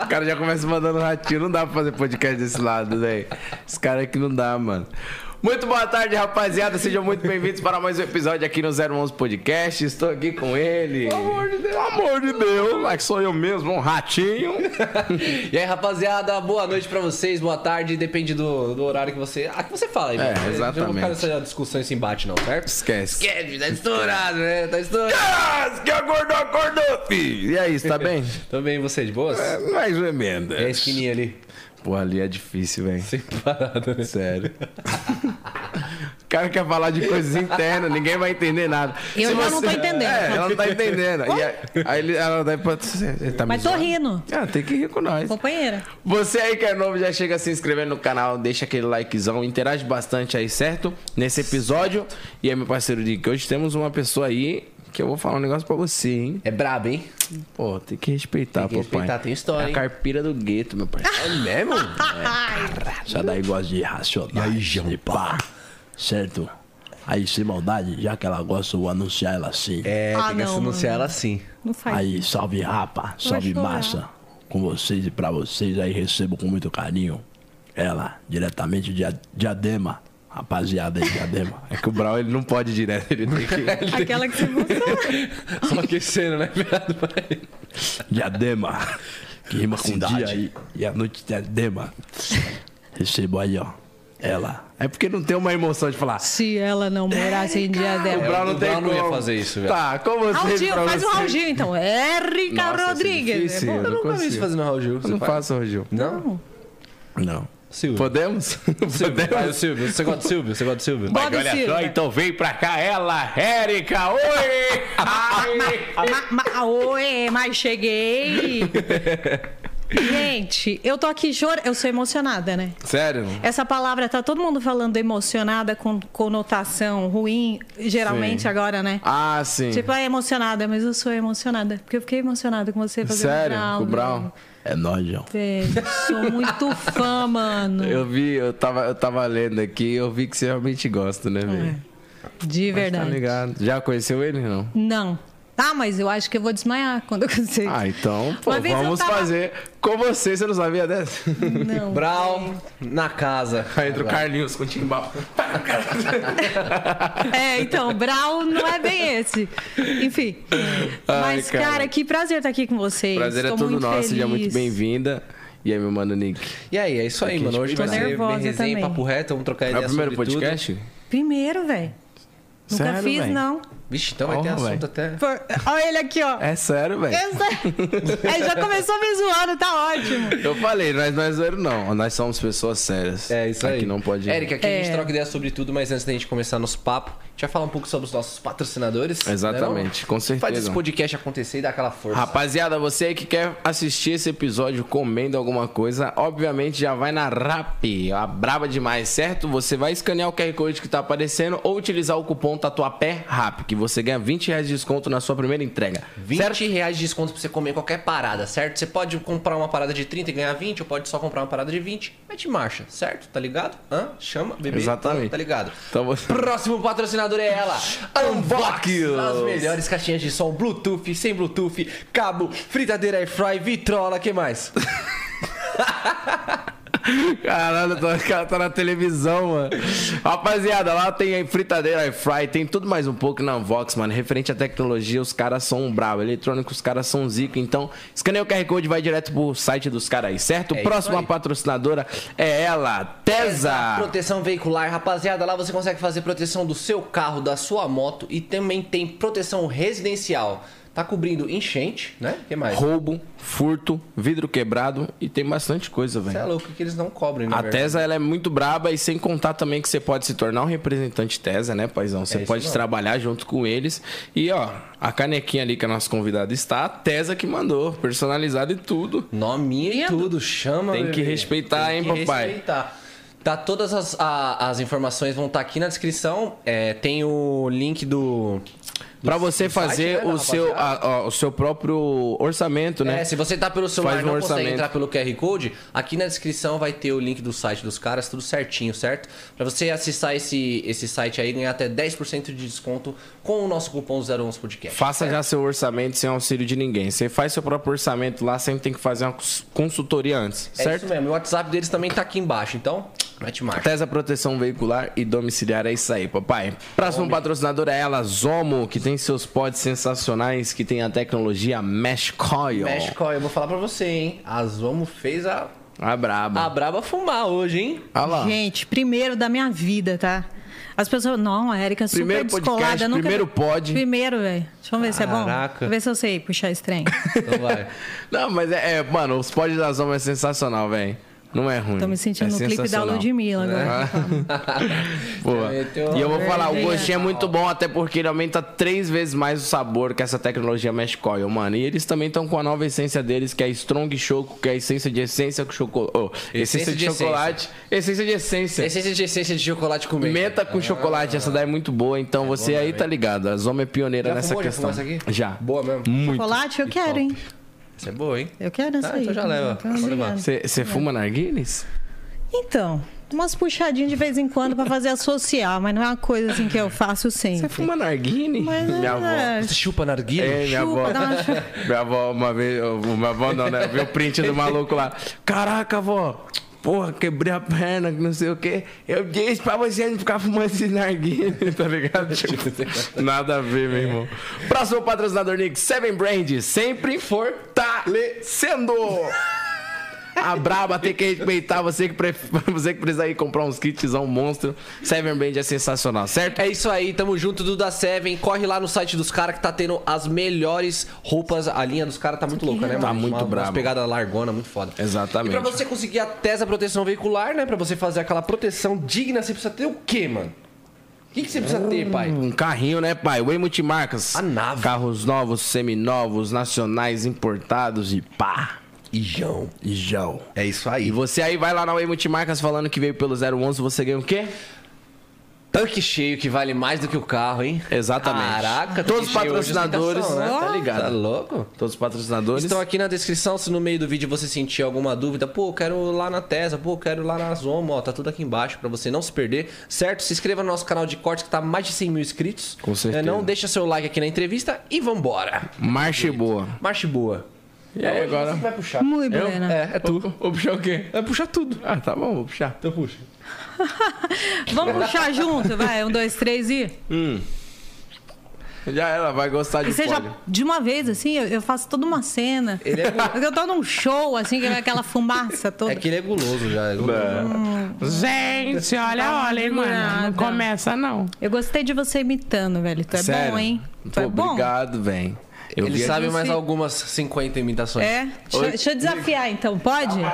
o cara já começa mandando ratinho. Não dá pra fazer podcast desse lado, velho. Esse cara aqui não dá, mano. Muito boa tarde, rapaziada. Sejam muito bem-vindos para mais um episódio aqui no 011 Podcast. Estou aqui com ele. Pelo amor de Deus. Pelo amor de Deus. É que sou eu mesmo, um ratinho. e aí, rapaziada, boa noite pra vocês, boa tarde. Depende do, do horário que você. Ah, que você fala aí, É, exatamente. Eu não quero essa discussão, esse embate, não, certo? Esquece. Esquece, tá estourado, né? Tá estourado. Ah, que acordou, acordou, filho. E aí, você tá bem? Também você, de boas? É, mais ou menos. É a esquininha ali. Pô, ali é difícil, velho. Sempre parado, né? Sério. O cara quer falar de coisas internas, ninguém vai entender nada. Eu Se já não tô entendendo. É, ela não tá entendendo. E aí, aí ele- ela deve. Você tá me Mas tô zoando? rindo. Ah, tem que rir com nós. Companheira. Você aí que é novo, já chega se inscrevendo no canal, deixa aquele likezão, interage bastante aí, certo? Nesse episódio. E aí, meu parceiro Dick, hoje temos uma pessoa aí que eu vou falar um negócio pra você, hein? É brabo, hein? Pô, tem que respeitar, Tem que papai. respeitar, tem história, É a carpira do gueto, meu parceiro. É mesmo? Já daí gosta de racionais. E pá. Certo? Aí, sem maldade, já que ela gosta, eu vou anunciar ela assim. É, Ah, tem que não, anunciar mano. ela assim. Não faz. Aí, salve rapa, salve massa. Com vocês e pra vocês, aí recebo com muito carinho. Ela, diretamente de Diadema. Rapaziada aí, Diadema. É que o Brau ele não pode ir direto, ele tem que. Aquela que você gostou. Só aquecendo, né, viado? Diadema. Que rima com Cidade. dia aí. E a noite Diadema. Recebo aí, ó. Ela. É porque não tem uma emoção de falar. Se ela não morasse em O diadema. Brau o não tem Brau não ia como. fazer isso, velho. Tá, com você. Raul Gil, faz um você. Raul Gil, então. Érica Nossa, esse é Rodrigues. difícil. É bom. Eu Eu nunca vi isso fazendo Raul Gil. Eu não faz? faço, Rogil. Não? Não. Silvio. Podemos? Silvio. Vai, Podemos? Silvio. Você gosta do Silvio? Você gosta do Silvio? Bota o Silvio. então vem pra cá ela, Érica. Oi! Ai! Ma, ma, oi, mas cheguei. Gente, eu tô aqui chorando. Eu sou emocionada, né? Sério? Essa palavra tá todo mundo falando emocionada com conotação ruim, geralmente Sim. agora, né? Ah, sim. Tipo, é emocionada, mas eu sou emocionada. Porque eu fiquei emocionada com você fazendo Sério? Com o Brown? É nóis, João. Sou muito fã, mano. Eu vi, eu tava, eu tava lendo aqui eu vi que você realmente gosta, né, velho? De Tá verdade. ligado. Já conheceu ele, não? Não. Ah, mas eu acho que eu vou desmaiar quando eu conhecer. Ah, então, pô, vamos tava- fazer com você. Você não sabia dessa? Não. Brau na casa. Aí entra o Carlinhos com o timbal. É, então, Brau não é bem esse. Enfim. Ai, Mas, cara. cara. que prazer estar aqui com vocês. Prazer é Tô todo nosso. Seja feliz. muito bem-vinda. E aí, meu mano Nick? E aí, é isso aí, Aqui, mano. Hoje tipo, vai tô ser bem resenha, também. papo reto, vamos trocar É ideia o primeiro sobre tudo. podcast? Primeiro, velho. Nunca Sério, fiz, véi? não. Vixe, então vai ter Oh, assunto velho. até... Por- Olha ele aqui, ó. É sério, velho. Essa- Ele já começou me zoando, tá ótimo. Eu falei, nós não é zoeiro, não. Nós somos pessoas sérias. É isso aí. Aqui não pode. Érica, aqui a gente É. troca ideia sobre tudo, mas antes da gente começar nosso papo, gente vai falar um pouco sobre os nossos patrocinadores. Exatamente, né, com certeza. Faz esse podcast acontecer e dar aquela força. Rapaziada, você aí que quer assistir esse episódio comendo alguma coisa, obviamente já vai na RAP, a braba demais, certo? Você vai escanear o QR Code que tá aparecendo ou utilizar o cupom Tatuapé RAP, que você ganha 20 reais de desconto na sua primeira entrega. 20 certo? reais de desconto pra você comer qualquer parada, certo? Você pode comprar uma parada de 30 e ganhar 20, ou pode só comprar uma parada de 20. Mete marcha, certo? Tá ligado? Hã? Chama, bebê. Exatamente. Tá ligado? Então você... Próximo patrocinador é ela, Unbox! As melhores caixinhas de som Bluetooth, sem Bluetooth, cabo, fritadeira airfry, vitrola, que mais? Caralho, tô- o cara tá na televisão, mano. Rapaziada, lá tem fritadeira, air fry, tem tudo mais um pouco na Vox, mano. Referente à tecnologia, os caras são brabo. Eletrônico, os caras são zico. Então, escaneia o QR Code e vai direto pro site dos caras aí, certo? É Próxima aí. patrocinadora é ela, Tesa. Proteção veicular, rapaziada, lá você consegue fazer proteção do seu carro, da sua moto e também tem proteção residencial. Tá cobrindo enchente, né? O que mais? Roubo, furto, vidro quebrado e tem bastante coisa, Você é velho. louco que eles não cobrem, né? A Tesa ela é muito braba e sem contar também que você pode se tornar um representante Tesa, né, paizão? Você É pode trabalhar junto com eles. E ó, a canequinha ali que a nossa convidada está, a Tesa que mandou, personalizada e tudo. Nominha e tudo, chama. Tem que bebê. respeitar, Tem hein, que papai? Respeitar. Tá, todas as, a- as informações vão estar aqui na descrição. É, tem o link do, Pra você do site, fazer né, o, seu, a- a- o seu próprio orçamento, né? É, se você tá pelo celular e um não consegue orçamento. entrar pelo QR Code, aqui na descrição vai ter o link do site dos caras, tudo certinho, certo? Pra você acessar esse, esse site aí e ganhar até 10% de desconto com o nosso cupom 011 Podcast. Faça já seu orçamento sem auxílio de ninguém. Você faz seu próprio orçamento lá, sempre tem que fazer uma cons- consultoria antes, É certo? isso mesmo. O WhatsApp deles também tá aqui embaixo, então mete marcha. Tesa Proteção Veicular e Domiciliar, é isso aí, papai. Próximo patrocinador é ela, Zomo, que tem seus pods sensacionais, que tem a tecnologia Mesh Coil. Mexe Coil, eu vou falar pra você, hein? A Zomo fez a, A braba. a braba fumar hoje, hein? Olha lá. Gente, primeiro da minha vida, tá? As pessoas, não, a Erika é super Primeiro descolada. podcast, nunca... primeiro pod. Primeiro, velho. Deixa eu ver se é bom. Caraca. Ver se eu sei puxar esse trem. Então vai. Não, mas é, é, mano, os pods da Zomo é sensacional, velho. Não é ruim. Tô me sentindo é no clipe da. Ludmilla agora. Pô. Meteu E eu vou falar, o gostinho é muito bom, até porque ele aumenta três vezes mais o sabor que essa tecnologia Mesh Coil, mano. E eles também estão com a nova essência deles, que é Strong Choco, que é a essência de essência com chocolate. Oh, essência, Essência de, de chocolate. Essência de essência. Essência de essência de chocolate com menta. Menta com chocolate, essa daí é muito boa. Então você aí tá ligado. A Zoma é pioneira Já nessa fumou, já questão. aqui? Já. Boa mesmo. Muito. Chocolate, eu quero, hein? Essa é boa, hein? Eu quero essa Ah, aí. então já leva. Você fuma narguilhas? Então, umas puxadinhas de vez em quando pra fazer associar, mas não é uma coisa assim que eu faço sempre. Você fuma narguile? Mas Minha avó. é, Você chupa narguilha? É, minha Chupa, avó. uma Minha avó, uma vez. Minha avó não, né? Viu o print do maluco lá. Caraca, avó. Porra, quebrei a perna, não sei o quê. Eu disse pra você não ficar fumando esse narguilha, tá ligado? Tipo, nada a ver, meu irmão. Próximo patrocinador, Nick. Seven Brand. Sempre fortalecendo. A braba tem que respeitar você que, pref... você que precisa ir comprar uns kitzão monstro. Seven Brand é sensacional, certo? É isso aí, tamo junto do da Seven. Corre lá no site dos caras que tá tendo as melhores roupas. A linha dos caras tá muito louca, né? Tá mano? muito Uma, brabo. Umas pegadas largona, muito foda. Exatamente. E pra você conseguir a Tesa Proteção Veicular, né? Pra você fazer aquela proteção digna, você precisa ter o quê, mano? O que, que você precisa ter, pai? Um carrinho, né, pai? Way Multimarcas. A nave. Carros novos, seminovos, nacionais, importados e pá. Ijão. E João. É isso E aí. você aí vai lá na Way Multimarcas falando que veio pelo 011, você ganha o quê? Tanque cheio que vale mais do que o carro, hein? Exatamente. Caraca, Todos os hoje patrocinadores, né? Tá ligado? Tá louco? Todos os patrocinadores. Estão aqui na descrição, se no meio do vídeo você sentir alguma dúvida, pô, quero lá na Tesa, pô, quero lá na Zomo, ó, tá tudo aqui embaixo pra você não se perder, certo? Se inscreva no nosso canal de cortes que tá mais de 100 mil inscritos. Com certeza. É, não deixa seu like aqui na entrevista e vambora. Marche boa. Marche boa. E aí, agora? Você vai puxar. Muito Eu? buena. É, é tu. Vou, vou puxar o quê? Vai puxar tudo. Ah, tá bom, vou puxar. Então puxa. Vamos puxar junto, vai. Um, dois, três e. Já ela vai gostar de E você já, folha. de uma vez, assim, eu, eu faço toda uma cena. Ele é- Porque eu tô num show, assim, que é aquela fumaça toda. É que ele é guloso já. É guloso. Gente, olha, olha, hein, mano. Não começa, não. Eu gostei de você imitando, velho. Tu é Sério? bom, hein? Tu Pô, é bom? obrigado, velho. Eu Ele sabe mais algumas 50 imitações. É? Deixa, deixa eu desafiar, então. Pode?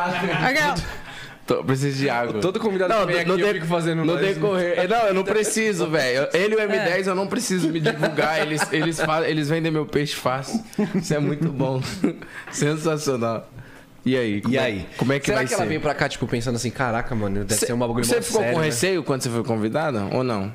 Tô, preciso de água. Todo convidado que vem aqui, eu fico fazendo no decorrer. Não, eu não preciso, velho. Ele e o M10 eu não preciso me divulgar. Eles, eles, fa- eles vendem meu peixe fácil. Isso é muito bom. Sensacional. E aí? Como E é- aí? como é que Será vai que ela ser? veio pra cá, tipo, pensando assim, caraca, mano, deve Cê- ser uma bagulho Você ficou sério, com né? receio quando você foi convidada ou não?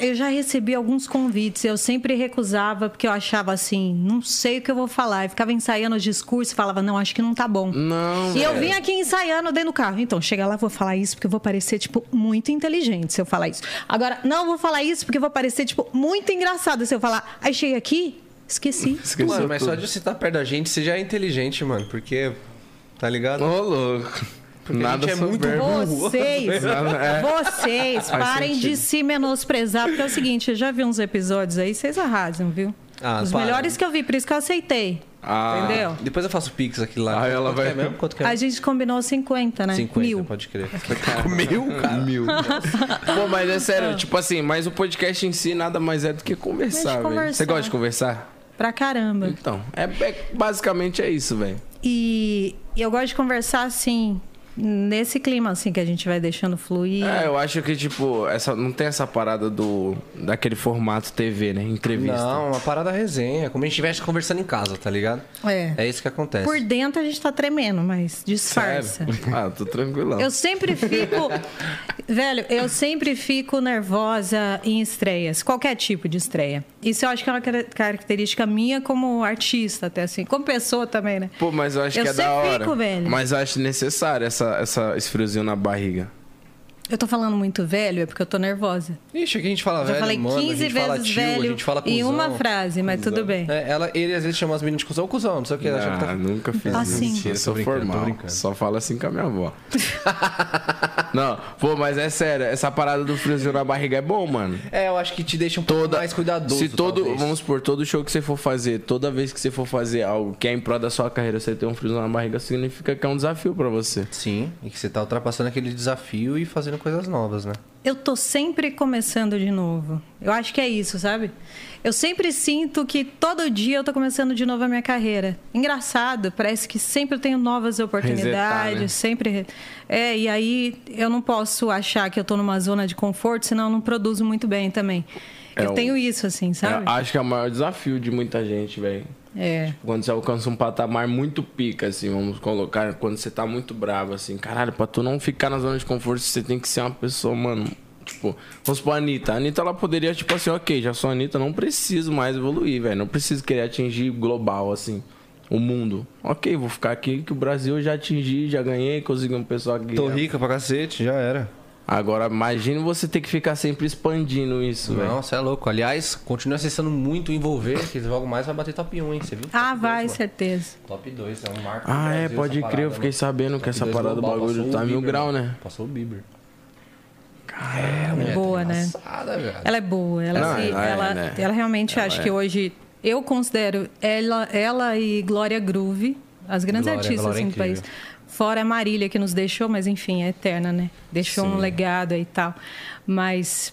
Eu já recebi alguns convites, eu sempre recusava, porque eu achava assim, não sei o que eu vou falar. Eu ficava ensaiando os discursos e falava, não, acho que não tá bom. Não. E eu velho. vim aqui ensaiando dentro do carro. Então, chega lá, vou falar isso porque eu vou parecer, tipo, muito inteligente se eu falar isso. Agora, não vou falar isso porque eu vou parecer, tipo, muito engraçado se eu falar. Aí cheguei aqui, esqueci. Esqueceu Mano, mas tudo. só de você estar perto da gente, você já é inteligente, mano. Porque, tá ligado? Ô, louco. Porque a Nada gente é muito burro. Vocês, É. vocês, parem sentido. de se menosprezar, porque é o seguinte, eu já vi uns episódios aí, vocês arrasam, viu? Ah, Os para. melhores que eu vi, por isso que eu aceitei. Ah. Entendeu? Depois eu faço pix aqui lá. Ah, ela Quanto vai- é mesmo? Quanto que é? A gente combinou 50, né? 50, Mil. pode crer. Mil, cara? Mil. Pô, mas é sério, tipo assim, mas o podcast em si nada mais é do que conversar, velho. conversar. Você gosta de conversar? Pra caramba. Então, é, é- basicamente é isso, velho. E, e eu gosto de conversar assim, nesse clima, assim, que a gente vai deixando fluir. É, eu acho que, tipo, essa, não tem essa parada do. daquele formato TV, né? Entrevista. Não, uma parada resenha. Como a gente estivesse conversando em casa, tá ligado? É. É isso que acontece. Por dentro a gente tá tremendo, mas disfarça. Sério? Ah, tô tranquilão. Eu sempre fico. velho, eu sempre fico nervosa em estreias, qualquer tipo de estreia. Isso eu acho que é uma car- característica minha como artista, até assim. Como pessoa também, né? Pô, mas eu acho Eu que é da sempre hora. fico, velho. Mas eu acho necessário essa, essa, esse friozinho na barriga. Eu tô falando muito velho, é porque eu tô nervosa. Ixi, aqui a gente fala Já velho, falei mano, a 15 gente fala vezes tio, a velho gente fala em cuzão. uma frase, mas tudo bem. É, ela, ele às vezes chama as meninas de cuzão, cuzão, não sei o que. ela acha que Ah, tá... nunca fiz Ah, isso. sim. Eu sou formal. brincando. Só falo assim com a minha avó. não, pô, mas é sério. Essa parada do friozinho na barriga é bom, mano. É, eu acho que te deixa um pouco Toda, mais cuidadoso. se todo, talvez. vamos supor, todo show que você for fazer, toda vez que você for fazer algo que é em prol da sua carreira, você ter um friozinho na barriga, significa que é um desafio pra você. Sim, e que você tá ultrapassando aquele desafio e fazendo coisas novas, né? Eu tô sempre começando de novo. Eu acho que é isso, sabe? Eu sempre sinto que todo dia eu tô começando de novo a minha carreira. Engraçado, parece que sempre eu tenho novas oportunidades, Resetar, né? sempre. É, e aí eu não posso achar que eu tô numa zona de conforto, senão eu não produzo muito bem também. É eu um- tenho isso, assim, sabe? Eu acho que é o maior desafio de muita gente, velho. É. Quando você alcança um patamar muito pica, assim, vamos colocar, quando você tá muito bravo, assim, caralho, pra tu não ficar na zona de conforto, você tem que ser uma pessoa, mano. Tipo, vamos supor a Anitta. A Anitta, ela poderia, tipo assim, ok, já sou a Anitta, não preciso mais evoluir, velho. Não preciso querer atingir global, assim, o mundo. Ok, vou ficar aqui que o Brasil eu já atingi, já ganhei, consegui um pessoal aqui. Tô rica pra cacete, já era. Agora, imagine você ter que ficar sempre expandindo isso, velho. Não, você é louco. Aliás, continua acessando muito o envolver, que logo mais vai bater top 1, hein? Você viu? Ah, Top vai, 2, mano. certeza. Top 2, é um marco. Ah, é, Brasil pode essa crer, eu parada, fiquei né? sabendo que essa 2 parada do bagulho tá mil grau, mano. né? Passou o Bieber. É boa, né? Passada, velho. Ela é boa. Ela, Não, se- ela é, ela, né? ela realmente Ela acho é. que hoje eu considero ela, ela e Glória Groove as grandes Glória, artistas Glória é assim, do país. Fora a Marília que nos deixou, mas enfim, é eterna, né? Deixou um Sim. legado aí e tal. Mas,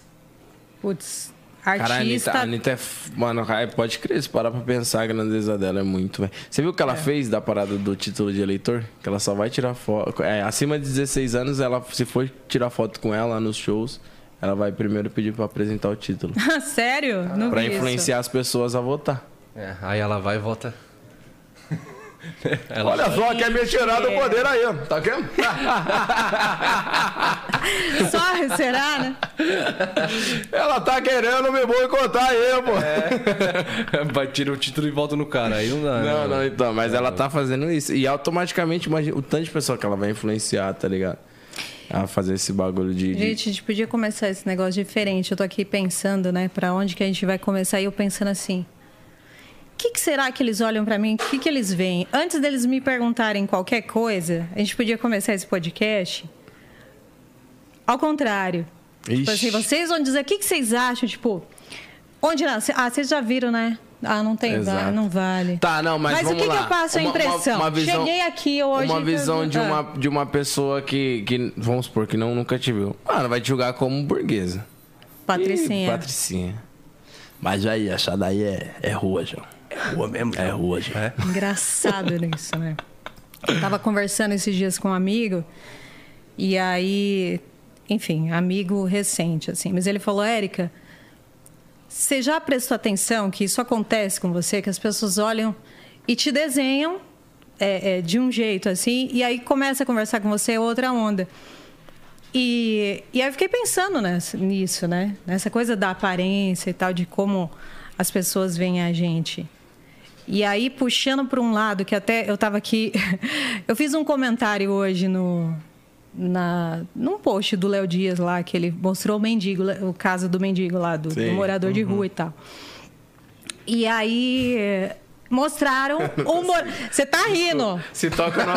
putz, Cara, a Anitta, artista. a Anitta é. f- Mano, é, pode crer, se parar pra pensar, a grandeza dela é muito, velho. Você viu o que É. ela fez da parada do título de eleitor? Que ela só vai tirar foto. É, acima de 16 anos, ela, se for tirar foto com ela nos shows, ela vai primeiro pedir pra apresentar o título. Sério? Não pra vi isso. influenciar as pessoas a votar. É, aí ela vai e volta. Olha só, quer me tirar do poder aí, ó. Tá vendo? Só, será, né? ela tá querendo me boicotar aí, pô. É. vai tirar o título e volta no cara. Aí não dá. Não, né? não, então, mas ela tá fazendo isso. E automaticamente, imagina o tanto de pessoa que ela vai influenciar, tá ligado? A fazer esse bagulho de. de- Gente, a gente podia começar esse negócio diferente. Eu tô aqui pensando, né, pra onde que a gente vai começar e eu pensando assim. O que, que será que eles olham pra mim? O que, que eles veem? Antes deles me perguntarem qualquer coisa, a gente podia começar esse podcast ao contrário. Tipo assim, vocês vão dizer o que, que vocês acham, tipo, onde nasce? Ah, vocês já viram, né? Ah, não tem, vale, não vale. Tá, não, mas, Mas o vamos que que lá. eu passo a Uma- uma- impressão? uma visão- Cheguei aqui hoje Uma e visão de uma, de uma pessoa que, que, vamos supor, que não, nunca te viu. Mano, vai te julgar como burguesa. Patricinha. Ih, Patricinha. Mas aí, essa daí é, é rua, João. É rua mesmo? É rua, João. É? Engraçado nisso, né? Eu tava conversando esses dias com um amigo e aí, enfim, amigo recente, assim. Mas ele falou, Érica, você já prestou atenção que isso acontece com você, que as pessoas olham e te desenham é, é, de um jeito, assim, e aí começa a conversar com você é outra onda. E, e aí eu fiquei pensando nessa- nisso, né? Nessa coisa da aparência e tal, de como as pessoas veem a gente. E aí, puxando para um lado, que até eu estava aqui. eu fiz um comentário hoje no, na, num post do Léo Dias lá, que ele mostrou o mendigo, o caso do mendigo lá, do, do morador de rua e tal. E aí. Mostraram o. mor- Você tá rindo? Se toca no...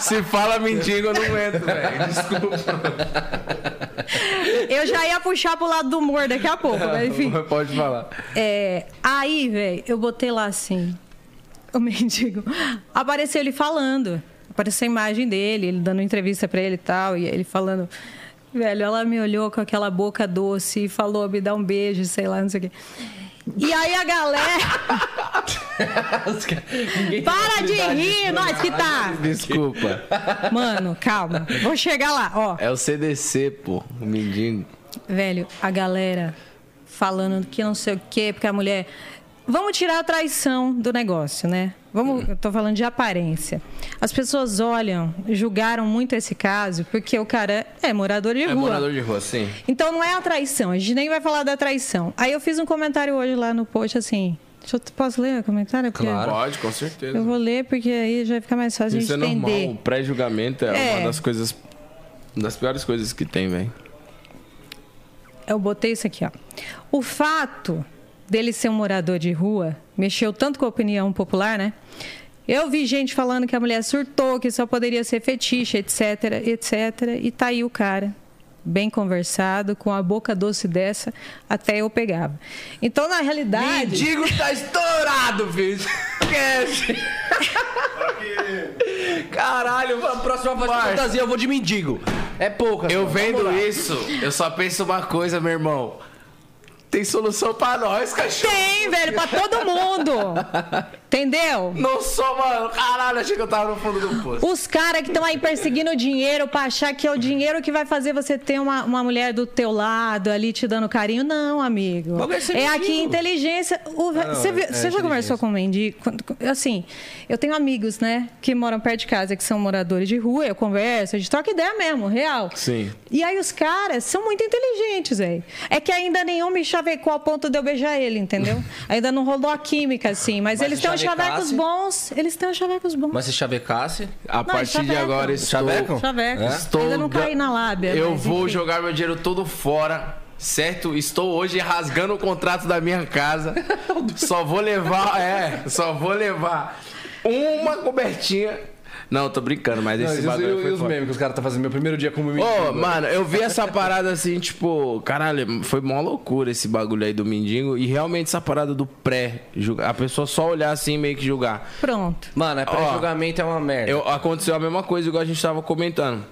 Se fala mendigo, eu não aguento, velho. Desculpa. Eu já ia puxar pro lado do humor daqui a pouco, mas enfim. Pode falar. É, aí, velho, eu botei lá assim, o mendigo. Apareceu ele falando. Apareceu a imagem dele, ele dando entrevista pra ele e tal, e ele falando. Velho, ela me olhou com aquela boca doce e falou, me dá um beijo, sei lá, não sei o quê. E aí a galera. Para de rir, nós que tá. Desculpa. Mano, calma. Vou chegar lá, ó. É o CDC, pô. O mendigo. Velho, a galera falando que não sei o quê, porque a mulher. Vamos tirar a traição do negócio, né? Vamos, eu tô falando de aparência. As pessoas olham, julgaram muito esse caso, porque o cara é morador de É rua. morador de rua, sim. Então não é a traição, a gente nem vai falar da traição. Aí eu fiz um comentário hoje lá no post assim. Deixa eu, posso ler o comentário? Porque Claro. Pode, com certeza. Eu vou ler porque aí já fica mais fácil a Isso é gente normal. entender. O pré-julgamento é, É. uma das coisas. Das piores coisas que tem, velho. Eu botei isso aqui, ó. O fato dele ser um morador de rua mexeu tanto com a opinião popular, né? Eu vi gente falando que a mulher surtou, que só poderia ser fetiche, etc, etc. E tá aí o cara, bem conversado, com a boca doce dessa, até eu pegava. Então, na realidade. Mendigo tá estourado, filho. Esquece. Caralho, a próxima de Marcos. fantasia eu vou de mendigo. É pouca. Eu vendo isso, eu só penso uma coisa, meu irmão. Tem solução pra nós, cachorro. Tem, velho, pra todo mundo. Entendeu? Não sou, mano. Caralho, achei que eu tava no fundo do poço. Os caras que estão aí perseguindo o dinheiro pra achar que é o dinheiro que vai fazer você ter uma, uma mulher do teu lado ali te dando carinho. Não, amigo. É aqui inteligência. O- não, você é você já conversou com um mendigo? Assim, eu tenho amigos, né, que moram perto de casa, que são moradores de rua. Eu converso, a gente troca ideia mesmo, real. Sim. E aí os caras são muito inteligentes, velho. É que ainda nenhum me chavecou ao ponto de eu beijar ele, entendeu? ainda não rolou a química, assim. Mas, Mas eles uns chavecos bons. Eles têm chavecos bons. Mas se chavecasse. A Não, partir de chaveco. agora estou... Chaveco? Chaveco. É? Estou Ainda não caí na lábia. Eu mas vou jogar meu dinheiro todo fora, certo? Estou hoje rasgando o contrato da minha casa. só vou levar, é, só vou levar uma cobertinha. Não, tô brincando, mas Não, esse e, bagulho os- foi e os foda. memes que os caras tá fazendo meu primeiro dia como mendigo. Ô, mano, eu vi essa parada assim, tipo, caralho, foi uma loucura esse bagulho aí do mendigo. E realmente essa parada do pré-julgar. A pessoa só olhar assim meio que julgar. Pronto. Mano, é pré-julgamento é uma merda. Eu, aconteceu a mesma coisa, igual a gente tava comentando.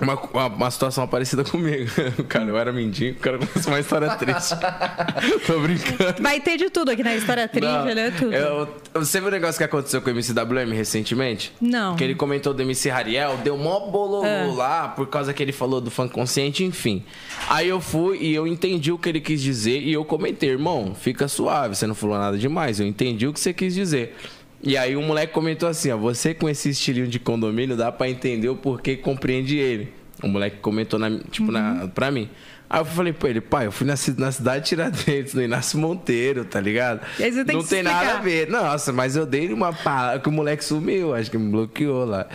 Uma, uma, uma situação parecida comigo. Cara, eu era mendigo, o cara começou uma história triste. Tô brincando. Vai ter de tudo aqui na história trivia, né? Tudo. Eu, você viu o negócio que aconteceu com o MCWM recentemente? Não. Que ele comentou do MC Rariel, deu mó bololô É. lá, por causa que ele falou do funk consciente, enfim. Aí eu fui e eu entendi o que ele quis dizer e eu comentei, irmão, fica suave, você não falou nada demais, eu entendi o que você quis dizer. E aí o moleque comentou assim, ó, você com esse estilinho de condomínio dá pra entender o porquê compreende ele. O moleque comentou, na, tipo, na, pra mim. Aí eu falei pra ele, pai, eu fui na, na cidade de Tiradentes, no Inácio Monteiro, tá ligado? E aí você tem não que tem nada a explicar. ver. Nossa, mas eu dei uma parada que o moleque sumiu, acho que me bloqueou lá.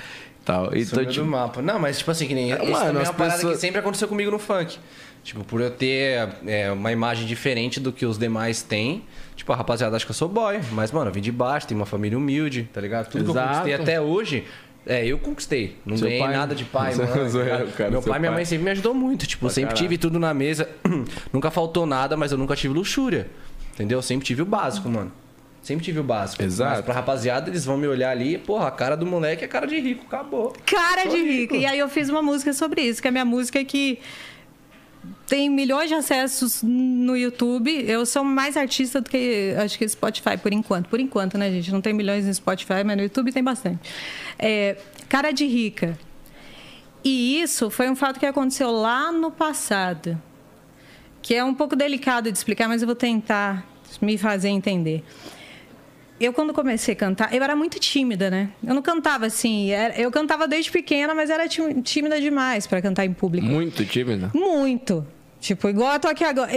Tal. Então, Sumiu tipo, do mapa. Não, mas tipo assim, que nem. Mano, isso também é uma parada pessoas- que sempre aconteceu comigo no funk. Tipo, por eu ter é, uma imagem diferente do que os demais têm. Tipo, a rapaziada acha que eu sou boy. Mas, mano, eu vim de baixo, tenho uma família humilde, tá ligado? Tudo que eu Exato. conquistei até hoje. É, eu conquistei. Não Seu ganhei pai- nada de pai, mano. cara, Meu pai e minha pai. mãe sempre me ajudou muito. Tipo, eu sempre caralho. tive tudo na mesa. nunca faltou nada, mas eu nunca tive luxúria. Entendeu? Eu sempre tive o básico, mano. Sempre tive o básico. Exato. Mas pra rapaziada, eles vão me olhar ali, porra, a cara do moleque é cara de rico, acabou. Cara Sou de rico. rico. E aí eu fiz uma música sobre isso, que é a minha música que tem milhões de acessos no YouTube. Eu sou mais artista do que acho que Spotify, por enquanto. Por enquanto, né, gente? Não tem milhões no Spotify, mas no YouTube tem bastante. É, cara de rica. E isso foi um fato que aconteceu lá no passado. Que é um pouco delicado de explicar, mas eu vou tentar me fazer entender. Eu, quando comecei a cantar, eu era muito tímida, né? Eu não cantava assim. Eu cantava desde pequena, mas era tí- tímida demais para cantar em público. muito tímido. Muito. Tipo, igual eu tô aqui agora.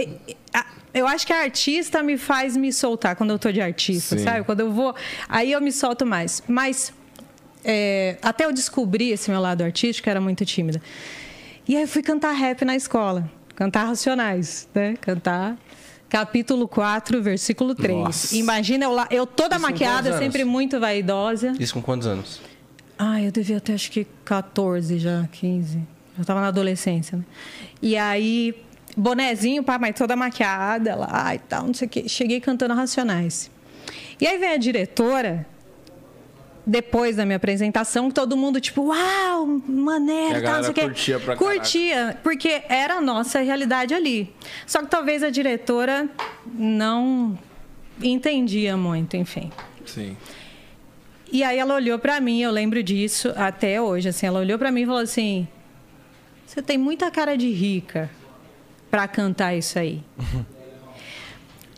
A- Eu acho que a artista me faz me soltar quando eu tô de artista, Sim. sabe? Quando eu vou. Aí eu me solto mais. Mas é, até eu descobrir esse meu lado artístico, eu era muito tímida. E aí eu fui cantar rap na escola. Cantar Racionais, né? Cantar capítulo 4, versículo 3. Nossa. Imagina eu lá, eu toda Isso maquiada, sempre muito vaidosa. Isso com quantos anos? Ah, eu devia ter acho que 14 já, 15. Eu tava na adolescência, né? E aí, bonezinho, pá, mas toda maquiada lá e tal, não sei o quê. Cheguei cantando Racionais. E aí vem a diretora depois da minha apresentação, todo mundo, tipo, uau, maneiro, tal, não sei o quê. curtia pra Curtia, porque era a nossa realidade ali. Só que talvez a diretora não entendia muito, enfim. Sim. E aí ela olhou pra mim, eu lembro disso até hoje, assim, ela olhou pra mim e falou assim: "Você tem muita cara de rica pra cantar isso aí".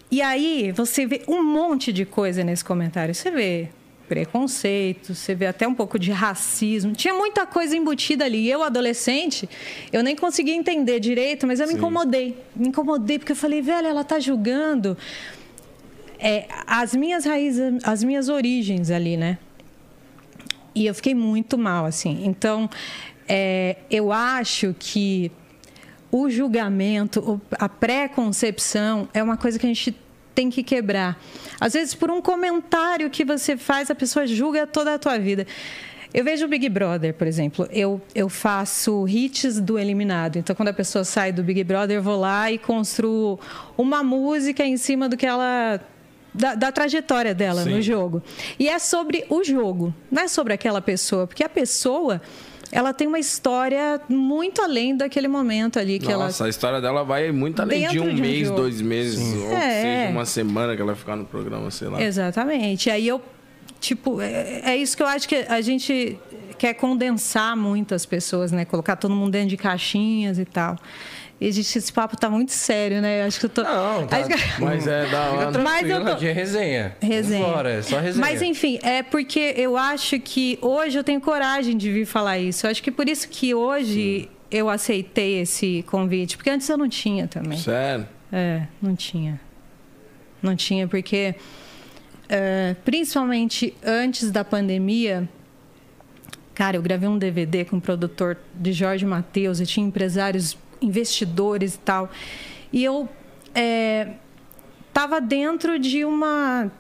e aí você vê um monte de coisa nesse comentário. Você vê preconceito, você vê até um pouco de racismo. Tinha muita coisa embutida ali. Eu, adolescente, eu nem conseguia entender direito, mas eu me incomodei. Me incomodei porque eu falei, velho, ela tá julgando é, as minhas raízes, as minhas origens ali, né? E eu fiquei muito mal, assim. Então, é, eu acho que o julgamento, a pré-concepção é uma coisa que a gente tem que quebrar. Às vezes, por um comentário que você faz, a pessoa julga toda a tua vida. Eu vejo o Big Brother, por exemplo. Eu, eu faço hits do eliminado. Então, quando a pessoa sai do Big Brother, eu vou lá e construo uma música em cima do que ela da, da trajetória dela no jogo. E é sobre o jogo, não é sobre aquela pessoa, porque a pessoa ela tem uma história muito além daquele momento ali que Nossa, a história dela vai muito além de um de um mês, jogo. dois meses, ou que É. seja uma semana que ela vai ficar no programa, sei lá. ela exatamente. Aí eu tipo é, é isso que eu acho que a gente quer condensar muito as pessoas, né? Colocar todo mundo dentro de caixinhas e tal. E gente, esse papo tá muito sério, né? Eu acho que eu tô. Não, tá- que- Mas é da hora. Mas eu tô- aqui é resenha. Resenha. Vambora, é só resenha. Mas enfim, é porque eu acho que hoje eu tenho coragem de vir falar isso. Eu acho que por isso que hoje eu aceitei esse convite, porque antes eu não tinha também. Sério? É, não tinha. Não tinha, porque é, principalmente antes da pandemia, cara, eu gravei um DVD com o produtor de Jorge Matheus, eu tinha empresários, investidores e tal. E eu é, tava dentro de uma,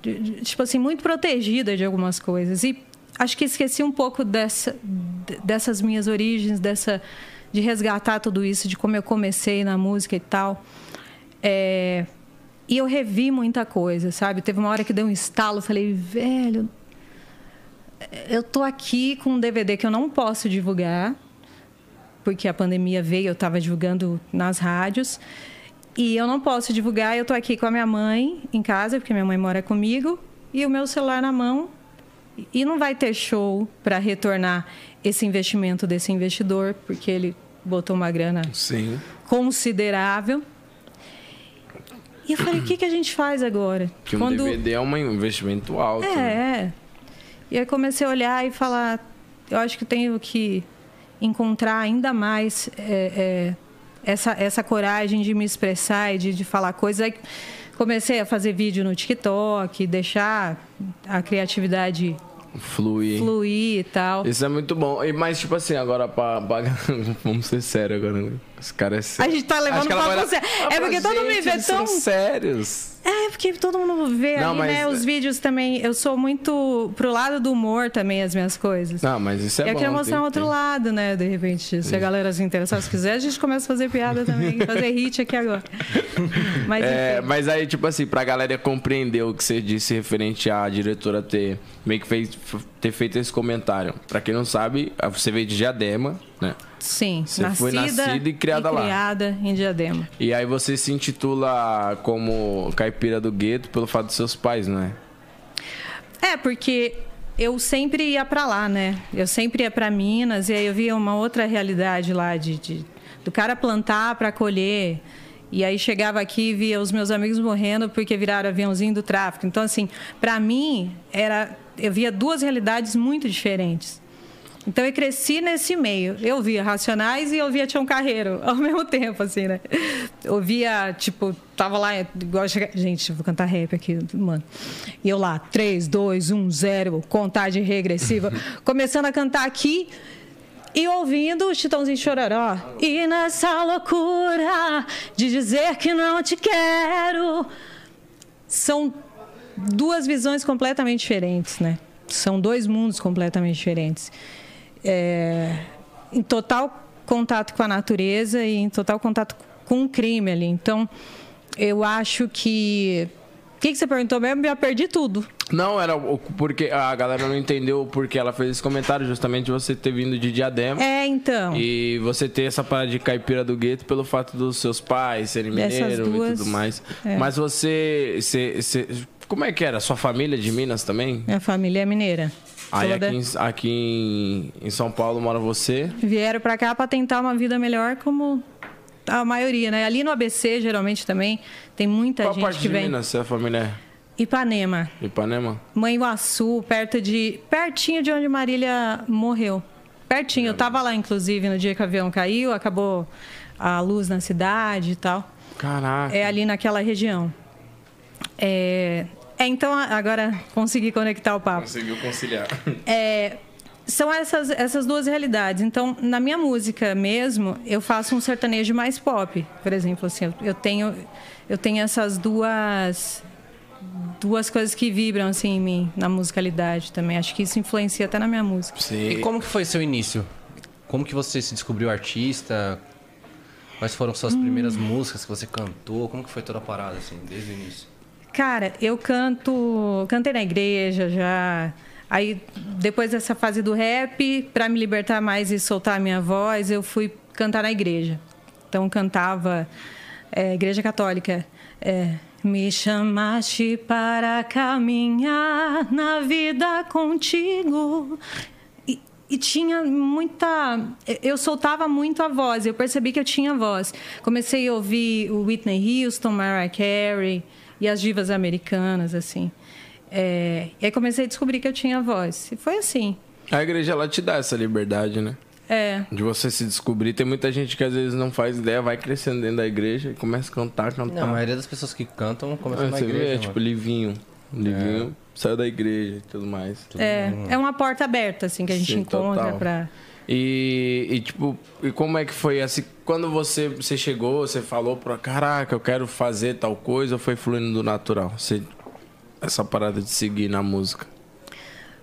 tipo assim, muito protegida de algumas coisas. E acho que esqueci um pouco dessa, de- dessas minhas origens, dessa de resgatar tudo isso, de como eu comecei na música e tal. É, e eu revi muita coisa, sabe? Teve uma hora que deu um estalo, falei, velho, eu tô aqui com um DVD que eu não posso divulgar, porque a pandemia veio, eu estava divulgando nas rádios. E eu não posso divulgar, eu tô aqui com a minha mãe em casa, porque minha mãe mora comigo, e o meu celular na mão. E não vai ter show para retornar esse investimento desse investidor, porque ele botou uma grana Sim. considerável. E eu falei, o que, que a gente faz agora? Que um DVD é um investimento alto. É, né? é. E aí comecei a olhar e falar, eu acho que tenho que encontrar ainda mais é, é, essa, essa coragem de me expressar e de, de falar coisas. Aí comecei a fazer vídeo no TikTok, deixar a criatividade Flui. fluir e tal. Isso é muito bom. E, mas, tipo assim, agora pra. pra- Vamos ser sérios agora. Né? Esse cara é A sério. gente tá levando papo vai- sério. Ah, É porque todo mundo vê eles tão são sérios. É, porque todo mundo vê Não, ali, mas- né? Os vídeos também. Eu sou muito pro lado do humor também, as minhas coisas. Não, mas isso é eu bom. queria mostrar tem- um outro tem. lado, né? De repente, se a galera se interessar, se quiser, a gente começa a fazer piada também, fazer hit aqui agora. Mas É, mas aí, tipo assim, pra galera compreender o que você disse referente à diretora ter meio que fez, ter feito esse comentário. Pra quem não sabe, você veio de Diadema, né? Sim, Você foi nascida e criada lá. criada em Diadema. E aí você se intitula como caipira do gueto pelo fato dos seus pais, não é? É, porque eu sempre ia pra lá, né? Eu sempre ia pra Minas e aí eu via uma outra realidade lá de, de- do cara plantar pra colher. E aí chegava aqui e via os meus amigos morrendo porque viraram aviãozinho do tráfico. Então assim, pra mim era eu via duas realidades muito diferentes. Então eu cresci nesse meio. Eu via Racionais e eu via Tião Carreiro ao mesmo tempo, assim, né? Eu via, tipo, tava lá, igual. Gente, vou cantar rap aqui, mano. E eu lá, 3, 2, 1, 0, contagem regressiva. Começando a cantar aqui e ouvindo o Chitãozinho Chororó. E nessa loucura de dizer que não te quero. São duas visões completamente diferentes, né? São dois mundos completamente diferentes. É, em total contato com a natureza e em total contato com o crime ali. Então, eu acho que que, que você perguntou mesmo? Já perdi tudo. Não, era o- porque a galera não entendeu porque ela fez esse comentário, justamente você ter vindo de Diadema. É, então. E você ter essa parada de caipira do gueto pelo fato dos seus pais serem mineiros e duas, tudo mais. é. Mas você, você, você- Como é que era? Sua família de Minas também? Minha família é mineira. Aí aqui, em, aqui em, em São Paulo mora você. Vieram pra cá pra tentar uma vida melhor, como a maioria, né? Ali no ABC, geralmente também, tem muita Qual gente parte que de vem. Minas é família? Ipanema. Ipanema? Manhuaçu, perto de. pertinho de onde Marília morreu. Pertinho. Eu tava lá, inclusive, no dia que o avião caiu, acabou a luz na cidade e tal. Caraca. É ali naquela região. É, é, então agora consegui conectar o papo. Conseguiu conciliar. É, são essas, essas duas realidades. Então, na minha música mesmo, eu faço um sertanejo mais pop, por exemplo. Assim, eu, tenho, eu tenho essas duas duas coisas que vibram assim em mim na musicalidade também. Acho que isso influencia até na minha música. Sim. E como que foi seu início? Como que você se descobriu artista? Quais foram suas primeiras músicas que você cantou? Como que foi toda a parada, assim, desde o início? Cara, eu canto, cantei na igreja já. Aí depois dessa fase do rap, para me libertar mais e soltar a minha voz, eu fui cantar na igreja. Então cantava é, igreja católica. é, me chamaste para caminhar na vida contigo. E, tinha muita. Eu soltava muito a voz, eu percebi que eu tinha voz. Comecei a ouvir o Whitney Houston, Mariah Carey e as divas americanas, assim. É, e aí comecei a descobrir que eu tinha voz. E foi assim. A igreja ela te dá essa liberdade, né? É. De você se descobrir. Tem muita gente que às vezes não faz ideia, vai crescendo dentro da igreja e começa a cantar, cantar. Não, a maioria das pessoas que cantam começam É, na você igreja. vê, é tipo Livinho. Livinho saiu da igreja e tudo mais. É, é uma porta aberta, assim, que a gente Sim, encontra total. E, e, tipo, e como é que foi assim? Quando você, você chegou, você falou pra caraca, eu quero fazer tal coisa, ou foi fluindo do natural? Você, essa parada de seguir na música.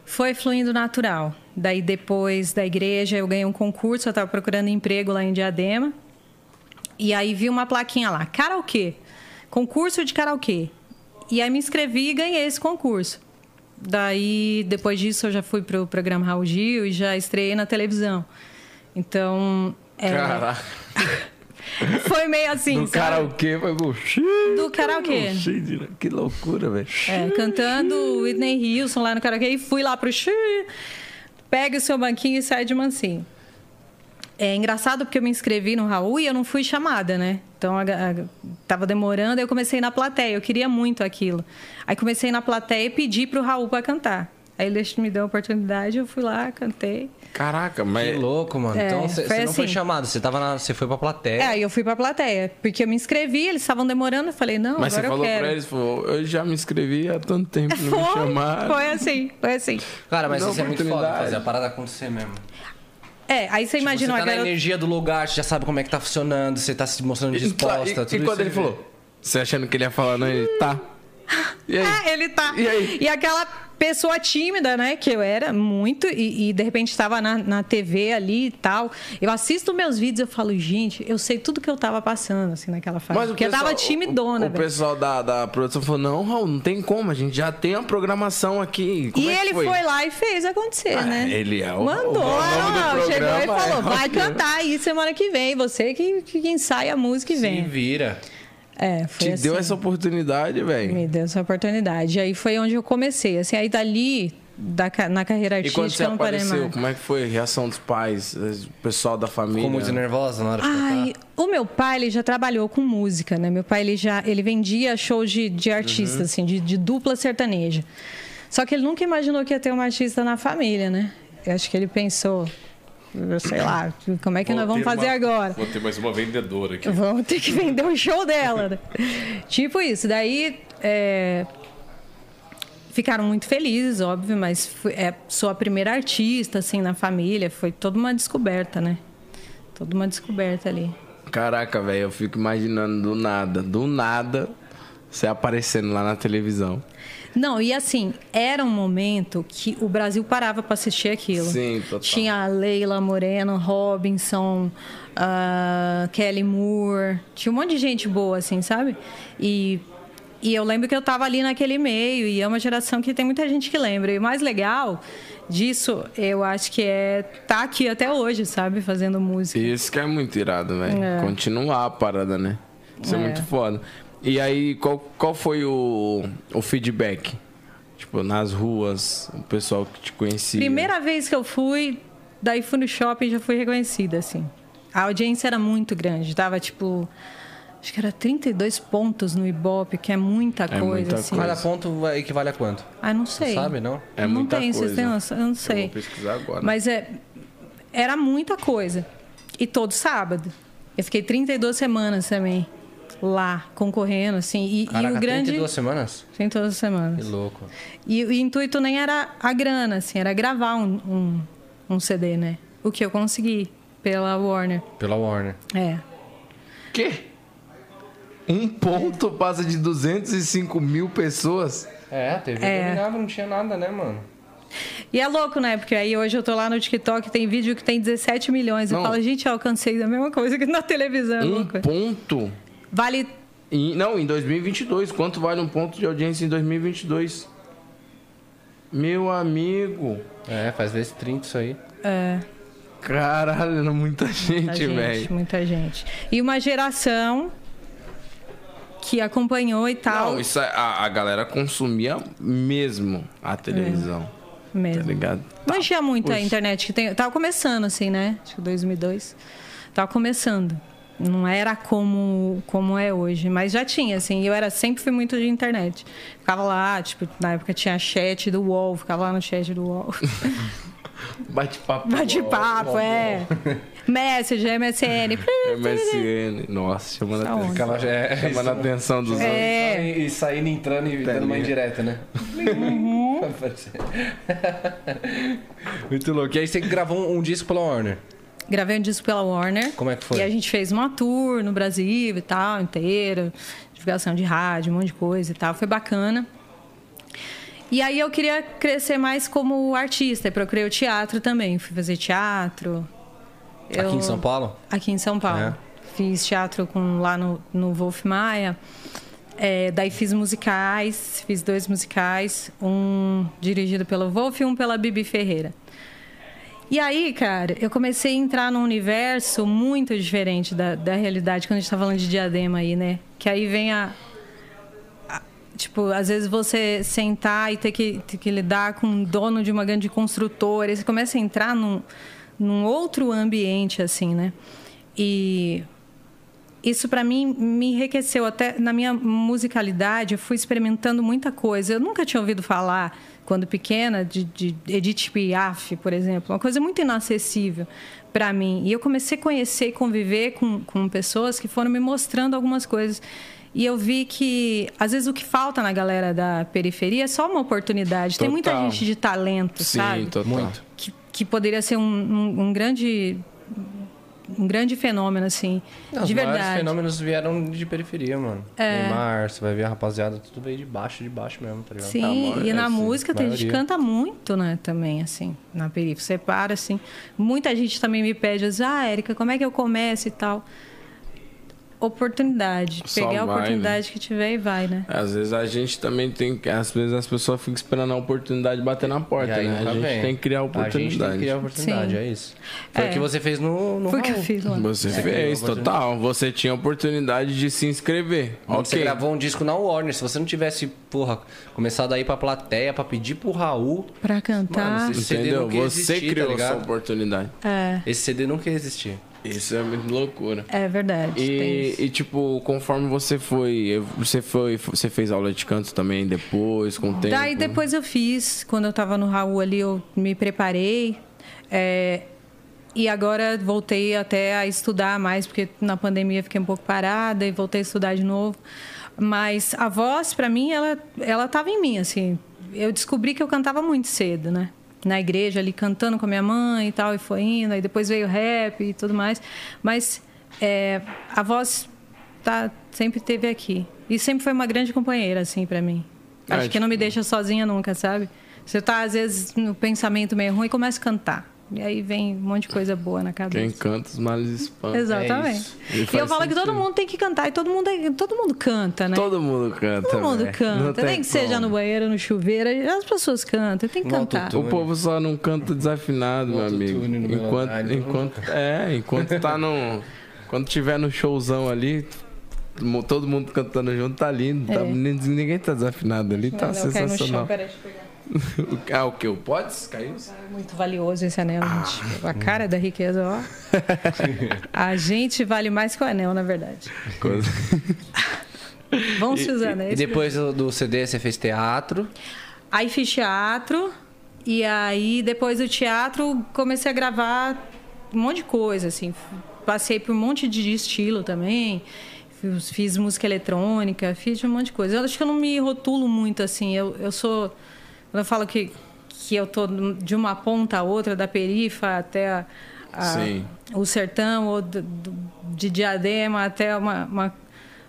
Foi fluindo natural. Daí, depois da igreja, eu ganhei um concurso. Eu estava procurando emprego lá em Diadema. E aí vi uma plaquinha lá: karaokê. Concurso de karaokê. E aí me inscrevi e ganhei esse concurso. Daí, depois disso, eu já fui pro programa Raul Gil e já estreiei na televisão. Então. é, Caraca. foi meio assim, Do sabe? karaokê foi pro... Do karaokê. Que loucura, velho. É, cantando Whitney Houston lá no karaokê e fui lá pro pega o seu banquinho e sai de mansinho. É engraçado porque eu me inscrevi no Raul e eu não fui chamada, né? Então a, a, tava demorando, aí eu comecei na plateia, eu queria muito aquilo. Aí comecei na plateia e pedi pro Raul para cantar. Aí ele me deu a oportunidade, eu fui lá, cantei. Caraca, Que mas. louco, mano. É, então você você não foi assim. chamado, você tava na, você foi pra plateia. É, eu fui pra plateia, porque eu me inscrevi, eles estavam demorando, eu falei, não, Mas você agora eu falou quero. pra eles, falou, eu já me inscrevi há tanto tempo, não me Foi, chamaram. foi assim, foi assim. Cara, mas isso é muito foda, oportunidade. fazer a parada acontecer mesmo. É, aí você Tipo, imagina você tá na garota... energia do lugar, você já sabe como é que tá funcionando, você tá se mostrando E, disposta. e, tudo e isso quando ele falou? Você achando que ele ia falar, não, ele tá. E aí? É, ele tá. E aí? aquela pessoa tímida, né, que eu era muito, e, e de repente estava na, na TV ali e tal. Eu assisto meus vídeos e eu falo, gente, eu sei tudo que eu tava passando, assim, naquela fase. o porque eu tava pessoal- timidona, O, o pessoal da, da produção falou: não, Raul, não tem como, a gente já tem a programação aqui. Como E é que ele foi? lá e fez acontecer, Ah, né? ele é o- Mandou, o nome do não, chegou e falou, é vai cantar aí semana que vem, você que, que ensaia a música e Se vem. vira. É, foi Te assim. deu essa oportunidade, velho. Me deu essa oportunidade. E aí foi onde eu comecei. Assim, aí dali, da, na carreira E quando você artística, eu não parei apareceu, mais. como é que foi a reação dos pais, o pessoal da família? Ficou muito nervosa na hora de Ai, cantar? o meu pai ele já trabalhou com música, né? Meu pai ele já ele vendia shows de, de artistas, Uhum. assim, de, de dupla sertaneja. Só que ele nunca imaginou que ia ter uma artista na família, né? Eu acho que ele pensou, sei lá, como é que nós vamos fazer agora? Vou ter mais uma vendedora aqui. Vamos ter que vender o show dela. né? tipo isso. Daí é, ficaram muito felizes, óbvio, mas fui- é, sou a primeira artista assim na família. Foi toda uma descoberta, né? Toda uma descoberta ali. Caraca, velho, eu fico imaginando do nada, do nada, você aparecendo lá na televisão. Não, e assim, era um momento que o Brasil parava para assistir aquilo. Sim, total. Tinha a Leila Moreno, Robinson, a Kelly Moore, tinha um monte de gente boa, assim, sabe? E E eu lembro que eu estava ali naquele meio, e é uma geração que tem muita gente que lembra. E o mais legal disso, eu acho que é tá aqui até hoje, sabe? Fazendo música. Isso que é muito irado, velho. É. Continuar a parada, né? Isso é. É. muito foda. E aí, qual, qual foi o, o feedback? Tipo, nas ruas, o pessoal que te conhecia. Primeira vez que eu fui, daí fui no shopping já fui reconhecida, assim. A audiência era muito grande, tava tipo. Acho que era 32 pontos no Ibope, que é muita É coisa, muita assim. coisa. Cada ponto equivale a quanto? Ah, não sei. Sabe, não? É não muita tem, vocês coisa. têm noção? Eu não Eu sei. vou pesquisar agora. Mas é, era muita coisa. E todo sábado. Eu fiquei 32 semanas também lá, concorrendo, assim. E, Caraca, e o grande. 32 semanas? 32 Que semanas. louco. E o intuito nem era a grana, assim, era gravar um, um, um CD, né? O que eu consegui pela Warner. Pela Warner. É. Quê? Um ponto passa de 205 mil pessoas? É, a TV É. dominava, não tinha nada, né, mano? E é louco, né? Porque aí hoje eu tô lá no TikTok, tem vídeo que tem 17 milhões. Não. Eu falo, gente, eu alcancei a mesma coisa que na televisão. é Um louco. ponto? Vale Em- não, em 2022. Quanto vale um ponto de audiência em 2022? Meu amigo. É, faz vezes 30 isso aí. Caralho, era muita gente, Muita gente, velho. muita gente. E uma geração que acompanhou e tal. Não, isso é- a, a galera consumia mesmo a televisão. mesmo. Tá ligado? Não tinha muita Poxa. internet que tem. Tava começando, assim, né? Acho que 2002. Tava começando. Não era como, como é hoje, mas já tinha, assim. Eu era, sempre fui muito de internet. Ficava lá, tipo, na época tinha chat do UOL, ficava lá no chat do UOL. Bate-papo. Bate-papo, é. Messenger, MSN. MSN. Nossa, chamando a atenção. Aquela já é. Chamando a atenção dos outros. É. E saindo, entrando e dando uma indireta, né? Muito louco. E aí você gravou um, um disco pela Warner. Gravei um disco pela Warner. Como é que foi? E a gente fez uma tour no Brasil e tal, inteira. Divulgação de rádio, um monte de coisa e tal. Foi bacana. E aí eu queria crescer mais como artista. e Procurei o teatro também. Fui fazer teatro. Aqui Eu- em São Paulo? Aqui em São Paulo. É. Fiz teatro com, lá no, no Wolf Maia. É, daí fiz musicais, fiz dois musicais, um dirigido pelo Wolf e um pela Bibi Ferreira. E aí, cara, eu comecei a entrar num universo muito diferente da, da realidade quando a gente tá falando de diadema aí, né? Que aí vem a, Tipo, às vezes você sentar e ter que, ter que lidar com um dono de uma grande construtora, você começa a entrar num, num outro ambiente, assim, né? E isso para mim me enriqueceu até na minha musicalidade eu fui experimentando muita coisa eu nunca tinha ouvido falar quando pequena de, de Edith Piaf por exemplo uma coisa muito inacessível para mim e eu comecei a conhecer e conviver com, com pessoas que foram me mostrando algumas coisas e eu vi que às vezes o que falta na galera da periferia é só uma oportunidade tem muita Total. gente de talento Sim, sabe total. Muito. que, que poderia ser um, um, um grande um grande fenômeno assim Não, de os maiores verdade fenômenos vieram de periferia, mano. É. Neymar, você vai ver a rapaziada, tudo veio de baixo, de baixo mesmo, tá ligado? Sim, Tá, e na é, música tem gente que maioria. canta muito, né, também, assim, na periferia. Você para, assim. Muita gente também me pede, assim, ah, Érica, como é que eu começo e tal? Oportunidade. Só Pegar a vai, oportunidade que tiver e vai, né? Às vezes a gente também tem que. Às vezes as pessoas ficam esperando a oportunidade bater na porta, aí né? A gente vem. tem que criar a A gente tem oportunidade. que criar a oportunidade, Sim. é isso. Foi É. o que você fez no, no Foi o que eu fiz lá. Você Você fez, oportunidade. total. Você tinha a oportunidade de se inscrever. Quando Você gravou um disco na Warner. Se você não tivesse, porra, começado a ir pra plateia pra pedir pro Raul, Pra cantar. Mano, esse CD Entendeu? nunca ia Você existir, tá criou a ligado? sua oportunidade. É, esse CD nunca ia existir. Isso é muito loucura. é verdade. E, e, tipo, conforme você foi, você foi, você fez aula de canto também depois, com o tempo? Daí depois eu fiz, quando eu tava no Raul ali, eu me preparei. é, e agora voltei até a estudar mais, porque na pandemia fiquei um pouco parada e voltei a estudar de novo. Mas a voz, para mim, ela, ela tava em mim, assim. Eu descobri que eu cantava muito cedo, né? Na igreja, ali cantando com a minha mãe e tal, e foi indo. Aí depois veio o rap e tudo mais. Mas é, a voz tá, sempre teve aqui. E sempre foi uma grande companheira, assim, para mim. É, Acho que não me tipo- deixa sozinha nunca, sabe? Você tá, às vezes, no pensamento meio ruim e começa a cantar. E aí vem um monte de coisa boa na cabeça. Quem canta os males espanta. Exatamente. É isso. e eu falo que todo mundo tem que cantar e todo mundo, todo mundo canta, né? Todo mundo canta. Todo mundo velho. canta. Não tem Nem que seja no banheiro, no chuveiro, as pessoas cantam, tem que No cantar. O povo só não canta desafinado, meu amigo. Enquanto, enquanto, é, enquanto tá no. Quando tiver no showzão ali, todo mundo cantando junto, tá lindo. Tá, É. ninguém tá desafinado ali, tá Mas eu caí no chão, ah, o que? O Pods? Caiu? Muito valioso esse anel, Ah. gente. A cara da riqueza, ó. A gente vale mais que o anel, na verdade. Coisa. Vamos se usando, é E isso depois do do CD você fez teatro. Aí fiz teatro, e aí depois do teatro comecei a gravar um monte de coisa, assim. Passei por um monte de estilo também. Fiz, fiz música eletrônica, fiz um monte de coisa. Eu acho que eu não me rotulo muito, assim. Eu, eu sou... Quando eu falo que, que eu tô de uma ponta a outra, da perifa até a- a- o sertão, ou do- do- de Diadema até uma, uma,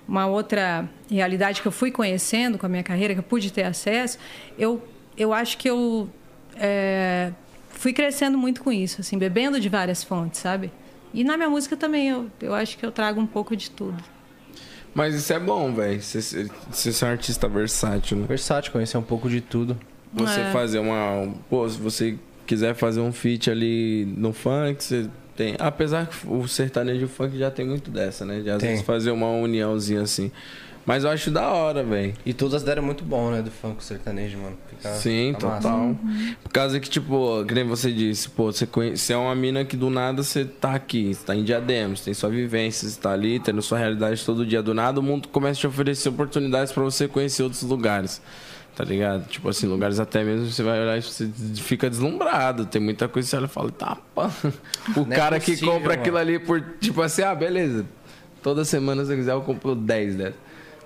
uma outra realidade que eu fui conhecendo com a minha carreira, que eu pude ter acesso, eu, eu acho que eu é, fui crescendo muito com isso, assim, bebendo de várias fontes, sabe? E na minha música também, eu, eu acho que eu trago um pouco de tudo. Mas isso é bom, velho. Você ser você ser um artista versátil, né? Versátil, conhecer um pouco de tudo. Você É. fazer uma. Pô, se você quiser fazer um feat ali no funk, você tem. Apesar que o sertanejo e o funk já tem muito dessa, né? De às Tem. vezes fazer uma uniãozinha assim. Mas eu acho da hora, velho. E todas deram muito bom, né? Do funk sertanejo, mano. Fica, Sim, fica total. Por causa que, tipo, que nem você disse, pô, você, conhe... você é uma mina que do nada você tá aqui, você tá em diadema, você tem sua vivência, você tá ali, tendo sua realidade todo dia. Do nada o mundo começa a te oferecer oportunidades pra você conhecer outros lugares. Tá ligado? Tipo assim, lugares até mesmo você vai olhar e você fica deslumbrado. Tem muita coisa que você olha e fala, tá, pá. O Não é cara que possível, compra mano. aquilo ali por, tipo assim, ah, beleza. Toda semana, se eu quiser, eu compro 10 dessas.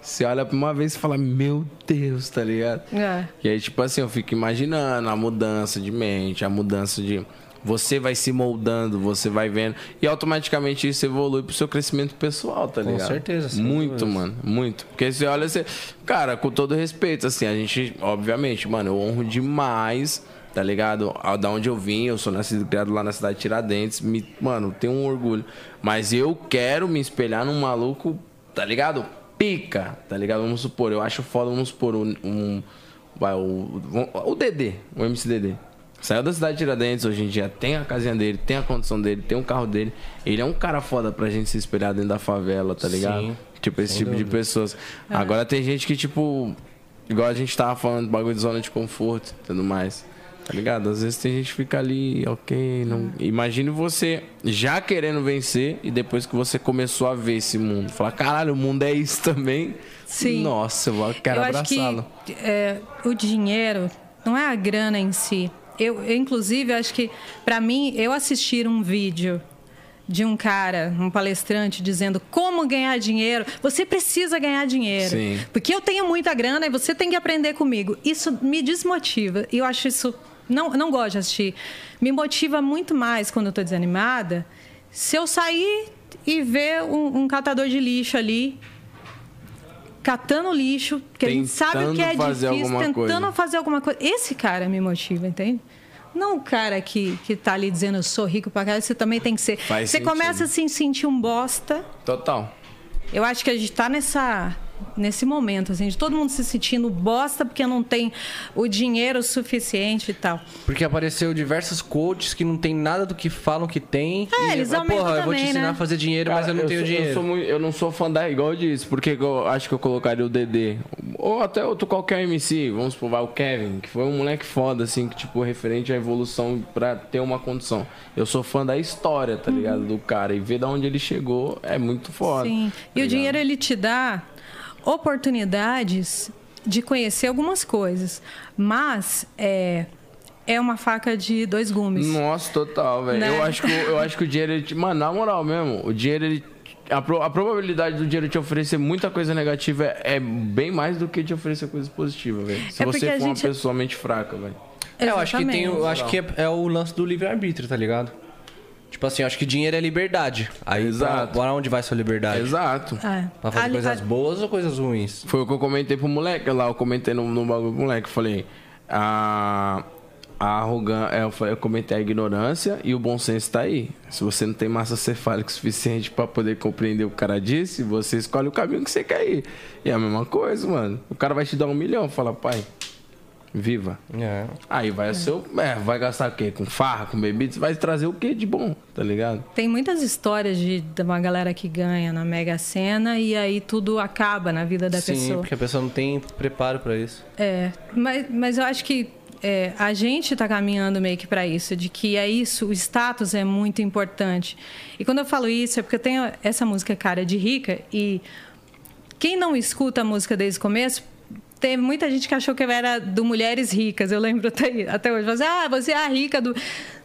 Você olha pra uma vez e fala, meu Deus, tá ligado? É. E aí, tipo assim, eu fico imaginando a mudança de mente, a mudança de. Você vai se moldando, você vai vendo. E automaticamente isso evolui pro seu crescimento pessoal, tá Com ligado? certeza, sem Muito, mano. Muito. Porque você olha, você. Cara, com todo respeito, assim, a gente, obviamente, mano, eu honro demais, tá ligado? Da onde eu vim, eu sou nascido e criado lá na cidade de Tiradentes. Me, mano, tenho um orgulho. Mas eu quero me espelhar num maluco, tá ligado? Pica, tá ligado? Vamos supor, eu acho foda, vamos supor, um. um vai, o, o DD, o MC DD. Saiu da cidade de Tiradentes, hoje em dia tem a casinha dele, tem a condição dele, tem o carro dele. Ele é um cara foda pra gente se espelhar dentro da favela, tá ligado? Sim, tipo, esse tipo de dúvida. pessoas. Agora tem gente que, tipo, igual a gente tava falando, bagulho de zona de conforto e tudo mais. Tá ligado? Às vezes tem gente que fica ali, ok. Não... Imagine você já querendo vencer e depois que você começou a ver esse mundo. Falar, caralho, o mundo é isso também. Sim. Nossa, eu quero abraçá-lo. é, o dinheiro não é a grana em si. Eu, eu, inclusive, acho que, para mim, eu assistir um vídeo de um cara, um palestrante, dizendo como ganhar dinheiro, você precisa ganhar dinheiro. Sim. Porque eu tenho muita grana e você tem que aprender comigo. Isso me desmotiva. E eu acho isso. Não, não gosto de assistir. Me motiva muito mais quando eu estou desanimada se eu sair e ver um, um catador de lixo ali catando lixo, porque a gente sabe o que é fazer difícil, tentando coisa. fazer alguma coisa. Esse cara me motiva, entende? Não o cara que, que tá ali dizendo eu sou rico pra caralho, você também tem que ser. Faz você sentido. começa a se sentir um bosta. Total. Eu acho que a gente tá nessa nesse momento, assim, de todo mundo se sentindo bosta porque não tem o dinheiro suficiente e tal. Porque apareceu diversos coaches que não tem nada do que falam que tem. É, e, eles ah, aumentam Porra, eu vou te também, ensinar né? a fazer dinheiro, mas eu não tenho sou, dinheiro. Eu, sou muito- eu não sou fã da, igual eu disse, porque eu acho que eu colocaria o DD. Ou até outro qualquer MC, vamos supor, vai o Kevin, que foi um moleque foda, assim, que, tipo, referente à evolução pra ter uma condição. Eu sou fã da história, tá ligado? Do cara. E ver da onde ele chegou é muito foda. Sim. tá E o dinheiro ele te dá oportunidades de conhecer algumas coisas, mas é é uma faca de dois gumes. Nossa, total, velho. Né? Eu, acho que, o- eu acho que o dinheiro, ele te- mano, na moral mesmo, o dinheiro, ele. A, pro- a probabilidade do dinheiro te oferecer muita coisa negativa é, é bem mais do que te oferecer coisas positivas, velho. Se É você for uma gente- pessoa mente fraca, velho. É, eu acho que tem, eu acho que é, é o lance do livre-arbítrio, tá ligado? Tipo assim, eu acho que dinheiro é liberdade. Aí Exato. Pra, pra onde vai sua liberdade? Exato. É. Pra fazer Ali- coisas boas ou coisas ruins? Foi o que eu comentei pro moleque lá, eu comentei no, no bagulho pro moleque. eu Falei, ah, a arrogância, eu, falei- eu comentei a ignorância e o bom senso tá aí. Se você não tem massa cefálica suficiente pra poder compreender o que o cara disse, você escolhe o caminho que você quer ir. E é a mesma coisa, mano. O cara vai te dar um milhão, fala, pai, viva. É. Aí vai o seu. É, vai gastar o quê? Com farra, com bebida? Vai trazer o quê de bom, tá ligado? Tem muitas histórias de, de uma galera que ganha na Mega Sena e aí tudo acaba na vida da Sim, pessoa. porque a pessoa não tem preparo pra isso. É, mas, mas eu acho que é, a gente está caminhando meio que para isso, de que é isso, o status é muito importante. E quando eu falo isso, é porque eu tenho essa música Cara de Rica e quem não escuta a música desde o começo, teve muita gente que achou que eu era do Mulheres Ricas. Eu lembro até, até hoje. Você, ah, você é a rica do.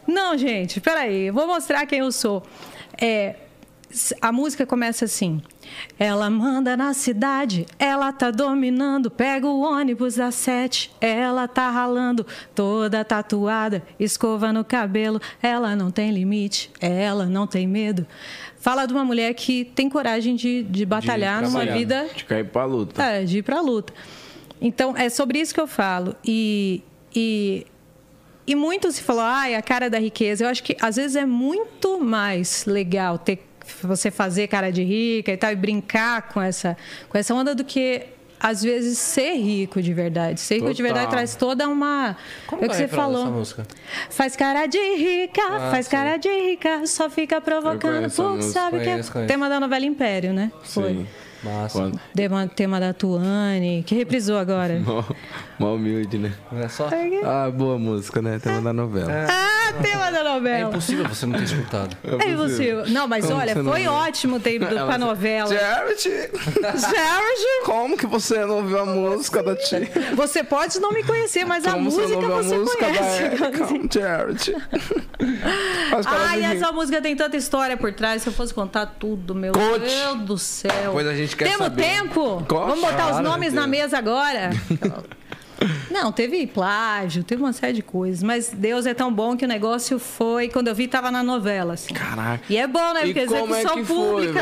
Não, gente, peraí, vou mostrar quem eu sou. É, a música começa assim. Ela manda na cidade, ela tá dominando, pega o ônibus às sete, ela tá ralando, toda tatuada, escova no cabelo, ela não tem limite, ela não tem medo. Fala de uma mulher que tem coragem de, de batalhar numa trabalhar. vida De cair pra luta. é, de ir pra luta. Então, é sobre isso que eu falo. E, e, e muito se falou, ai, a cara da riqueza. Eu acho que, às vezes, é muito mais legal ter você fazer cara de rica e tal, e brincar com essa, com essa onda do que, às vezes, ser rico de verdade. Ser rico de Total. verdade traz toda uma... Como é o que é você falou. Faz cara de rica, Ah, faz sim. cara de rica, só fica provocando, música. sabe que é tema da novela Império, né? Foi. Sim. Massa. Quando... Tema, tema da Tuane, que reprisou agora. Mó, mó humilde, né? É só. Ah, boa música, né? Tema da novela. Ah, tema da É novela. impossível você não ter escutado. É impossível. Não, mas Como olha, foi viu? ótimo ter ido pra novela. Jared, Sérgio, como que você não ouviu a música da tia? você pode não me conhecer, mas a Como música você a música conhece. Erika? Jared. Ai, essa música tem tanta história por trás. Se eu fosse contar tudo, meu Conte. Deus do céu. Pois a gente quer Temos saber. tempo? Conte. Vamos botar os nomes na mesa agora? Não, teve plágio, teve uma série de coisas. Mas Deus é tão bom que o negócio foi... Quando eu vi, tava na novela, assim. Caraca. E é bom, né? Porque como é execução que pública.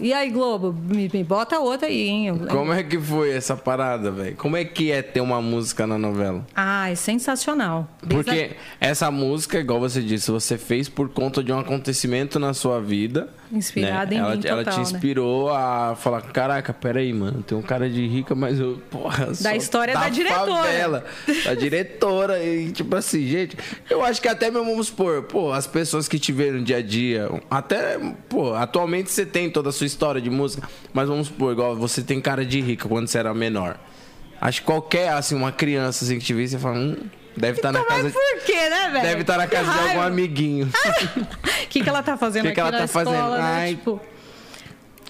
e aí, Globo, me, me bota outra aí, hein? Como é que foi essa parada, velho? Como é que é ter uma música na novela? Ah, é sensacional. Desde Porque essa música, igual você disse, você fez por conta de um acontecimento na sua vida. Inspirada né? em ela, mim Ela te né? inspirou a falar, caraca, peraí, mano, tem um cara de rica, mas eu, porra, sou história da diretora. Da diretora. E tipo assim, gente, eu acho que até mesmo vamos supor, pô, as pessoas que te veem no dia a dia, até, pô, atualmente você tem toda a sua história de música, mas vamos supor, igual você tem cara de rica quando você era menor. Acho que qualquer, assim, uma criança assim que te vê, você fala, hum, deve estar na Então, casa. mas por quê, né, velho? Deve estar na Que casa de algum amiguinho. O que, que ela tá fazendo Que que aqui ela na tá fazendo? escola, né? Ai. Tipo...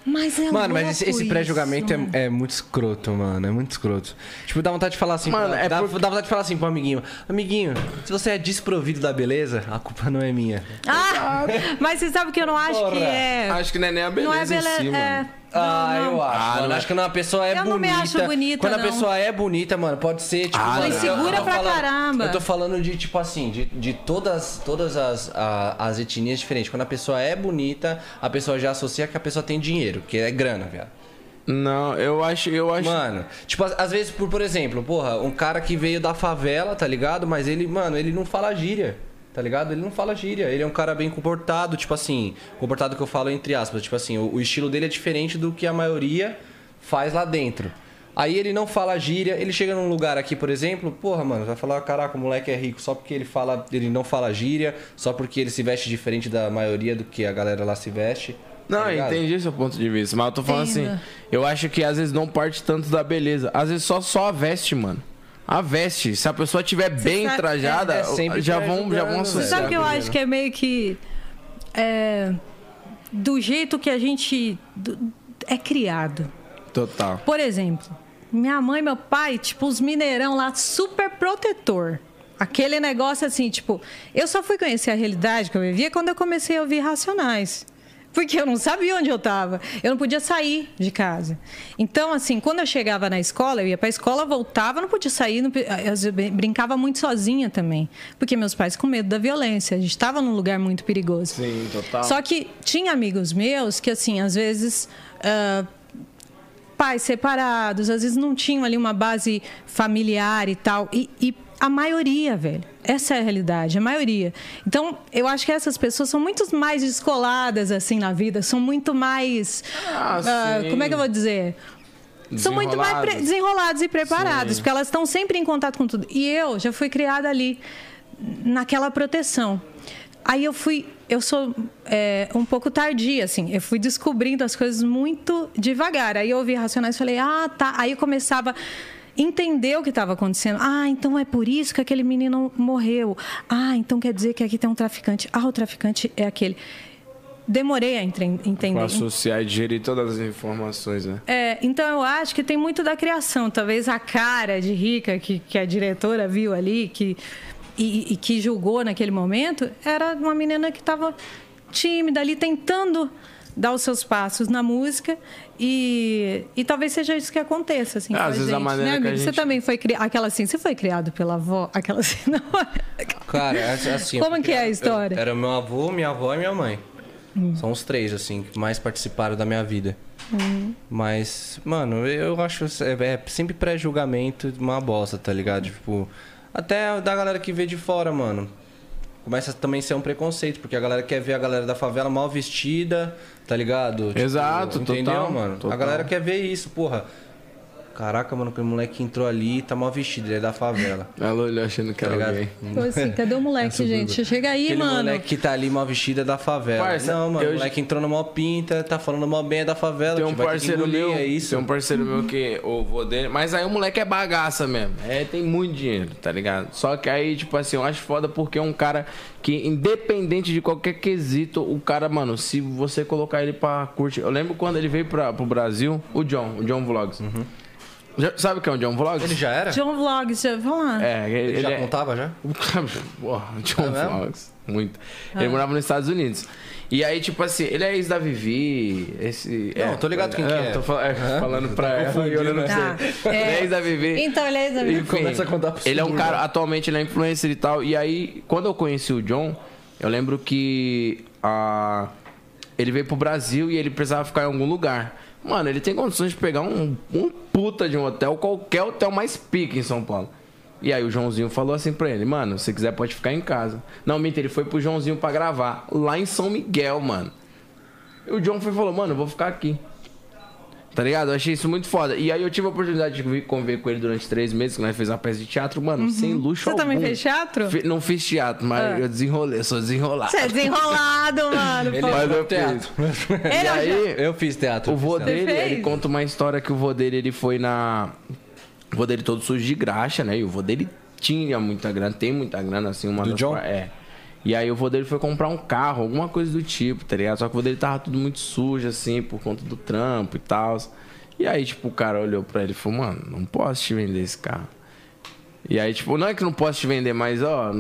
Mas é Mano, mas esse, esse pré-julgamento é, é muito escroto, mano. É muito escroto. Tipo, dá vontade de falar assim. Mano, pra- é dá, por- dá vontade de falar assim pro amiguinho: Amiguinho, se você é desprovido da beleza, a culpa não é minha. Ah, mas você sabe que eu não acho que Porra. é... Acho que não é nem a não é beleza em beleza... si, mano. é... Ah, não, não. eu acho. Ah, mano. não é. Acho que quando a pessoa é Eu bonita. não me acho bonita, Quando a pessoa é bonita, mano, pode ser, tipo. Ah, mano, eu- eu Insegura pra falando- caramba. Eu tô falando de, tipo assim, de, de todas, todas as, a- as etnias diferentes. Quando a pessoa é bonita, a pessoa já associa que a pessoa tem dinheiro, que é grana, viado. Não, eu acho, eu acho. Mano, tipo, às, às vezes, por, por exemplo, porra, um cara que veio da favela, tá ligado? Mas ele, mano, ele não fala gíria, tá ligado? Ele não fala gíria. Ele é um cara bem comportado, tipo assim, comportado que eu falo entre aspas, tipo assim, o, o estilo dele é diferente do que a maioria faz lá dentro. Aí ele não fala gíria, ele chega num lugar aqui, por exemplo, porra, mano, vai falar, caraca, o moleque é rico só porque ele fala, ele não fala gíria, só porque ele se veste diferente da maioria do que a galera lá se veste. Não, tá entendi seu ponto de vista, mas eu tô falando assim, eu acho que às vezes não parte tanto da beleza, às vezes só só a veste, mano. A veste, se a pessoa tiver bem sabe- trajada, é, é sempre já vão já vão Você associar. sabe que eu acho que é meio que... é, do jeito que a gente do- é criado. Total. Por exemplo, minha mãe e meu pai, tipo, os mineirão lá, super protetor. Aquele negócio assim, tipo, eu só fui conhecer a realidade que eu vivia quando eu comecei a ouvir Racionais. Porque eu não sabia onde eu estava. Eu não podia sair de casa. Então, assim, quando eu chegava na escola, eu ia para a escola, voltava, não podia sair. Não, eu brincava muito sozinha também. Porque meus pais com medo da violência. A gente estava num lugar muito perigoso. Sim, total. Só que tinha amigos meus que, assim, às vezes. ah, pais separados, às vezes não tinham ali uma base familiar e tal. E, e a maioria, velho. Essa é a realidade, a maioria. Então, eu acho que essas pessoas são muito mais descoladas, assim, na vida. São muito mais... Ah, sim. como é que eu vou dizer? São muito mais desenrolados e preparados, Sim. porque elas estão sempre em contato com tudo. E eu já fui criada ali, naquela proteção. Aí eu fui, eu sou é, um pouco tardia, assim, eu fui descobrindo as coisas muito devagar. Aí eu ouvi Racionais e falei, ah, tá. Aí eu começava entender o que estava acontecendo. Ah, então é por isso que aquele menino morreu. Ah, então quer dizer que aqui tem um traficante. Ah, o traficante é aquele. Demorei a entender. Pra associar e digerir todas as informações, né? É, então eu acho que tem muito da criação. Talvez a cara de rica que, que a diretora viu ali, que, e, e que julgou naquele momento, era uma menina que estava tímida ali, tentando dar os seus passos na música e, e talvez seja isso que aconteça assim É, com às a vezes a gente, maneira né, que a amigo? Você gente- também foi criado aquela assim, você foi criado pela avó, aquela assim, não? Cara, é assim. Como que é a história? eu- era meu avô, minha avó e minha mãe. São os três, assim, que mais participaram da minha vida. Mas, mano, eu acho é, é sempre pré-julgamento uma bosta, tá ligado? Tipo, até da galera que vê de fora, mano. Começa a também ser um preconceito, porque a galera quer ver a galera da favela mal vestida, tá ligado? Tipo, Exato, entendeu, total, mano? total. A galera quer ver isso, porra. Caraca, mano, aquele moleque que entrou ali tá mal vestido, ele é da favela. Ela olhou achando que Tá era ligado? alguém. Pô, assim, cadê o moleque, gente? Chega aí, Aquele mano. moleque que tá ali mal vestido é da favela. Parça, não, mano, o moleque entrou numa pinta, tá falando mal bem é da favela. Tem um tio, vai ter que parceiro engolir, meu, é isso. tem um parceiro meu que o vô dele, mas aí o moleque é bagaça mesmo. É, tem muito dinheiro, tá ligado? Só que aí, tipo assim, eu acho foda porque é um cara que independente de qualquer quesito, o cara, mano, se você colocar ele pra curtir, eu lembro quando ele veio pra, pro Brasil, o John, o John Vlogs. Já- sabe o que é o John Vlogs? Ele já era? John Vlogs, já vamos lá. É, ele, Ele já é- contava já? Porra, John É? Vlogs. Muito. Ele morava nos Estados Unidos. E aí, tipo assim, ele é ex da Vivi. Esse, Não, tô ligado quem que é. Tô fal- é, falando pra ela e olhando pra Tá. você. Ele é ex da Vivi. Então, ele é ex da Vivi. Enfim, Começa a contar pro Ele é um cara, né? atualmente ele é influencer e tal. E aí, quando eu conheci o John, eu lembro que a, ele veio pro Brasil e ele precisava ficar em algum lugar. Mano, ele tem condições de pegar um, um puta de um hotel, qualquer hotel mais pique em São Paulo. E aí o Joãozinho falou assim pra ele, mano, se quiser pode ficar em casa. Não, mentira, ele foi pro Joãozinho pra gravar, lá em São Miguel, mano. E o John foi falou, mano, eu vou ficar aqui. Tá ligado? Eu achei isso muito foda. E aí eu tive a oportunidade de vir conviver com ele durante três meses, que nós fez uma peça de teatro, mano, sem luxo Uhum. Você também algum. fez teatro? Fi- não fiz teatro, mas Ah. eu desenrolei, eu sou desenrolado. Você é desenrolado, mano. Ele. Mas é eu teatro. E é aí, Eu fiz teatro. o vô dele, fez? ele conta uma história que o vô dele, ele foi na... O vô dele todo sujo de graxa, né? E o vô dele tinha muita grana, tem muita grana, assim, uma Do das John? É. E aí o vô dele foi comprar um carro, alguma coisa do tipo, tá ligado? Só que o vô dele tava tudo muito sujo, assim, por conta do trampo e tal. E aí, tipo, o cara olhou pra ele e falou, mano, não posso te vender esse carro. E aí, tipo, não é que não posso te vender, mas, ó,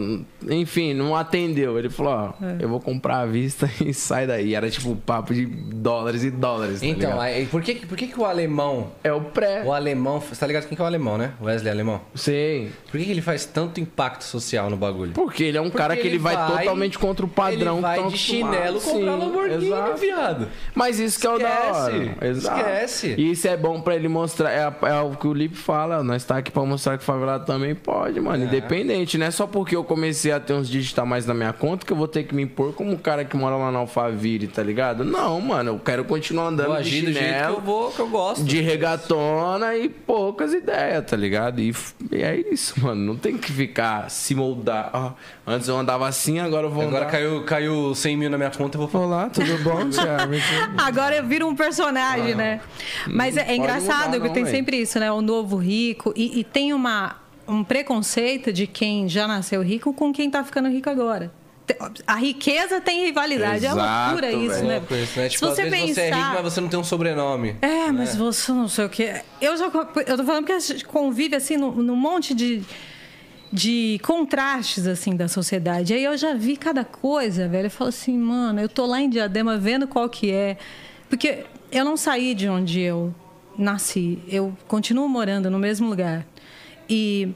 enfim, não atendeu. Ele falou, ó, É. eu vou comprar à vista e sai daí. Era tipo papo de dólares e dólares. tá Então, aí, por, que, por que, que o alemão. é o pré. O alemão. Você tá ligado quem que é o alemão, né? Wesley Alemão. Sei. Por que, que ele faz tanto impacto social no bagulho? Porque ele é um Porque cara que ele vai, totalmente contra o padrão Ele vai que de chinelo acostumado. comprar Sim, Lamborghini, exato. viado. Mas isso que é o da hora. Esquece, Exato. esquece. E isso é bom pra ele mostrar. É, é o que o Lipe fala. Nós tá aqui pra mostrar que o favelado também pode, mano. Independente. Não é só porque eu comecei a ter uns dígitos a mais na minha conta que eu vou ter que me impor como um cara que mora lá na Alphaville, tá ligado? Não, mano. Eu quero continuar andando Vou de agir do jeito que eu chinelo. vou, que eu gosto. De regatona e poucas ideias, tá ligado? E, e é isso, mano. Não tem que ficar se moldar. Ó, antes eu andava assim, agora eu vou Agora andar... caiu, caiu 100 mil na minha conta, eu vou falar. Olá, tudo bom, Thiago? Agora eu viro um personagem, né? Mas é, é engraçado mudar, que não, tem velho. sempre isso, né? O novo rico. E, e tem uma, um preconceito de quem já nasceu rico com quem tá ficando rico agora. A riqueza tem rivalidade. é Exato, loucura isso, velho. né? Louco isso, né? Se Tipo, você às vezes você é pensar. rico, mas você não tem um sobrenome. É, mas você não sei o quê. Eu já eu tô falando que a gente convive assim num, num monte de, de contrastes assim da sociedade. Aí eu já vi cada coisa, velho. Eu falo assim, mano, eu tô lá em Diadema vendo qual que é. Porque eu não saí de onde eu nasci. Eu continuo morando no mesmo lugar. E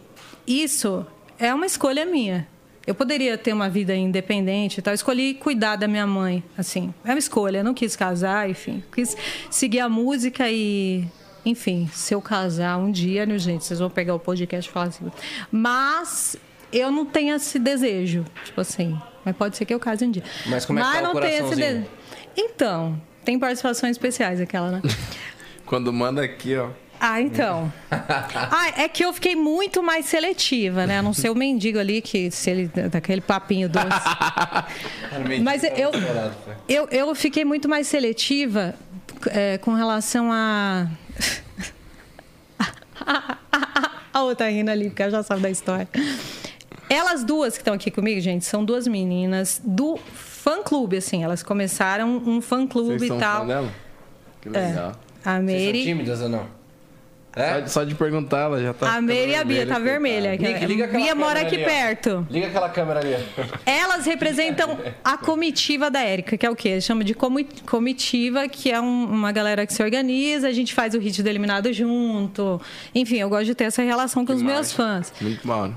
isso é uma escolha minha. Eu poderia ter uma vida independente e tal. Eu escolhi cuidar da minha mãe, assim. É uma escolha. Eu não quis casar, enfim. Quis seguir a música e, enfim, se eu casar um dia, né, gente, vocês vão pegar o podcast e falar assim. Mas eu não tenho esse desejo, tipo assim. Mas pode ser que eu case um dia. Mas como é que mas tá o não tenho esse desejo. Então, tem participações especiais aquela, né? Quando manda aqui, ó. Ah, então. Ah, é que eu fiquei muito mais seletiva, né? A não ser o mendigo ali, que se ele. daquele papinho doce. Mas eu, eu, eu fiquei muito mais seletiva é, com relação a. a outra rindo ali, porque ela já sabe da história. Elas duas que estão aqui comigo, gente, são duas meninas do fã-clube, assim. Elas começaram um fã-clube e tal. fã dela? Que legal. A Vocês são Mary. tímidas ou não? É? Só, só de perguntar, ela já tá. A Mary e a Bia tá vermelha. Liga, liga Bia mora aqui ali, perto. Liga aquela câmera ali. Elas representam a comitiva da Érica, que é o quê? Chama de comi- comitiva, que é um- uma galera que se organiza, a gente faz o hit do eliminado junto. Enfim, eu gosto de ter essa relação com os meus fãs. Muito mal.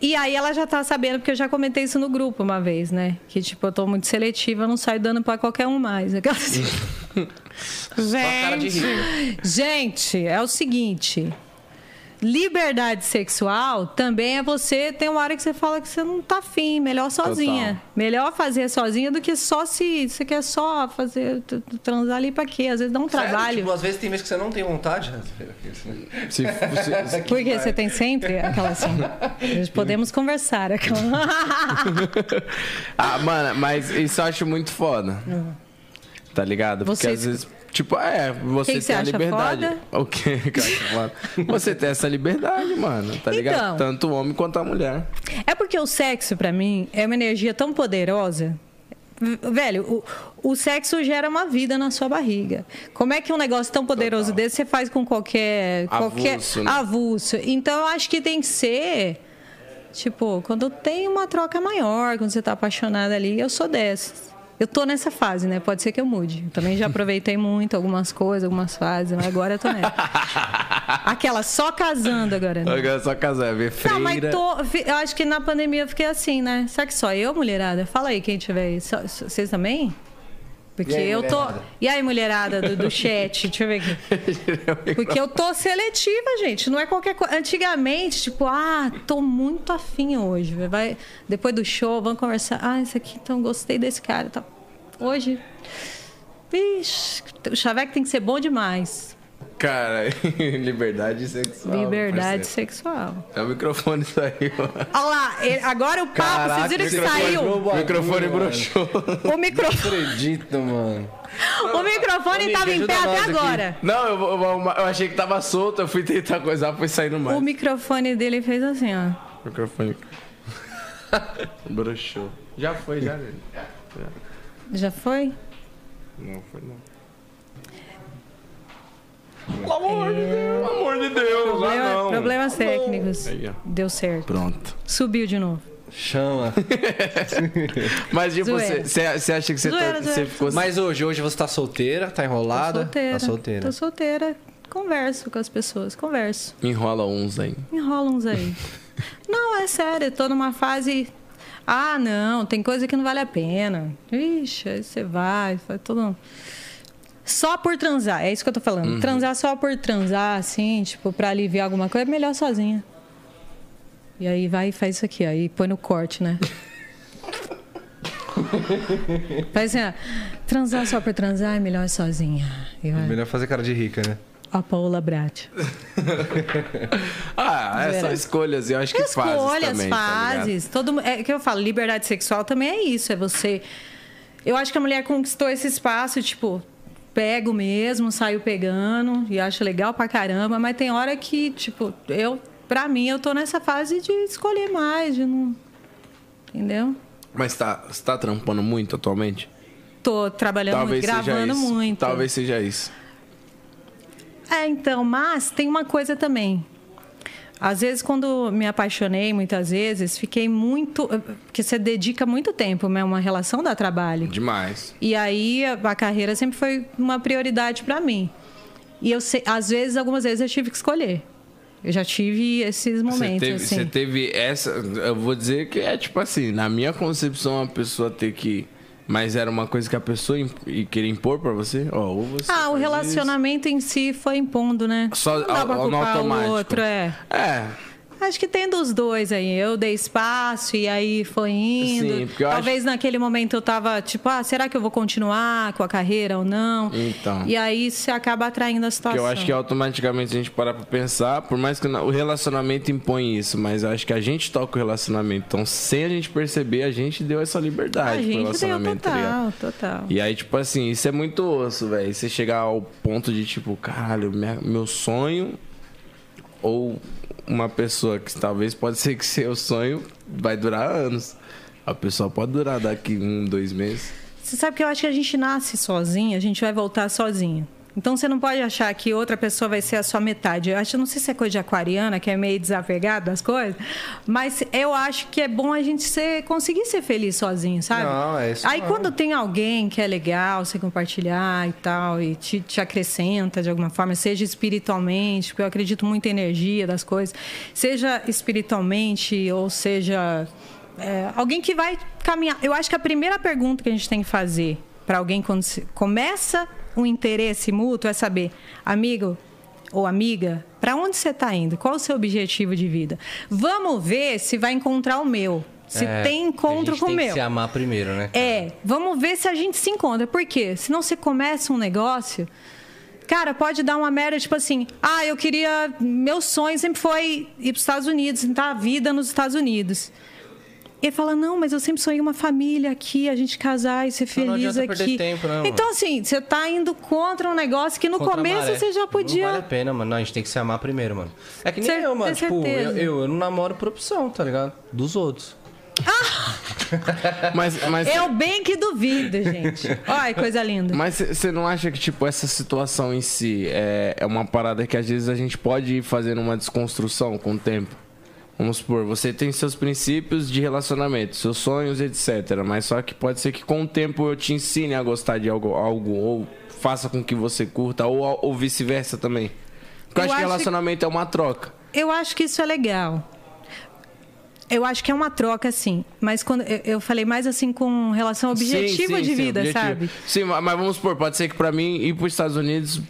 E aí ela já tá sabendo, porque eu já comentei isso no grupo uma vez, né? Que, tipo, eu tô muito seletiva, eu não saio dando pra qualquer um mais. Aquela cara de gente, gente, é o seguinte. Liberdade sexual também é você. Tem uma hora que você fala que você não tá afim, melhor sozinha. Total. Melhor fazer sozinha do que só se. Você quer só fazer. transar ali pra quê? Às vezes dá um Sério? trabalho. Tipo, às vezes tem vezes que você não tem vontade. Se, se- Porque você tem sempre aquela assim. Nós podemos conversar. Aquela... ah, mano, mas isso eu acho muito foda. Tá ligado? Porque Você- às vezes. Tipo, é, você Que que você tem a acha liberdade. foda? O acho foda? Você tem essa liberdade, mano. Tá ligado? Então. Tanto o homem quanto a mulher. É porque o sexo, pra mim, é uma energia tão poderosa. Velho, o, o sexo gera uma vida na sua barriga. Como é que um negócio tão poderoso desse você faz com qualquer. qualquer Avulso, né? avulso? Então eu acho que tem que ser. Tipo, quando tem uma troca maior, quando você tá apaixonada ali, eu sou dessas. Eu tô nessa fase, né? Pode ser que eu mude. Eu também já aproveitei muito algumas coisas, algumas fases, mas agora eu tô nessa. Aquela só casando agora, né? Agora é só casar, ver freira. Não, mas tô, eu acho que na pandemia eu fiquei assim, né? Será que só eu, mulherada? Fala aí quem tiver aí. Vocês também? Porque E aí, eu tô. mulherada? E aí, mulherada do, do chat? Deixa eu ver aqui. Porque eu tô seletiva, gente. Não é qualquer coisa. Antigamente, tipo, ah, tô muito afim hoje. Vai, depois do show, vamos conversar. Ah, esse aqui, então gostei desse cara. tal. Hoje. Vixe, o chaveco tem que ser bom demais. Cara, liberdade sexual. Liberdade sexual. É o microfone saiu. Olha lá, ele- agora o papo, Caraca, vocês viram que saiu? O microfone broxou. O microfone, acredito, mano. o microfone Nick, em pé até nós aqui. agora. Não, eu, eu, eu achei que tava solto, eu fui tentar coisar, foi saindo mais. O microfone dele fez assim, ó. O microfone. broxou. Já foi, já, gente. Já foi? Não foi, não. Pelo amor de Deus, pelo amor de Deus, ah, Problema- não. problemas técnicos. Aí. Deu certo. Pronto. Subiu de novo. Chama. Mas, tipo, você acha que você, tá, ficou... Mas hoje, hoje você tá solteira, tá enrolada? Tô solteira. Tá solteira. Tô solteira. Converso com as pessoas, converso. Enrola uns aí. Enrola uns aí. não, é sério, tô numa fase. Ah, não, tem coisa que não vale a pena. Ixi, aí você vai, faz tudo. Só por transar, é isso que eu tô falando. Transar só por transar, assim, tipo, pra aliviar alguma coisa, é melhor sozinha. E aí vai e faz isso aqui, e põe no corte, né? faz assim, ó. Transar só por transar é melhor sozinha. E vai. Melhor fazer cara de rica, né? A Paola Brat. Ah, é Zoeira. escolhas, eu acho que fases Escolhas, também, tá fases. Todo, é que eu falo, liberdade sexual também é isso. É você. Eu acho que a mulher conquistou esse espaço, tipo, pego mesmo, saio pegando e acho legal pra caramba, mas tem hora que, tipo, eu, pra mim, eu tô nessa fase de escolher mais, de não. Entendeu? Mas tá, você tá trampando muito atualmente? Tô trabalhando Talvez muito, gravando muito. Talvez seja isso. É, então, mas tem uma coisa também. Às vezes, quando me apaixonei, muitas vezes, fiquei muito. Porque você dedica muito tempo, né? Uma relação dá trabalho. Demais. E aí, a, carreira sempre foi uma prioridade para mim. E eu sei, às vezes, algumas vezes eu tive que escolher. Eu já tive esses Você momentos, teve, assim. você teve essa. Eu vou dizer que é tipo assim, na minha concepção, a pessoa ter que Mas era uma coisa que a pessoa imp- queria impor pra você? Ó, você Ah, o relacionamento em si foi impondo, né? Só Não dá pra ao- no culpar o automático. outro, é. isso. É, Acho que tem dos dois aí. Eu dei espaço e aí foi indo. Sim, porque eu Talvez naquele momento eu tava tipo, ah, será que eu vou continuar com a carreira ou não? Então. E aí você acaba atraindo a situação. eu acho que automaticamente a gente parar pra pensar, por mais que o relacionamento impõe isso, mas eu acho que a gente toca o relacionamento. Então, sem a gente perceber, a gente deu essa a liberdade pro gente deu relacionamento. tá ligado? total, total. E aí, tipo assim, isso é muito osso, velho. Você chegar ao ponto de, tipo, caralho, minha- meu sonho ou uma pessoa que talvez pode ser que seu sonho vai durar anos. A pessoa pode durar daqui um, dois meses. Você sabe que eu acho que a gente nasce sozinho, a gente vai voltar sozinho. Então você não pode achar que outra pessoa vai ser a sua metade. Eu acho, não sei se é coisa de aquariana, que é meio desapegado das coisas, mas eu acho que é bom a gente ser, conseguir ser feliz sozinho, sabe? Não, é isso Aí não. quando tem alguém que é legal, você compartilhar e tal, e te, te acrescenta de alguma forma, seja espiritualmente, porque eu acredito muito em energia das coisas, seja espiritualmente ou seja é, alguém que vai caminhar. Eu acho que a primeira pergunta que a gente tem que fazer para alguém quando se começa um interesse mútuo é saber, amigo ou amiga, para onde você está indo? Qual o seu objetivo de vida? Vamos ver se vai encontrar o meu. Se É, tem encontro com o tem meu. que se amar primeiro, né? É, vamos ver se a gente se encontra. Por quê? Senão você começa um negócio. Cara, pode dar uma merda, tipo assim, ah, eu queria. Meu sonho sempre foi ir para os Estados Unidos, tentar a vida nos Estados Unidos. Ele fala, não, mas eu sempre sonhei uma família aqui, a gente casar e ser não feliz adianta perder aqui. tempo, né, mano? então, assim, você tá indo contra um negócio que no Contra começo você já podia. Não vale a pena, mano. Não, a gente tem que se amar primeiro, mano. É que nem Cer- eu, mano. Tipo, eu, eu, eu não namoro por opção, tá ligado? Dos outros. Mas, mas, Eu bem que duvido, gente. Olha, coisa linda. mas você não acha que, tipo, essa situação em si é, é uma parada que às vezes a gente pode ir fazendo uma desconstrução com o tempo? Vamos supor, você tem seus princípios de relacionamento, seus sonhos, etc. Mas só que pode ser que com o tempo eu te ensine a gostar de algo, algo ou faça com que você curta, ou, ou vice-versa também. Porque eu, acho que relacionamento é uma troca. Eu acho que isso é legal. Eu acho que é uma troca, sim. Mas quando eu, falei mais assim com relação ao objetivo Sim, sim, de sim, vida, objetivo. sabe? Sim, ma- mas vamos supor, pode ser que pra mim ir pros Estados Unidos,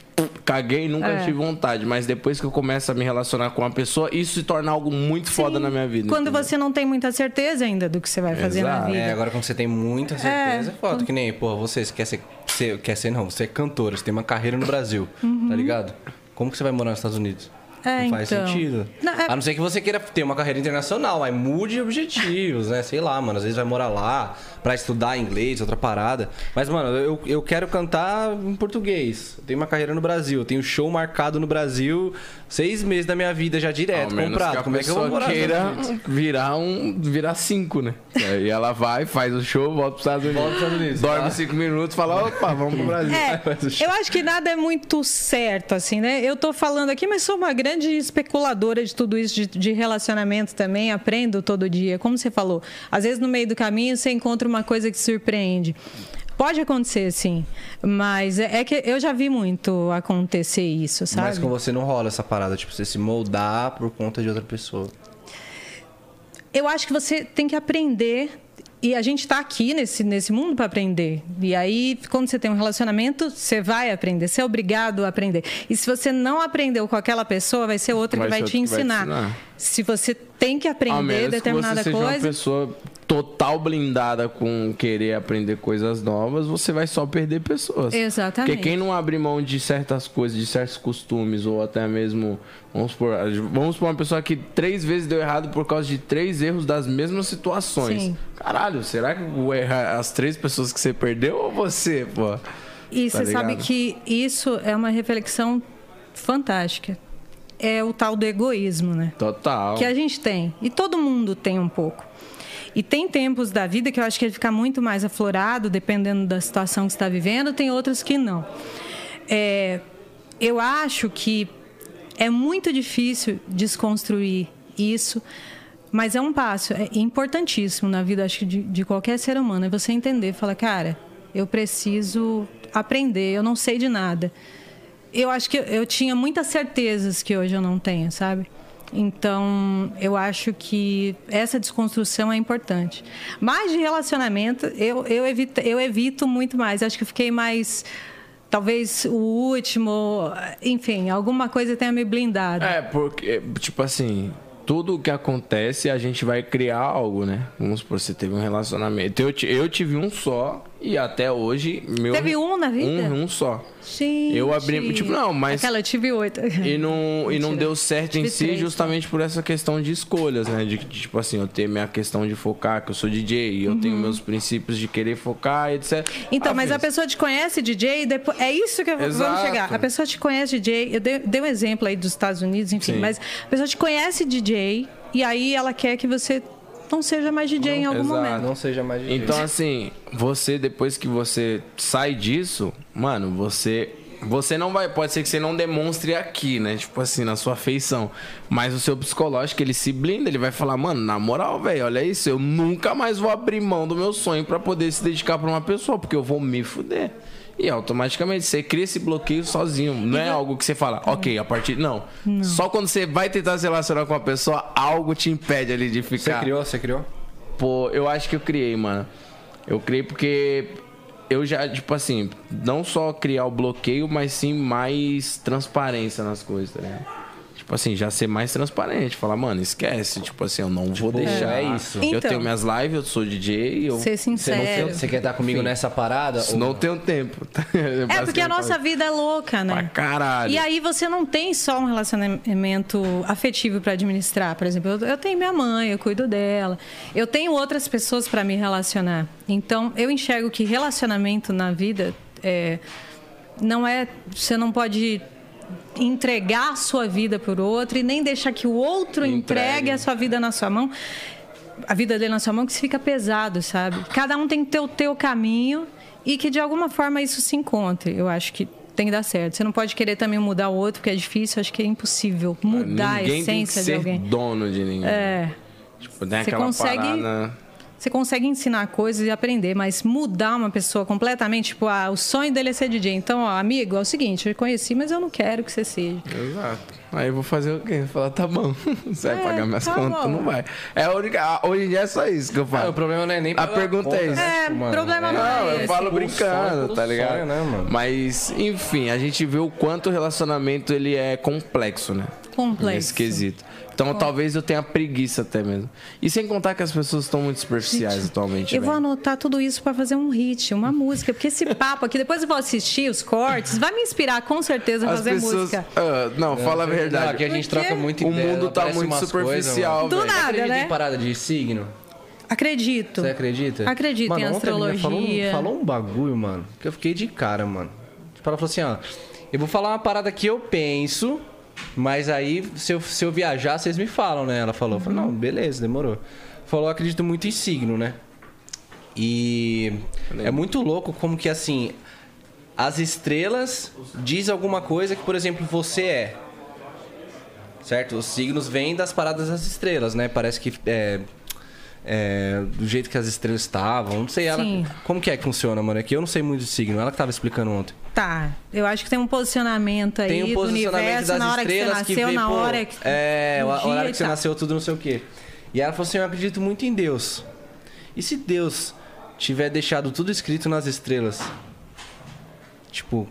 caguei, nunca É. tive vontade. Mas depois que eu começo a me relacionar com uma pessoa, isso se torna algo muito foda na minha vida. Quando entendeu? você não tem muita certeza ainda do que você vai fazer na Exato. vida. É, agora quando você tem muita certeza, é, É, foda. Que nem, porra, você, você quer ser, ser- Quer ser, não, você é cantora, você tem uma carreira no Brasil, tá ligado? Como que você vai morar nos Estados Unidos? É, não faz então. sentido. Não, é- A não ser que você queira ter uma carreira internacional, aí mude objetivos, né? Sei lá, mano. Às vezes vai morar lá pra estudar inglês, outra parada. Mas, mano, eu, eu quero cantar em português. Eu tenho uma carreira no Brasil, eu tenho show marcado no Brasil seis meses da minha vida já direto, comprado. Como é que eu vou morar? queira virar um virar cinco, né? Aí ela vai, faz o show, volta pros Estados Unidos. Volta pros Estados Unidos, Dorme tá? cinco minutos, fala, opa, vamos pro Brasil. É, eu acho que nada é muito certo, assim, né? Eu tô falando aqui, mas sou uma grande especuladora de tudo isso, de, de relacionamento também, aprendo todo dia. Como você falou, às vezes no meio do caminho você encontra uma coisa que surpreende. Pode acontecer, sim, mas é, é que eu já vi muito acontecer isso, sabe? Mas com você não rola essa parada, tipo, você se moldar por conta de outra pessoa. Eu acho que você tem que aprender. E a gente está aqui nesse, nesse mundo para aprender. E aí, quando você tem um relacionamento, você vai aprender. Você é obrigado a aprender. E se você não aprendeu com aquela pessoa, vai ser outra Vai que vai ser te que vai ensinar. ensinar. Se você tem que Ao aprender menos determinada que você seja uma coisa. pessoa total blindada com querer aprender coisas novas, você vai só perder pessoas. Exatamente. Porque quem não abre mão de certas coisas, de certos costumes, ou até mesmo, vamos supor, vamos supor uma pessoa que três vezes deu errado por causa de três erros das mesmas situações. Sim. Caralho, será que as três pessoas que você perdeu ou você, pô? E Tá você sabe ligado? que isso é uma reflexão fantástica. É o tal do egoísmo, né? Total. que a gente tem. E todo mundo tem um pouco. E tem tempos da vida que eu acho que ele fica muito mais aflorado, dependendo da situação que está vivendo, tem outros que não. É, eu acho que é muito difícil desconstruir isso, mas é um passo, é importantíssimo na vida acho que de, de qualquer ser humano. É você entender, falar, cara, eu preciso aprender, eu não sei de nada. Eu acho que eu, eu tinha muitas certezas que hoje eu não tenho, sabe? Então, eu acho que essa desconstrução é importante. Mas de relacionamento, eu, eu, evito, eu evito muito mais. Acho que fiquei mais. Talvez o último, enfim, alguma coisa tenha me blindado. É, porque, tipo assim, tudo que acontece, a gente vai criar algo, né? Vamos supor, você teve um relacionamento. Eu, eu tive um só e até hoje, meu. Teve um na vida? Um, um só. Gente. Eu abri. Tipo, não, mas. Aquela, eu tive oito. E não, e não deu certo Tive em si três, justamente por essa questão de escolhas, né? De, de, tipo assim, eu ter minha questão de focar, que eu sou DJ, e eu tenho meus princípios de querer focar, etc. Uhum. Então, Ah, mas a pessoa te conhece DJ, depois é isso que eu vamos chegar. A pessoa te conhece DJ, eu dei, dei um exemplo aí dos Estados Unidos, enfim, Sim. mas a pessoa te conhece DJ e aí ela quer que você não seja mais DJ em algum exato. momento. Não seja mais DJ. Então, assim, você, depois que você sai disso, mano, você. Você não vai. Pode ser que você não demonstre aqui, né? Tipo assim, na sua feição. Mas o seu psicológico, ele se blinda, ele vai falar, mano, na moral, velho, olha isso, eu nunca mais vou abrir mão do meu sonho pra poder se dedicar pra uma pessoa, porque eu vou me fuder. E automaticamente você cria esse bloqueio sozinho. Não é algo que você fala, ok, a partir. Não. Só quando você vai tentar se relacionar com uma pessoa, algo te impede ali de Você ficar. criou? Você criou? Pô, eu acho que eu criei, mano. Eu criei porque eu já, tipo assim, não só criar o bloqueio, mas sim mais transparência nas coisas, tá ligado? Tipo assim, já ser mais transparente. Falar, mano, esquece. Tipo assim, eu não vou deixar. é isso. Eu Então. tenho minhas lives, eu sou DJ, eu Ser Você, não sincero. você quer estar comigo nessa parada? ou não tenho tempo. É, porque a nossa vida é louca, né? Pra caralho. E aí você não tem só um relacionamento afetivo para administrar. Por exemplo, eu, eu tenho minha mãe, eu cuido dela. Eu tenho outras pessoas para me relacionar. Então, eu enxergo que relacionamento na vida é, não é. Você não pode entregar a sua vida por outro e nem deixar que o outro entregue, Entregue. a sua vida na sua mão. A vida dele na sua mão, que isso fica pesado, sabe? Cada um tem que ter o teu caminho e que de alguma forma isso se encontre. Eu acho que tem que dar certo. Você não pode querer também mudar o outro, porque é difícil. Acho que é impossível mudar a Ninguém tem que essência de ser alguém. dono de ninguém. É. Tipo, tem Você consegue- parada... Você consegue ensinar coisas e aprender, mas mudar uma pessoa completamente, tipo, ah, o sonho dele é ser DJ. Então, ó, amigo, é o seguinte, eu conheci, mas eu não quero que você seja. Exato. Aí eu vou fazer o quê? Falar, tá bom. Você vai É, pagar minhas tá contas? bom. Não vai. É a única. a- Hoje em dia é só isso que eu Ah, falo. o problema não é nem A pergunta conta, é isso. né, É, tipo, mano, problema não Não, eu falo brincando, sonho, tá ligado? sonho, né, mano? Mas, enfim, a gente vê o quanto o relacionamento ele é complexo, né? Complexo. Nesse quesito. Então, talvez eu tenha preguiça até mesmo. E sem contar que as pessoas estão muito superficiais atualmente. Eu vou anotar tudo isso para fazer um hit, uma música, porque esse papo aqui, depois eu vou assistir os cortes, vai me inspirar com certeza a As fazer pessoas. música. Ah, não, fala a Não, verdade. aqui a gente troca muito O ideia, mundo tá muito superficial, coisas, Do nada, Acredita né? em parada de signo? Acredito. Você acredita? Acredito mano, em astrologia. Falou, um- falou um bagulho, mano, que eu fiquei de cara, mano. Tipo, ela falou assim, ó. Eu vou falar uma parada que eu penso, mas aí, se eu, se eu viajar, vocês me falam, né? Ela falou. Eu falei, não, beleza, demorou. Falou, acredito muito em signo, né? E é muito louco como que, assim, as estrelas diz alguma coisa que, por exemplo, você é. Certo? Os signos vêm das paradas das estrelas, né? Parece que é, é, do jeito que as estrelas estavam. Não sei ela. Sim. Como que é que funciona, mano? É que eu não sei muito de signo. Ela que tava explicando ontem. Tá, eu acho que tem um posicionamento aí Tem um do posicionamento universo das na hora que você estrelas que, nasceu, vê, na pô, hora que. É, hora e que você tal. nasceu, tudo não sei o quê. E ela falou assim: Eu acredito muito em Deus. E se Deus tiver deixado tudo escrito nas estrelas? Tipo,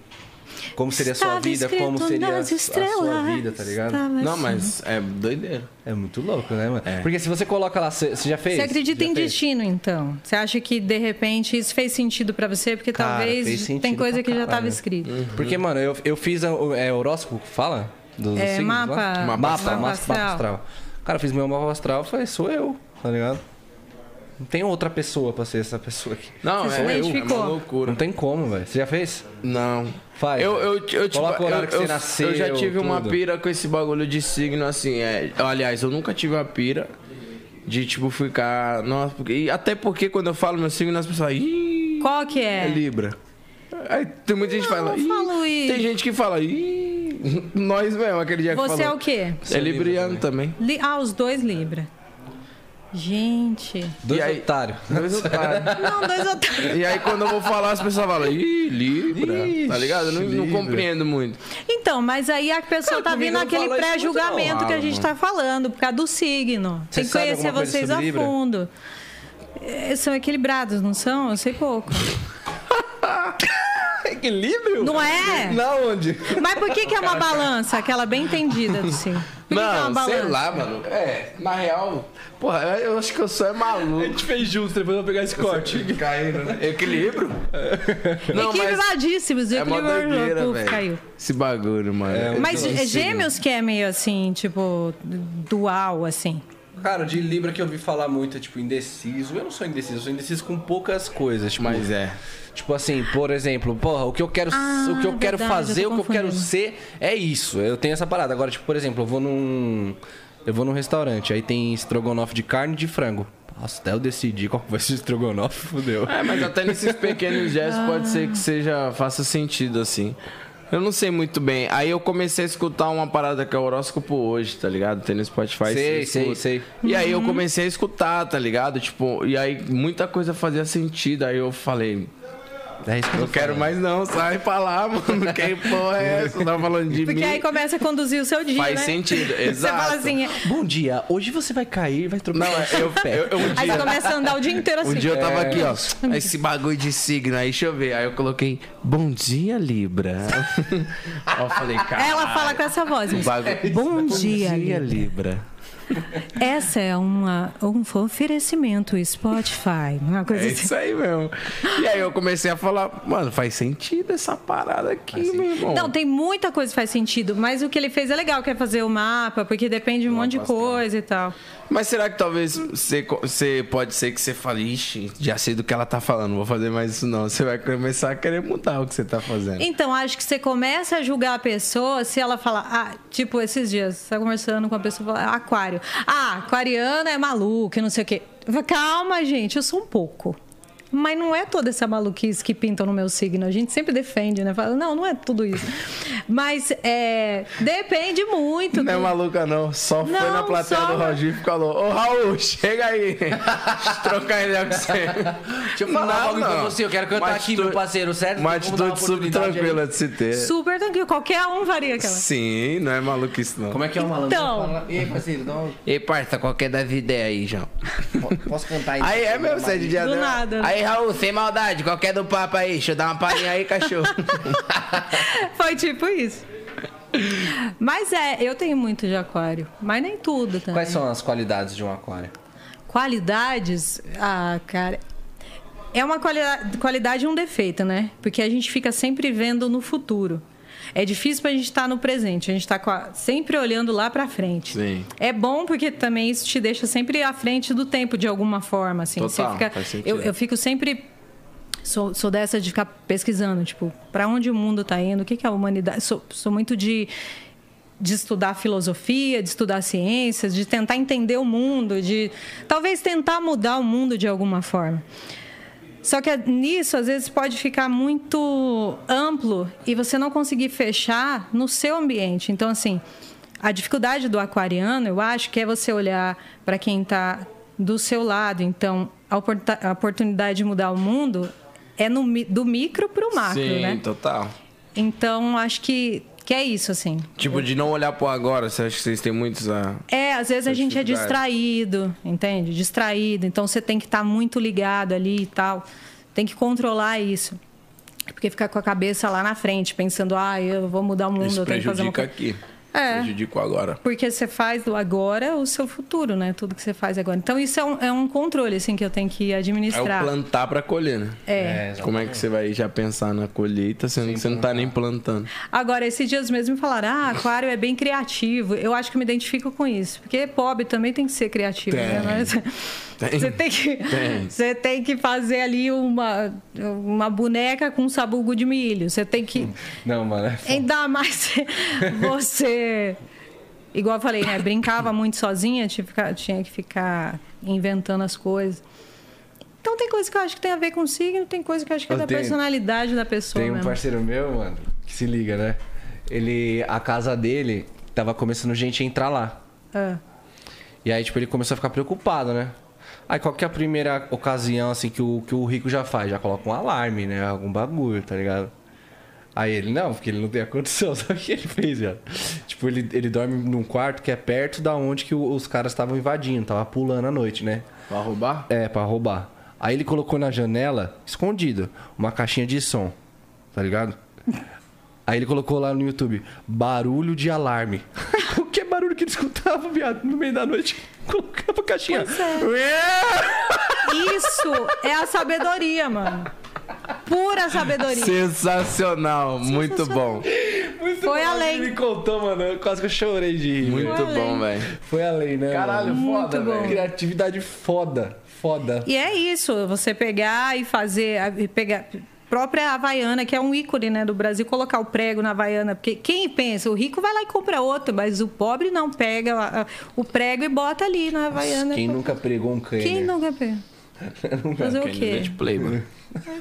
como seria a sua vida, como seria a, a sua vida, tá ligado? Não, mas é doideira. É muito louco, né, mano? É. Porque se você coloca lá, você já fez? Você acredita Já em fez? destino, então? Você acha que, de repente, isso fez sentido pra você? Porque Cara, talvez tem coisa que já estava caralho. escrito. Porque, mano, eu, eu fiz a- o é, horóscopo, fala? Dos É, signos lá? mapa- mapa, mapa mapa, astral. Cara, eu fiz meu mapa astral, falei, sou eu, tá ligado? Não tem outra pessoa pra ser essa pessoa aqui. Não, Você é, se é uma loucura. Não tem como, velho. Você já fez? Não. Faz. Eu, eu, eu, tipo, Coloca o horário eu, que você eu- nasceu, eu já tive uma tudo. pira com esse bagulho de signo, assim. É, aliás, eu nunca tive uma pira de, tipo, ficar. Nossa, porque, e até porque quando eu falo meu signo, as pessoas. Ih, Qual que é é? Libra. Aí tem muita gente que Não, fala. eu "Ih", falo isso. Tem gente que fala. Ih, nós mesmo, aquele dia que Você falou. é o quê? É libriano também. Li- Ah, os dois Libra. Gente. Dois aí- otários. Dois otários. Não, dois otários. E aí quando eu vou falar, as pessoas falam, ih, Libra, tá ligado? Eu não, não compreendo muito. Então, mas aí a pessoa Cara, tá vindo aquele pré-julgamento que a gente tá falando, por causa do signo. Você Tem que conhecer vocês a Libra? fundo. É, São equilibrados, não são? Eu sei pouco. Equilíbrio? Não é? Na onde? Mas por que, que é uma balança? Aquela bem entendida do signo. É Não, sei lá, mano. É, na real, porra, eu acho que eu sou é A maluco. gente fez junto, depois eu vou pegar esse corte. Caindo, né? Equilíbrio? Não, mas Equilibradíssimos. é equilíbrio doideira, velho. caiu. Esse bagulho, mano. Mas Eu não é gêmeos que é meio assim, tipo, dual, assim. Cara, de Libra que eu ouvi falar muito é tipo indeciso. Eu não sou indeciso, eu sou indeciso com poucas coisas. Tipo, Mas é. Tipo assim, por exemplo, porra, o que eu quero, Ah, o que eu quero verdade, fazer, eu o que eu quero ser é isso. Eu tenho essa parada. Agora, tipo, por exemplo, eu vou num eu vou num restaurante, aí tem estrogonofe de carne e de frango. Nossa, até eu decidir qual vai ser o estrogonofe, fudeu. É, mas até nesses pequenos gestos pode ser que seja faça sentido assim. Eu não sei muito bem. Aí eu comecei a escutar uma parada que é o horóscopo hoje, tá ligado? Tem no Spotify. Sei, sei, sei. E aí eu comecei a escutar, tá ligado? Tipo, e aí muita coisa fazia sentido. Aí eu falei, É isso que eu não quero falando. mais não, sai pra lá, mano. Que porra é essa? Tá falando de Porque mim? aí começa a conduzir o seu dia, Faz né? sentido, Você exato. fala assim... é- Bom dia, hoje você vai cair, vai tropeçar. Não, é, eu, eu, eu um Aí dia... você começa a andar o dia inteiro assim. Um dia eu tava aqui, ó. Esse bagulho de signo aí, deixa eu ver. Aí eu coloquei, bom dia, Libra. Ó, falei, cara. Ela fala com essa voz. mas, Bom dia, dia, Libra. Libra. Essa é uma, um oferecimento Spotify, uma coisa É assim. isso aí mesmo. E aí eu comecei a falar, mano, faz sentido essa parada aqui, meu irmão. Não, tem muita coisa que faz sentido, mas o que ele fez é legal, que é fazer o mapa, porque depende de um monte de coisa e tal. Mas será que talvez você, você pode ser que você fale, ixi, já sei do que ela tá falando, não vou fazer mais isso não. Você vai começar a querer mudar o que você tá fazendo. Então, acho que você começa a julgar a pessoa se ela falar, ah, tipo, esses dias, você tá conversando com a pessoa, fala, aquário. Ah, aquariana é maluca, não sei o quê. Calma, gente, eu sou um pouco. Mas não é toda essa maluquice que pintam no meu signo. A gente sempre defende, né? Fala, não, não é tudo isso. Mas é, depende muito. Não é do- maluca, não. Só foi Não, na plateia só- do Roginho e falou: Ô Raul, chega aí. Deixa eu trocar ideia com você. Deixa eu falar um bagulho pra você, eu quero cantar aqui, meu parceiro, certo? Uma atitude super tranquila de se ter. Super tranquilo, qualquer um faria aquela. Sim, não é maluquice, não. Como é que é o malandro? Então. Ei, parceiro, dá um... Ei, parça, qualquer das ideias aí, João. posso cantar aí? Aí é mesmo, você é de dia Do nada. Aí, Raul, sem maldade, qualquer do papo aí. Deixa eu dar uma palhinha aí, cachorro. Foi tipo isso. Mas é, eu tenho muito de aquário, mas nem tudo também. Quais são as qualidades de um aquário? Qualidades, ah, cara. É uma qualidade, qualidade e um defeito, né? Porque a gente fica sempre vendo no futuro. É difícil pra gente estar no presente, a gente tá a- sempre olhando lá pra frente. Sim. É bom porque também isso te deixa sempre à frente do tempo de alguma forma, assim. Total, fica, eu, eu fico sempre sou, sou dessa de ficar pesquisando, tipo, para onde o mundo está indo, o que, que é a humanidade. Sou, sou muito de, de estudar filosofia, de estudar ciências, de tentar entender o mundo, de talvez tentar mudar o mundo de alguma forma. Só que nisso, às vezes, pode ficar muito amplo e você não conseguir fechar no seu ambiente. Então, assim, a dificuldade do aquariano, eu acho, que é você olhar para quem está do seu lado. Então, a oportunidade de mudar o mundo é no do micro para o macro, Sim, né? total. Então, acho que, que é isso, assim. Tipo, de não olhar pro agora, você acha que vocês têm muitos a. É, às vezes a gente é distraído, entende? Distraído. Então você tem que estar muito ligado ali e tal. Tem que controlar isso. Porque ficar com a cabeça lá na frente, pensando, ah, eu vou mudar o mundo, Isso eu tenho que fazer uma prejudica coisa. aqui. É. Prejudica o agora. Porque você faz do agora o seu futuro, né? Tudo que você faz agora. Então isso é um, é um controle, assim, que eu tenho que É o administrar. plantar pra colher, né? É. Como é que você vai já pensar na colheita, sendo que você não tá nem plantando? Agora, esses dias mesmo me falaram, ah, aquário é bem criativo. Eu acho que eu me identifico com isso. Porque pobre também tem que ser criativo, Tem. né? Mas Tem. Você tem que, Tem. você tem que fazer ali uma, uma boneca com sabugo de milho. Você tem que. Não, mano. é. Ainda mais você. Igual eu falei, né? Brincava muito sozinha, tinha que ficar, tinha que ficar inventando as coisas. Então tem coisa que eu acho que tem a ver com signo, tem coisa que eu acho que é Eu da tenho- personalidade da pessoa. Tem um mesmo. parceiro meu, mano, que se liga, né? Ele. A casa dele tava começando gente a entrar lá. Ah, E aí, tipo, ele começou a ficar preocupado, né? Aí qual que é a primeira ocasião, assim, que o, que o rico já faz? Já coloca um alarme, né? Algum bagulho, tá ligado? Aí ele, não, porque ele não tem a condição. Sabe o que ele fez, velho? Tipo, ele, ele dorme num quarto que é perto da onde que os caras estavam invadindo, tava pulando à noite, né? Pra roubar? É, pra roubar. Aí ele colocou na janela, escondido, uma caixinha de som, tá ligado? Aí ele colocou lá no YouTube, barulho de alarme. o que é barulho que ele escutava, viado, no meio da noite? Colocava a caixinha. Pois Isso é a sabedoria, mano. Pura sabedoria. Sensacional, muito bom. Muito Foi bom, além. Ele contou, mano, eu quase que eu chorei de rir. Muito Foi bom, velho. Foi além, né? Caralho, mano? foda, velho. Criatividade foda, foda. E é isso, você pegar e fazer, e pegar própria Havaiana, que é um ícone, né, do Brasil, colocar o prego na Havaiana, porque quem pensa, o rico vai lá e compra outro, mas o pobre não pega o prego e bota ali na Havaiana. Quem nunca pregou um Kenner? Quem nunca pega? Fazer o quê? de play, mano.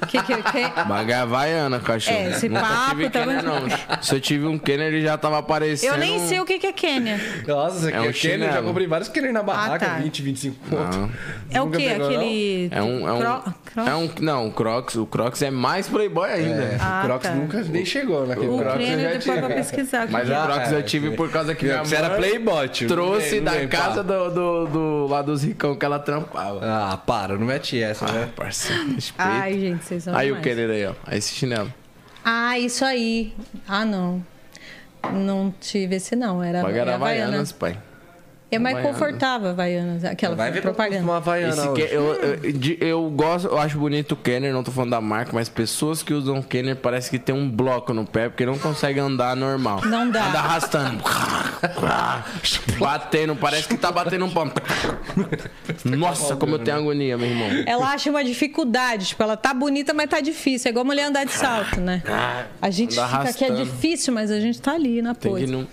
Que, que, que... Baga Havaiana, cachorro. É, esse Nunca papo tive também- Kenner, não. Se eu tive um Kenner, ele já tava aparecendo. Eu nem sei o que, que é Quênia. Nossa, você É quer um Kenner? Já comprei vários Kenner na barraca, tá. 20, 25 conto. Não. É o quê? pegou, não? Aquele. É um. É um, Cro- é um não, o Crocs. O Crocs é mais playboy ainda. É, Ah, o Crocs tá. nunca nem chegou naquele O Crocs. eu já depois tive. pra pesquisar. Mas o Crocs é, eu tive por causa que minha Você era mãe playboy, tio. trouxe da casa do, do, do- lá dos ricão que ela trampava. Ah, para, não mete essa, né? Parceiro. Ai, gente, vocês são Aí o. Kenner aí, ó. Aí esse chinelo. Ah, isso aí. Ah, não. Não tive esse não, era, Pagar era Havaianas, pai. É mais confortável Havaianas, aquela Vai ver propaganda. uma Havaiana eu, eu, eu gosto, eu acho bonito o Kenner, não tô falando da marca, mas pessoas que usam Kenner parece que tem um bloco no pé, porque não consegue andar normal. Não dá. Anda arrastando. batendo, parece que tá batendo um pão. Nossa, como eu tenho agonia, meu irmão. Ela acha uma dificuldade, tipo, ela tá bonita, mas tá difícil. É igual mulher andar de salto, né? A gente Anda fica aqui, é difícil, mas a gente tá ali na Tem que pose. não,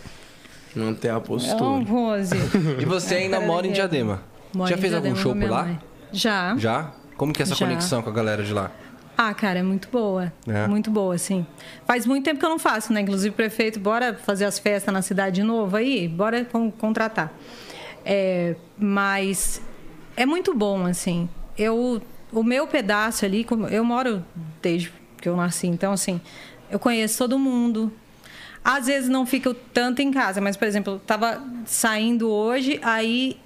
não ter a É um postura. pose. E você ainda mora em. Diadema? Moro Já em fez algum Diadema show com por minha lá? mãe. Já. Já? Como que é essa Já. conexão com a galera de lá? Ah, cara, é muito boa. É. Muito boa, sim. Faz muito tempo que eu não faço, né? Inclusive, prefeito, bora fazer as festas na cidade de novo aí? Bora con- contratar. É, mas é muito bom, assim. Eu, o meu pedaço ali, como- eu moro desde que eu nasci, então, assim, eu conheço todo mundo. Às vezes não fico tanto em casa, mas, por exemplo, eu tava saindo hoje, aí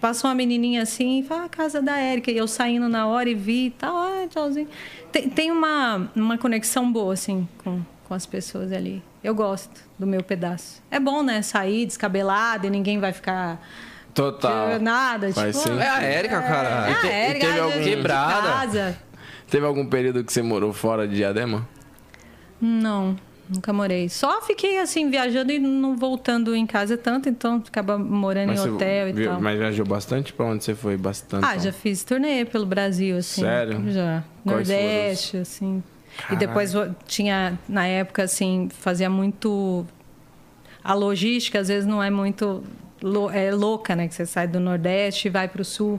Passou uma menininha assim e fala, a casa da Érica. E eu saindo na hora e vi e tal, ah, tchauzinho. Tem, tem uma, uma conexão boa, assim, com, com as pessoas ali. Eu gosto do meu pedaço. É bom, né? Sair descabelado e ninguém vai ficar... Total. Nada, Faz tipo... sim. É a Érica, cara. É, te- a Érica, teve algum- Quebrada? casa. Teve algum período que você morou fora de Diadema? Não, nunca morei. Só fiquei, assim, viajando e não voltando em casa tanto, então acaba morando em você hotel e vi- tal. Mas viajou bastante? Pra onde você foi? Bastante. Ah, já fiz turnê pelo Brasil, assim. Sério? Já. Quais Nordeste, assim. E depois tinha, na época, assim, fazia muito. A logística, às vezes, não é muito é louca, né? Que você sai do Nordeste e vai para o Sul.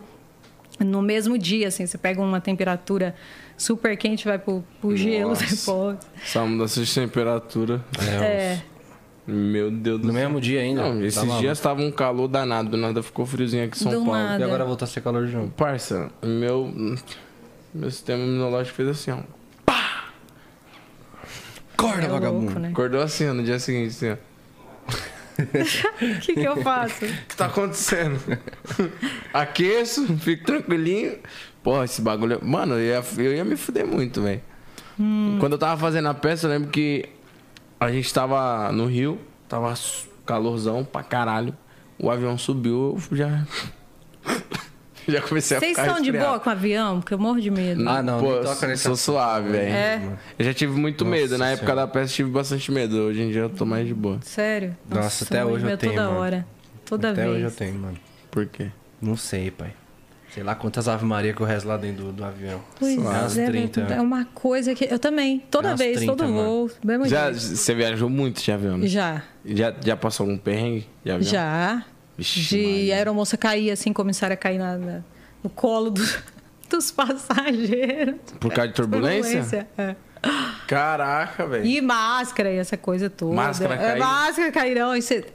No mesmo dia, assim, você pega uma temperatura super quente vai pro, pro gelo Nossa. depois. Só mudança de temperatura. É. Meu Deus do No céu. mesmo dia ainda? Não, esses Tá maluco. dias tava um calor danado, do nada ficou friozinho aqui em São Do Paulo. nada. E agora voltou a ser calor de novo. Parça, meu, meu sistema imunológico fez assim, ó. Acorda, É vagabundo. louco, né? Acordou assim, ó, no dia seguinte, assim, ó. O que, que eu faço? O que tá acontecendo? Aqueço, fico tranquilinho. Porra, esse bagulho. Mano, eu ia, eu ia me fuder muito, velho. Hum. Quando eu tava fazendo a peça, eu lembro que a gente tava no Rio, tava calorzão pra caralho. O avião subiu, eu já. já comecei a Vocês ficar estão de boa com o avião? Porque eu morro de medo. Ah, não, Pô, toca nesse sou suave, velho. É? Eu já tive muito Nossa medo. Na época Senhora. da peça, tive bastante medo. Hoje em dia eu tô mais de boa. Sério? Nossa, até morro de hoje eu medo tenho, Toda mano. hora. Toda Até vez. hoje eu tenho, mano. Por quê? Não sei, pai. Sei lá quantas Ave Maria que eu rezo lá dentro do, do avião. Pois Umas é, 30. é uma coisa que eu também, toda vez, 30, todo mano. voo, mesmo Já, você viajou muito de avião, né? Já, Já, já passou algum perrengue de avião? já. Vixe, De Maria. a aeromoça cair assim, começar a cair na, na- no colo do- dos passageiros. Por causa de turbulência? é. Caraca, velho. E máscara e essa coisa toda. Máscara É, cair? Máscara cair, não. e cê-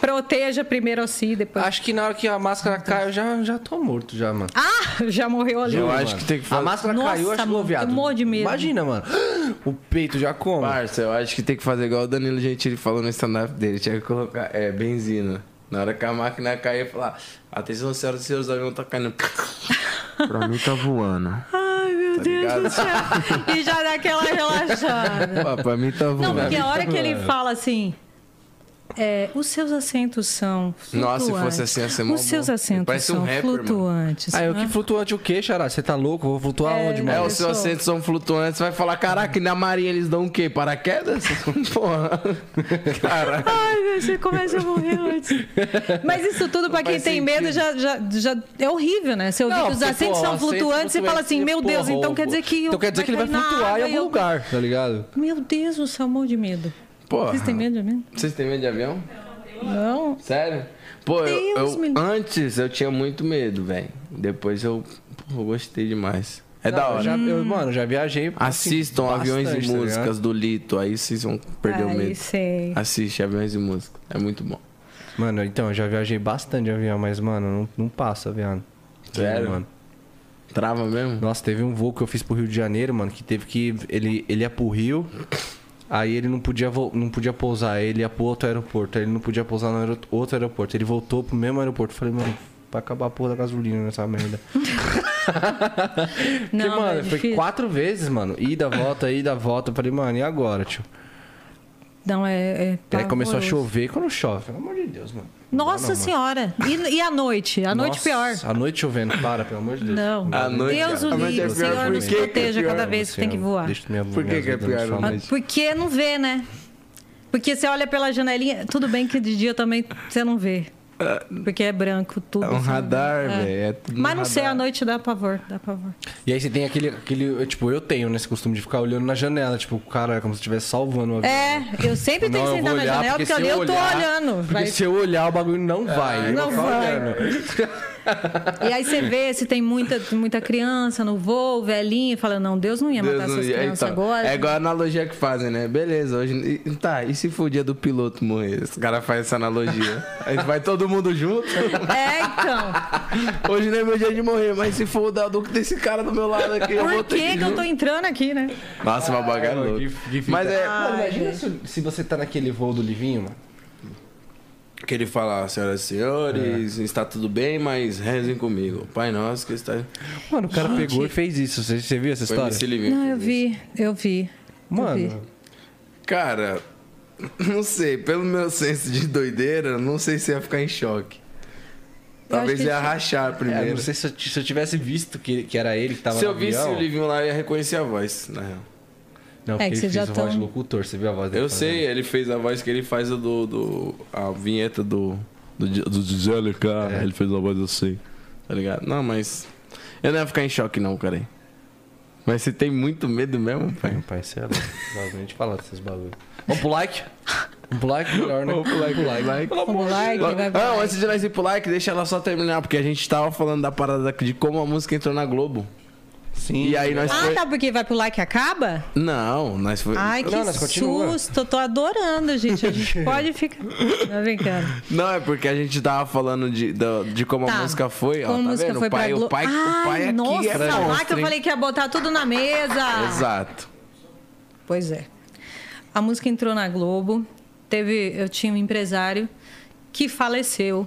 proteja primeiro assim, depois. Acho que na hora que a máscara cai, eu já, já tô morto já, mano. Ah, já morreu ali. Eu acho que tem que A fazer- máscara Nossa, caiu, eu acho que mano, viado. eu morro de medo. Imagina, mano. O peito já como. Parça, eu acho que tem que fazer igual o Danilo Gentili falou no stand-up dele. Tinha que colocar é, benzina. Na hora que a máquina cair, falar: Atenção, senhoras e senhores, o avião tá caindo. pra mim tá voando. Ai, meu Deus ligado? do céu. E já dá aquela relaxada. Pô, pra mim tá voando. Não, porque a hora que ele fala assim. É, os seus assentos são flutuantes. Nossa, se fosse assim, ia ser Os seus assentos Parece um são rapper, mano. flutuantes. Ah, eu né? que flutuante o quê, Xará? Você tá louco? Eu vou flutuar É, onde, não. É, mano? os seus assentos são flutuantes. Você vai falar: Caraca, e na marinha eles dão o quê? Paraquedas? Porra. Caraca. Ai, meu, você começa a morrer antes. Mas isso tudo, pra quem tem medo, já, já, já é horrível, né? Você ouvir que os porque, assentos pô, são flutuantes, você fala assim, meu Deus, porra, então quer dizer que... Então quer dizer que ele vai flutuar em algum e eu- lugar, tá ligado? Meu Deus, o morro de medo. Porra. Vocês têm medo de mim? Vocês têm medo de avião? Não. Sério? Pô, eu, Deus eu- me- antes eu tinha muito medo, velho. Depois eu, pô, eu gostei demais. É da Não, eu hora. Já, Hum. eu, mano, já viajei. assim, Assistam Aviões bastante, e tá? Músicas do Lito, aí vocês vão perder o medo. sei. Assiste Aviões e Músicas, é muito bom. Mano, então, eu já viajei bastante de avião, mas, mano, não, não passa, viado. Sério? Mano. Trava mesmo? Nossa, teve um voo que eu fiz pro Rio de Janeiro, mano, que teve que. Ele, ele ia pro Rio, aí ele não podia, não podia pousar, ele ia pro outro aeroporto, aí ele não podia pousar no aero- outro aeroporto. Ele voltou pro mesmo aeroporto. Eu Falei, mano, vai acabar a porra da gasolina nessa merda. Porque, Não, mano, é foi quatro vezes, mano. Ida, volta, ida, volta. Eu falei, mano, e agora, tio? Não, é... é E aí começou a chover quando chove. Pelo amor de Deus, mano. Nossa não, senhora. E, e a noite? A noite Nossa, pior. A noite chovendo, para, pelo amor de Deus. Não. A noite- Deus o noite é livre. O Senhor nos é proteja pior? cada vez que tem que voar. Deixa minha, Por que que é pior a noite? Porque não vê, né? Porque você olha pela janelinha, tudo bem que de dia também você não vê. Porque é branco tudo. É um radar, velho. É tudo Mas não sei, radar. à noite dá pavor, dá pavor. E aí você tem aquele, aquele. Tipo, eu tenho nesse costume de ficar olhando na janela. Tipo, cara, como se estivesse salvando o avião. É, eu sempre tenho que eu sentar na olhar, janela, porque porque, se ali eu tô olhar- olhando. Porque Vai- se eu olhar, o bagulho não vai. não eu vai. E aí você vê se tem muita, muita criança no voo, velhinho, e fala, não, Deus não ia Deus matar essas ia- crianças então, agora. É igual a analogia que fazem, né? Beleza, hoje. Tá, e se for o dia do piloto morrer? Os caras fazem essa analogia. A gente vai todo mundo junto. É, então. Hoje não é meu dia de morrer, mas se for o da Duque desse cara do meu lado aqui, eu vou Por ter que, que. que eu tô entrando aqui, né? Nossa, uma é. Que- que fita. Mas é. Mano, Ai, imagina velho. se, se você tá naquele voo do Livinho, mano. Que ele fala, senhoras e senhores, está tudo bem, mas rezem comigo. Pai nosso que está. Mano, o cara pegou e fez isso. Você, você viu essa história? Não, eu vi, eu vi. eu vi. Mano, Cara, não sei, pelo meu senso de doideira, não sei se ia ficar em choque. Talvez ia rachar é, primeiro. não sei se eu, se eu tivesse visto que, que era ele que tava se no eu visse o Livinho lá, eu ia reconhecer a voz, na real. Não, É porque que ele vocês fez já a voz de tão- locutor. Você viu a voz dele? Eu fazendo? sei, ele fez a voz que ele faz a do. do a vinheta do. Do, do Gisele, cara. É. Ele fez uma voz assim. Tá ligado? Não, mas. Eu não ia ficar em choque, não, cara. Mas você tem muito medo mesmo, pai? Meu pai, você é louco. A gente fala desses bagulho. Vamos pro like? Vamos pro like melhor, né? Vamos pro like, like. Vamos lá, que vai pro Não, like. antes de nós ir pro like, deixa ela só terminar, porque a gente tava falando da parada de como a música entrou na Globo. Sim. E aí nós Ah, foi... tá, porque vai pro like e acaba? Não, nós foi... Ai, que Não, susto. Eu tô adorando, gente. A gente pode ficar. Tá brincando. Não, é porque a gente tava falando de, da- de como a Tá. música foi. ó, Como tá a música vendo? foi o pai, pra Glo... o pai, Ai, o pai aqui nossa, é lá monstro, que eu falei que ia botar tudo na mesa. Exato. Pois é. A música entrou na Globo. Teve, eu tinha um empresário que faleceu.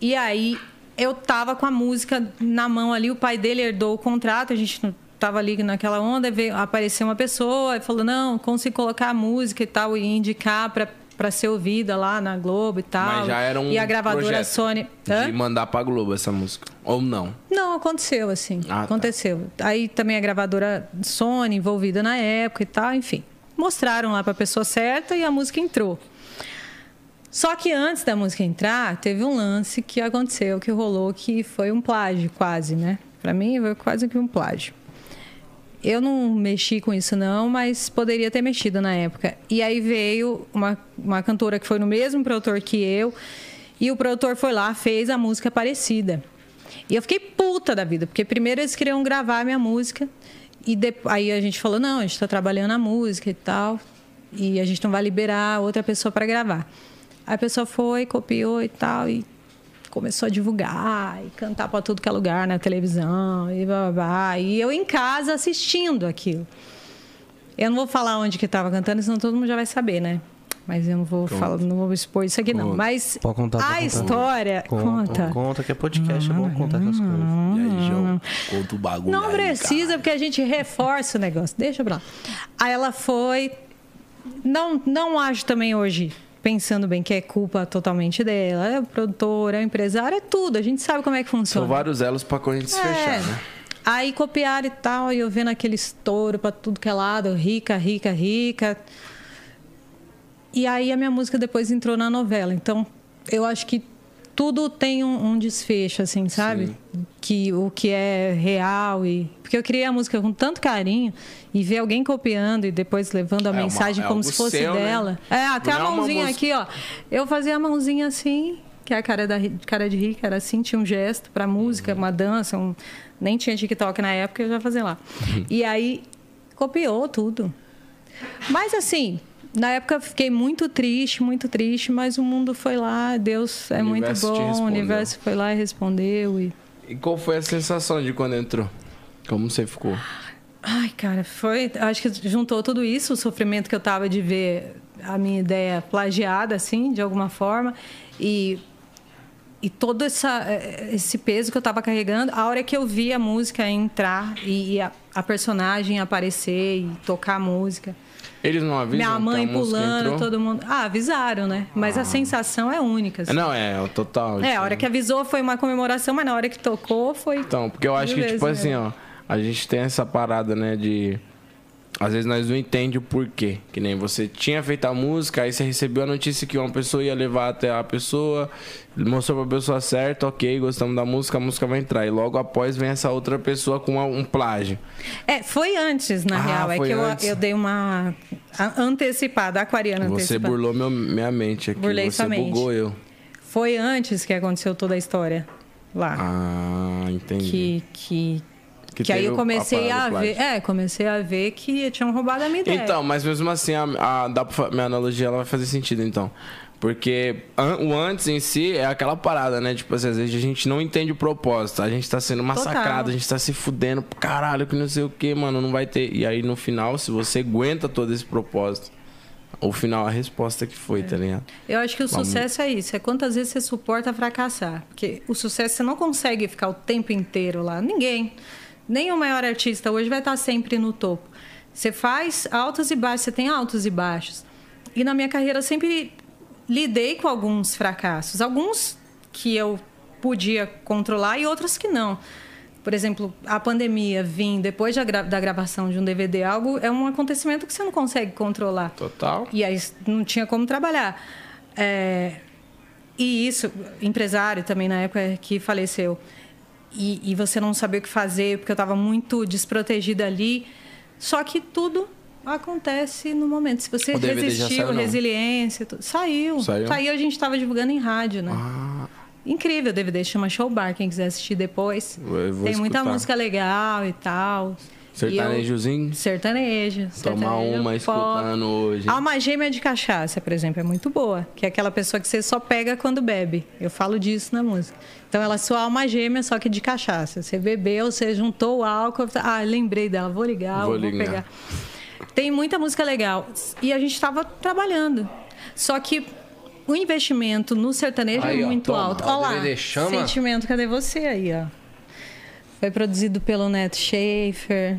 E aí eu tava com a música na mão ali, o pai dele herdou o contrato, a gente não tava ali naquela onda, veio apareceu uma pessoa e falou: "Não, consigo colocar a música e tal e indicar para para ser ouvida lá na Globo e tal". Mas já era um E a gravadora Sony Hã? de mandar pra Globo essa música. Ou não. Não, aconteceu, assim. Ah, tá. aconteceu. Aí também a gravadora Sony envolvida na época e tal, enfim. Mostraram lá para a pessoa certa e a música entrou. Só que antes da música entrar, teve um lance que aconteceu, que rolou, que foi um plágio, quase, né? Para mim, foi quase que um plágio. Eu não mexi com isso, não, mas poderia ter mexido na época. E aí veio uma, uma cantora que foi no mesmo produtor que eu, e o produtor foi lá, fez a música parecida. E eu fiquei puta da vida, porque primeiro eles queriam gravar a minha música, e de- aí a gente falou: não, a gente está trabalhando a música e tal, e a gente não vai liberar outra pessoa para gravar. Aí a pessoa foi, copiou e tal, e começou a divulgar e cantar para tudo que é lugar na televisão e blá, blá, blá. E eu em casa assistindo aquilo. Eu não vou falar onde que estava cantando, senão todo mundo já vai saber, né? Mas eu não vou falar, não vou expor isso aqui não. Conta. Mas Pode contar, pode a contar. história conta. Conta que é podcast, é bom contar essas coisas. E aí, João, conta o bagulho Não aí, precisa, cara. porque a gente reforça o negócio. Deixa pra lá. Aí ela foi. Não, não acho também hoje, pensando bem, que é culpa totalmente dela. É produtora, é empresária, é tudo. A gente sabe como é que São funciona. vários elos pra corrente se É. fechar, né? Aí copiaram e tal, e eu vendo aquele estouro pra tudo que é lado, rica, rica, rica. E aí a minha música depois entrou na novela. Então, eu acho que tudo tem um, um desfecho, assim, sabe? Que o que é real e porque eu criei a música com tanto carinho e ver alguém copiando e depois levando a É uma- mensagem é como se fosse seu, né? dela. É, até Não a é uma mãozinha música- aqui, ó. Eu fazia a mãozinha assim, que é a cara, da, cara de rica, era assim, tinha um gesto pra música, uma dança, um, nem tinha TikTok na época, eu já fazia lá. E aí copiou tudo. Mas assim, na época eu fiquei muito triste, muito triste, mas o mundo foi lá, Deus é muito bom, o universo foi lá e respondeu. E... E qual foi a sensação de quando entrou? Como você ficou? Ai, cara, foi. Acho que juntou tudo isso, o sofrimento que eu tava de ver a minha ideia plagiada, assim, de alguma forma, e, e todo essa, esse peso que eu tava carregando. A hora que eu vi a música entrar e, e a, a personagem aparecer e tocar a música. Eles não avisam Minha mãe pulando, todo mundo. Ah, avisaram, né? Mas a sensação é única. assim. Não, é, o total. É, a hora que avisou foi uma comemoração, mas na hora que tocou foi. Então, porque eu acho que, tipo vezes assim, ó, a gente tem essa parada, né, de. Às vezes nós não entendemos o porquê. Que nem você tinha feito a música, aí você recebeu a notícia que uma pessoa ia levar até a pessoa, mostrou pra pessoa certa, ok, gostamos da música, a música vai entrar. E logo após vem essa outra pessoa com um plágio. É, foi antes, na Ah, real. É que eu, antes. eu dei uma antecipada, aquariana Você antecipada. burlou meu- minha mente aqui. Burlei você sua mente. bugou eu. Foi antes que aconteceu toda a história lá. Ah, entendi. que, que, Que que, aí eu a comecei a do ver. É, comecei a ver que tinham roubado a minha ideia. Então, mas mesmo assim, a, a- dá pra, fa- minha analogia ela vai fazer sentido, então. Porque an- o antes em si é aquela parada, né? Tipo assim, às vezes a gente não entende o propósito. A gente tá sendo massacrado, Total. a gente tá se fudendo, caralho, que não sei o que, mano, não vai ter. E aí no final, se você aguenta todo esse propósito, o final, a resposta que foi, tá ligado? Eu acho que o Vamos- sucesso é isso, é quantas vezes você suporta fracassar. Porque o sucesso você não consegue ficar o tempo inteiro lá. Ninguém. Nem o maior artista hoje vai estar sempre no topo. Você faz altos e baixos, você tem altos e baixos. E na minha carreira eu sempre lidei com alguns fracassos. Alguns que eu podia controlar e outros que não. Por exemplo, a pandemia vir depois da, gra- da gravação de um DVD, algo é um acontecimento que você não consegue controlar. Total. E aí não tinha como trabalhar. É, e isso, empresário também na época que faleceu. E, e você não sabia o que fazer, porque eu estava muito desprotegida ali. Só que tudo acontece no momento. Se você resistiu, saiu, resiliência, tudo, saiu. Saiu? a gente estava divulgando em rádio, né? Ah, Incrível, o DVD chama Show Bar, quem quiser assistir depois. Tem muita escutar. música legal e tal. Sertanejozinho. Eu- Sertanejo. Tomar sertanejo, uma pop. escutando hoje. Alma gêmea de cachaça, por exemplo, é muito boa. Que é aquela pessoa que você só pega quando bebe. Eu falo disso na música. Então ela é sua alma gêmea, só que de cachaça. Você bebeu, você juntou o álcool. Ah, lembrei dela, vou ligar, Vou vou, ligar. pegar. Tem muita música legal. E a gente estava trabalhando. Só que o investimento no sertanejo Aí, é muito alto. Ó, o Olha lá, chama. sentimento, cadê você aí, ó? Foi produzido pelo Neto Schaefer.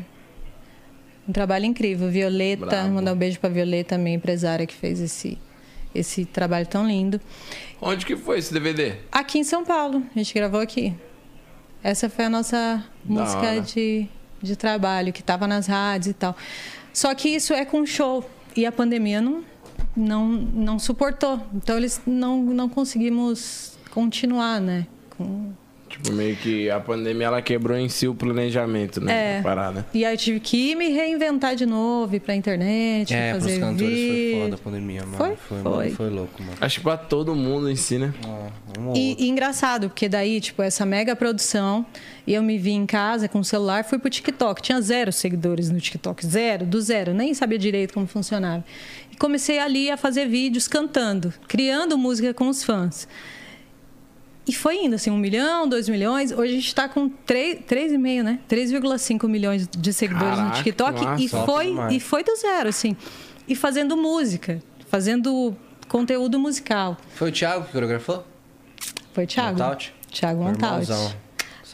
Um trabalho incrível. Violeta, Bravo. mandar um beijo pra Violeta, minha empresária, que fez esse, esse trabalho tão lindo. Onde que foi esse DVD? Aqui em São Paulo, a gente gravou aqui. Essa foi a nossa música hora. de, de trabalho, que estava nas rádios e tal. Só que isso é com show. E a pandemia não, não, não suportou. Então, eles não, não conseguimos continuar, né? Com, Tipo, meio que a pandemia ela quebrou em si o planejamento, né? É. da Parada. E aí eu tive que me reinventar de novo, ir pra internet, É, pros fazer cantores foi foda a pandemia, mano. Foi? Foi, Foi. mano, foi louco, mano. Acho que pra todo mundo em si, né? Um ou E, e engraçado, porque daí, tipo, essa mega produção, e eu me vi em casa com o celular, fui pro TikTok. Tinha zero seguidores no TikTok, zero, do zero, nem sabia direito como funcionava. E comecei ali a fazer vídeos cantando, criando música com os fãs. E foi indo, assim, um milhão, dois milhões. Hoje a gente está com três- 3,5, né? 3,5 milhões de seguidores Caraca, no TikTok. que E foi, demais. e foi do zero, assim. E fazendo música, fazendo conteúdo musical. Foi o Thiago que coreografou? Foi o Thiago. Montaut? Thiago Montaut.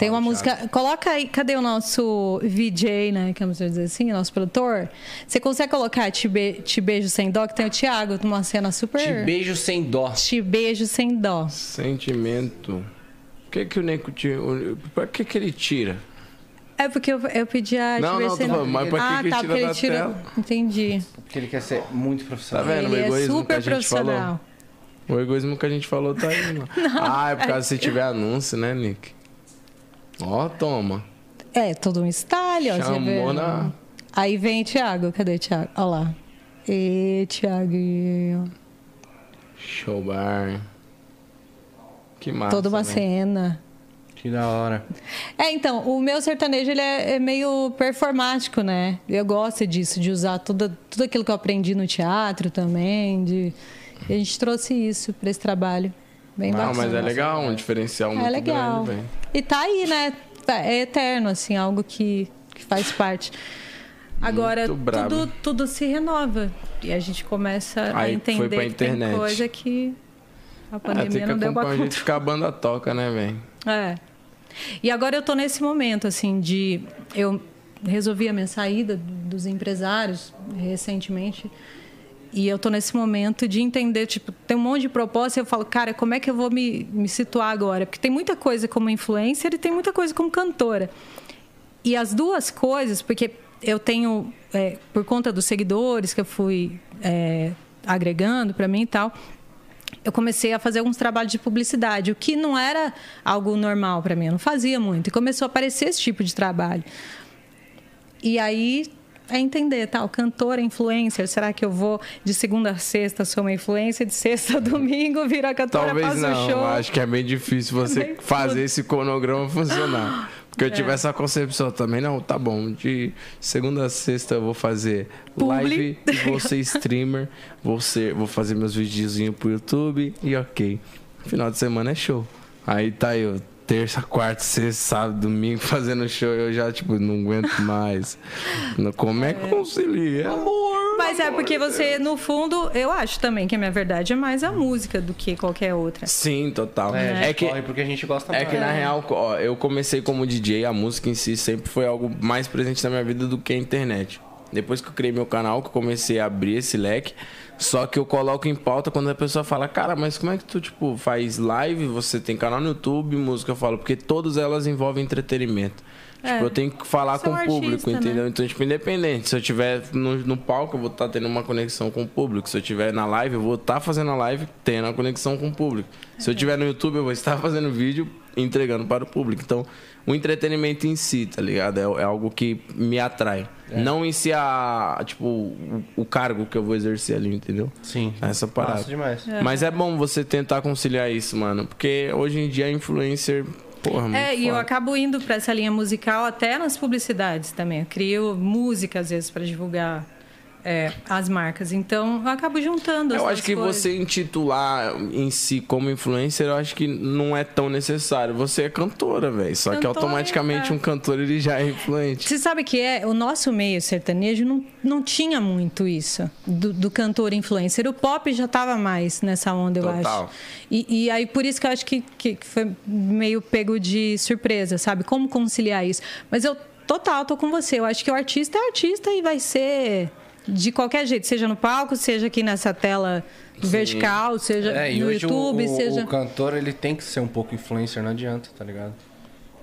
Tem uma música. Coloca aí, cadê o nosso VJ, né? Que vamos dizer assim, nosso produtor? Você consegue colocar Te, Be- Te Beijo Sem Dó, que tem o Thiago numa cena super. Te beijo sem dó. Te Beijo Sem Dó. Sentimento. O que que o Neco tira? o- Pra que que ele tira? É porque eu, eu pedi a Não, Te Beijo não, Sem falando, mas pra que ah, tá, tira porque ele tira. tela? Entendi. Porque ele quer ser muito profissional. Tá vendo? o ele é egoísmo que a super gente profissional. falou. O egoísmo que a gente falou tá aí, mano. ah, é por causa se tiver anúncio, né, Nick? Ó, toma. É, todo um style, ó. Chamou na- Aí vem Thiago. Cadê Thiago? Olha lá. E Thiago. Showbar. Que massa. Toda uma cena. Que da hora. É, então, o meu sertanejo ele é, é meio performático, né? Eu gosto disso, de usar tudo, tudo aquilo que eu aprendi no teatro também. De... e a gente trouxe isso para esse trabalho. Bem Não, bacana. mas é legal, um diferencial muito É legal. grande, velho. e tá aí, né? Tá- É eterno, assim, algo que, que faz parte. Agora, Muito tudo, tudo se renova. E a gente começa a Aí foi entender que tem internet. coisa que a Ah, pandemia tem que não deu pra o jeito que a banda toca, né, velho? é. E agora eu tô nesse momento, assim, de. Eu resolvi a minha saída dos empresários recentemente. E eu tô nesse momento de entender, tipo, tem um monte de propósito e eu falo, cara, como é que eu vou me, me situar agora? Porque tem muita coisa como influencer e tem muita coisa como cantora. E as duas coisas, porque eu tenho, é, por conta dos seguidores que eu fui é, agregando para mim e tal, eu comecei a fazer alguns trabalhos de publicidade, o que não era algo normal para mim, eu não fazia muito. E começou a aparecer esse tipo de trabalho. E aí é entender, tal, cantora, influencer, será que eu vou de segunda a sexta sou uma influencer, de sexta a domingo vira cantora, Talvez faço não, show? acho que é bem difícil você Bem fazer tudo. esse cronograma funcionar. Porque eu É. tive essa concepção também, não, tá bom, de segunda a sexta eu vou fazer live, Publi. e vou ser streamer, vou, ser, vou fazer meus videozinhos pro YouTube e ok. Final de semana é show. Aí tá eu, terça, quarta, sexta, sábado, domingo fazendo show, eu já, tipo, não aguento mais. Como é que concilia? Mas é porque você, no fundo, eu acho também que a minha verdade é mais a música do que qualquer outra. Sim, total. É, a É, gente que corre porque a gente gosta É mais. que na real, ó, eu comecei como DJ, a música em si sempre foi algo mais presente na minha vida do que a internet. Depois que eu criei meu canal, que eu comecei a abrir esse leque, só que eu coloco em pauta quando a pessoa fala, cara, mas como é que tu, tipo, faz live, você tem canal no YouTube, música, eu falo, porque todas elas envolvem entretenimento. É. Tipo, eu tenho que falar é com o público, artista, né? entendeu? Então, tipo, independente. Se eu tiver no, no palco, eu vou estar tendo uma conexão com o público. Se eu tiver na live, eu vou estar fazendo a live tendo a conexão com o público. Se eu tiver no YouTube, eu vou estar fazendo vídeo entregando para o público. Então, o entretenimento em si, tá ligado? É, é algo que me atrai. Não em si a, tipo, o, o cargo que eu vou exercer ali, entendeu? Sim. Essa parada. Massa demais. Mas é bom você tentar conciliar isso, mano. Porque hoje em dia, influencer, porra, muito É, e eu acabo indo para essa linha musical até nas publicidades também. Eu crio música, às vezes, para divulgar é, as marcas. Então, eu acabo juntando as Eu acho que coisas. você intitular em si como influencer, eu acho que não é tão necessário. Você é cantora, velho. Só que Cantora, automaticamente é. um cantor ele já é influente. Você sabe que é o nosso meio sertanejo não, não tinha muito isso do, do cantor influencer. O pop já estava mais nessa onda, eu Total. acho. E, e aí por isso que eu acho que, que que foi meio pego de surpresa, sabe? Como conciliar isso? Mas eu total tô com você. Eu acho que o artista é artista e vai ser de qualquer jeito, seja no palco, seja aqui nessa tela vertical, seja É, e no o- YouTube, o, seja o cantor ele tem que ser um pouco influencer, não adianta, tá ligado?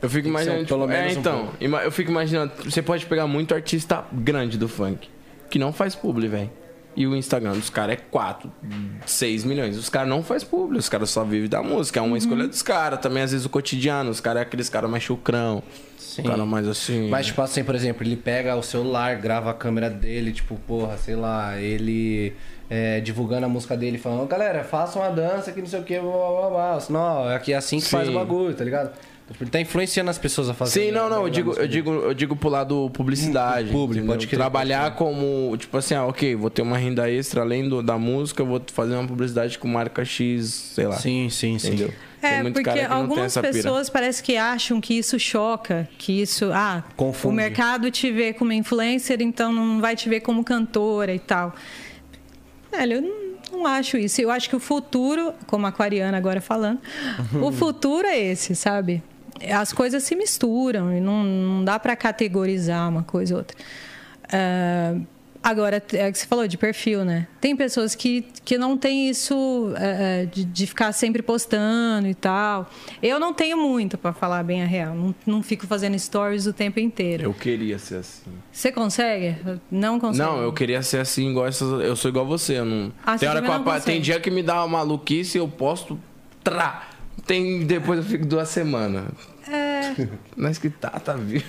Eu fico Tem que ser imaginando, pelo tipo, é, menos um então, pouco. eu fico imaginando, você pode pegar muito artista grande do funk que não faz publi, velho. E o Instagram dos caras é 4, 6 milhões. Os caras não faz público, os caras só vivem da música. É uma escolha dos caras. Também, às vezes, o cotidiano. Os caras é aqueles caras mais chucrão. Sim. Cara mais assim. Mas, tipo assim, por exemplo, ele pega o celular, grava a câmera dele, tipo, porra, sei lá, ele é, divulgando a música dele, falando, galera, faça uma dança que não sei o que, blá blá blá blá. Não, é que é assim que faz o Sim. bagulho, tá ligado? Ele tá influenciando as pessoas a fazer. Sim, não, não, eu digo, eu digo, eu digo pro lado publicidade. Público, pode crer, Trabalhar como, tipo assim, ah, ok, vou ter uma renda extra além do, da música, eu vou fazer uma publicidade com marca X, sei lá. Sim, sim, sim. Entendeu? É, muito porque algumas pessoas parece que acham que isso choca, que isso, ah, Confunde. o mercado te vê como influencer, então não vai te ver como cantora e tal. Velho, eu não, não acho isso. Eu acho que o futuro, como a aquariana agora falando, o futuro é esse, sabe? As coisas se misturam e não, não dá para categorizar uma coisa ou outra. Ah, Agora, é o que você falou de perfil, né? Tem pessoas que, que não têm isso é, de, de ficar sempre postando e tal. Eu não tenho muito, para falar bem a real. Não, não fico fazendo stories o tempo inteiro. Eu queria ser assim. Você consegue? Não consegue. Não, eu queria ser assim, igual essas. Eu sou igual você. Eu não... Ah, tem hora que eu Tem dia que me dá uma maluquice e eu posto. Trá! Tem... Depois eu fico duas semanas. É, Mas que tá, tá vivo.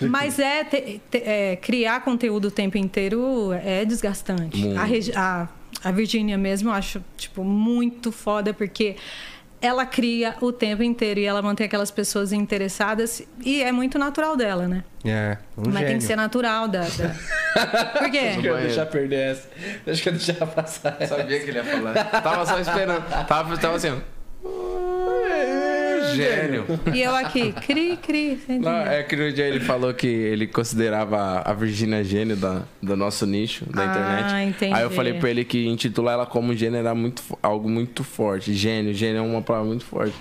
mas é, te- te- é, criar conteúdo o tempo inteiro é desgastante. Muito. A, Regi- a, a Virgínia mesmo eu acho tipo, muito foda, porque ela cria o tempo inteiro e ela mantém aquelas pessoas interessadas e é muito natural dela, né? É, um Mas tem gênio. que ser natural da. da... Por quê? Deixa eu deixar perder essa. Deixa eu deixar passar essa. Sabia que ele ia falar. Tava só esperando. Tava, tava assim. Gênio. E eu aqui, cri, cri. Não, é que no dia ele falou que ele considerava a Virgínia gênio da, do nosso nicho, da Ah, internet. entendi. Aí eu falei pra ele que intitular ela como gênio era muito, algo muito forte. Gênio, gênio é uma palavra muito forte.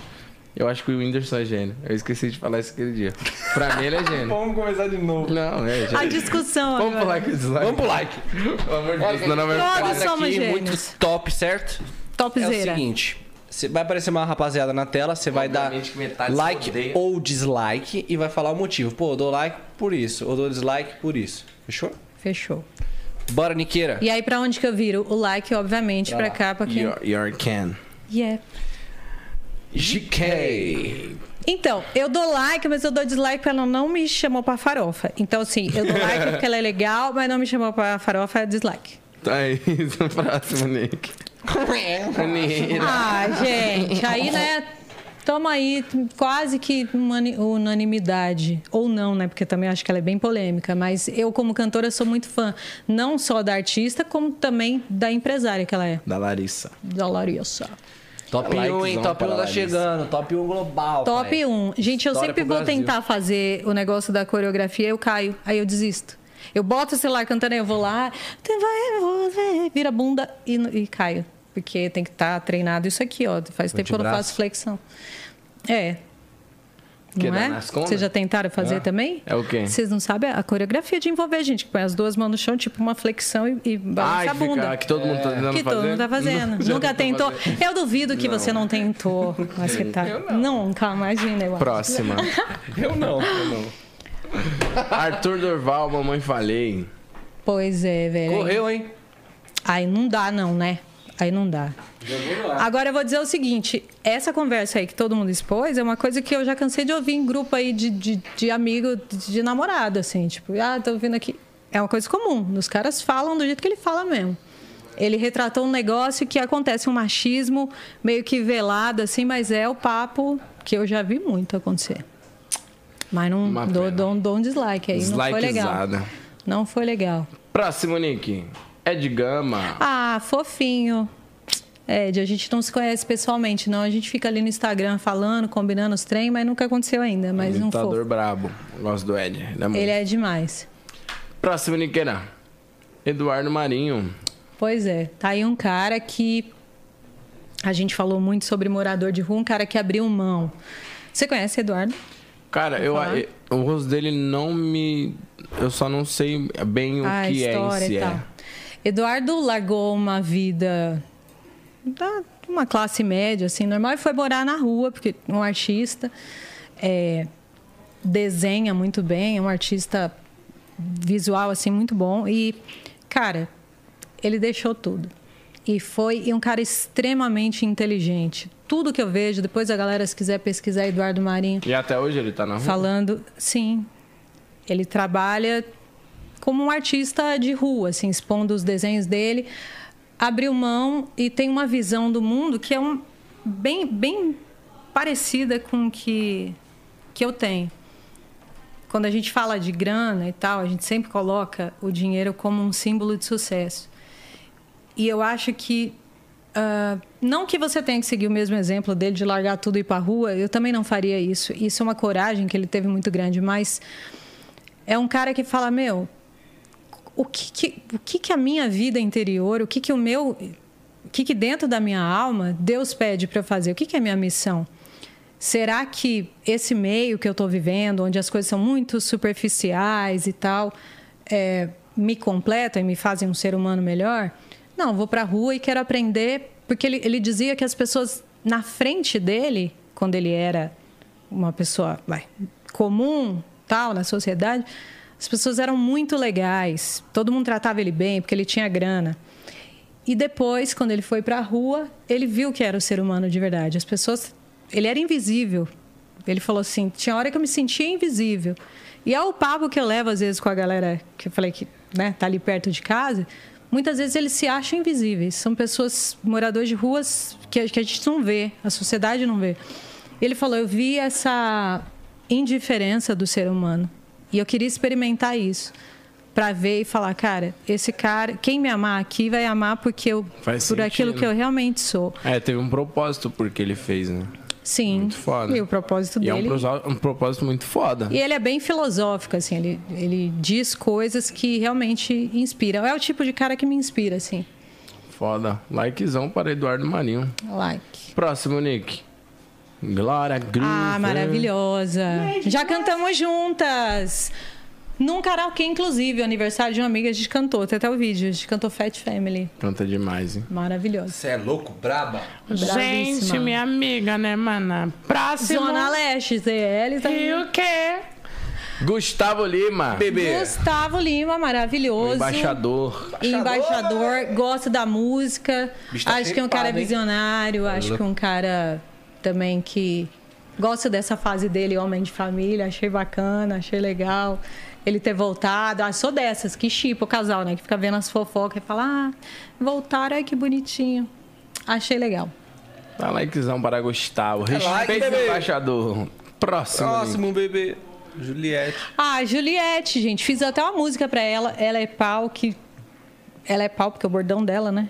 Eu acho que o Whindersson é gênio. Eu esqueci de falar isso aquele dia. Pra mim ele é gênio. Vamos começar de novo. Não, é A gênio. discussão Vamos agora. pular aqui o dislike. Vamos pro like. Pelo amor de Deus, senão não vai Todos somos aqui, gênios. muito top, certo? É o Topzera. seguinte, cê- vai aparecer uma rapaziada na tela, você vai dar like ou dislike e vai falar o motivo. Pô, eu dou like por isso, ou dou dislike por isso. Fechou? Fechou. Bora, Niqueira. E aí, pra onde que eu viro? O like, obviamente, pra cá, pra quem. Your can. Yeah. GK. Então, eu dou like, mas eu dou dislike porque ela não me chamou pra farofa. Então, assim, eu dou like porque ela é legal, mas não me chamou pra farofa, é dislike. Tá aí, próximo, Nick. Ah, gente, aí, né? Toma aí quase que unanimidade. Ou não, né? Porque também acho que ela é bem polêmica. Mas eu, como cantora, sou muito fã. Não só da artista, como também da empresária que ela é. Da Larissa. Da Larissa. Top 1, hein? Top 1 para tá chegando. Top 1 global. Top pai. 1. Gente, eu História sempre vou Brasil. tentar fazer o negócio da coreografia, eu caio. Aí eu desisto. Eu boto o celular cantando, aí eu vou lá, "Tu vai, eu vou ver", vira a bunda e, e caio. Porque tem que estar treinado isso aqui, ó. Faz tempo que eu não faço flexão. É. Que Não é? Vocês já tentaram fazer também? É o quê? Vocês não sabem a coreografia de envolver, gente. Que põe as duas mãos no chão, tipo uma flexão e, e balança Ai, a bunda. fica, que todo mundo tá tentando Que fazer. todo mundo tá fazendo. Já Nunca tentou tentou. fazer. Eu duvido que você não tentou. Mas que tá. Nunca, imagina, eu acho. Próxima. Eu não, eu não. Arthur Dorval, mamãe falei. Pois é, velho. Correu, hein? Aí não dá, não, né? Aí não dá. Agora eu vou dizer o seguinte: essa conversa aí que todo mundo expôs é uma coisa que eu já cansei de ouvir em grupo aí de, de, de amigo, de, de namorado, assim. Tipo, ah, tô ouvindo aqui. É uma coisa comum. Os caras falam do jeito que ele fala mesmo. Ele retratou um negócio que acontece um machismo meio que velado, assim, mas é o papo que eu já vi muito acontecer. Mas não dou, dou, dou um dislike aí. Não foi legal. Não foi legal. Próximo, Nick. Ed Gama. Ah, fofinho. Ed, a gente não se conhece pessoalmente, não. A gente fica ali no Instagram falando, combinando os trem, mas nunca aconteceu ainda. Mas não Imitador foi. brabo. Gosto do Ed. Ele é muito. Ele é demais. Próximo, Niqueira. Eduardo Marinho. Pois é. Tá aí um cara que. A gente falou muito sobre morador de rua, um cara que abriu mão. Você conhece Eduardo? Cara, eu, falar? o rosto dele não me. Eu só não sei bem o a que é em si. É. Eduardo largou uma vida da uma classe média, assim, normal, e foi morar na rua, porque um artista é, desenha muito bem, é um artista visual, assim, muito bom. E, cara, ele deixou tudo. E foi um cara extremamente inteligente. Tudo que eu vejo, depois a galera, se quiser pesquisar Eduardo Marinho. E até hoje ele tá na rua? Falando, sim. Ele trabalha como um artista de rua, assim, expondo os desenhos dele. Abriu mão e tem uma visão do mundo que é um, bem, bem parecida com o que, que eu tenho. Quando a gente fala de grana e tal, a gente sempre coloca o dinheiro como um símbolo de sucesso. E eu acho que Uh, não que você tenha que seguir o mesmo exemplo dele de largar tudo e ir para rua, eu também não faria isso. Isso é uma coragem que ele teve muito grande, mas é um cara que fala: Meu, o que, que o que, que a minha vida interior, o que, que o meu. O que, que dentro da minha alma Deus pede para eu fazer? O que, que é minha missão? Será que esse meio que eu estou vivendo, onde as coisas são muito superficiais e tal, é, me completam e me fazem um ser humano melhor? Não, vou para a rua e quero aprender, porque ele, ele dizia que as pessoas na frente dele, quando ele era uma pessoa vai, comum, tal, na sociedade, as pessoas eram muito legais, todo mundo tratava ele bem porque ele tinha grana. E depois, quando ele foi para a rua, ele viu que era o ser humano de verdade. As pessoas, ele era invisível. Ele falou assim: tinha hora que eu me sentia invisível. E é o papo que eu levo às vezes com a galera que eu falei que né, tá ali perto de casa muitas vezes eles se acham invisíveis. São pessoas, moradores de ruas, que a, que a gente não vê, a sociedade não vê. Ele falou: Eu vi essa indiferença do ser humano. E eu queria experimentar isso. Para ver e falar, cara, esse cara, quem me amar aqui vai amar porque eu, Faz por sentido. aquilo que eu realmente sou. É, teve um propósito porque ele fez, né? Sim. Muito foda. E o propósito E é dele. um, prosa- um propósito muito foda. E ele é bem filosófico, assim, ele, ele diz coisas que realmente inspiram. É o tipo de cara que me inspira, assim. Foda. Likezão para Eduardo Marinho. Like. Próximo, Nick. Glória Groove. Ah, maravilhosa. Já cantamos juntas. Num karaokê, inclusive, o aniversário de uma amiga, a gente cantou. Tem até o vídeo. A gente cantou Fat Family. Canta demais, hein? Maravilhosa. Você é louco, braba? Bravíssima. amiga, né, mana? Próximo. Zona Leste, ZL. Tá... o quê? Gustavo Lima. Bebê. Gustavo Lima, maravilhoso. Embaixador. Embaixador, gosta da música. Bicho tá acho que é um cara hein? visionário. Acho que é um cara também que gosta dessa fase dele, homem de família. Achei bacana, achei legal. Ele ter voltado. Ah, sou dessas, que chipa o casal, né? Que fica vendo as fofocas e fala: Ah, voltaram, ai que bonitinho. Achei legal. Dá likezão para Gustavo. like, Respeite o bebê. embaixador. Próximo. Próximo, bebê. Juliette. Ah, Juliette, gente. Fiz até uma música pra ela. Ela é pau que. Ela é pau, porque é o bordão dela, né?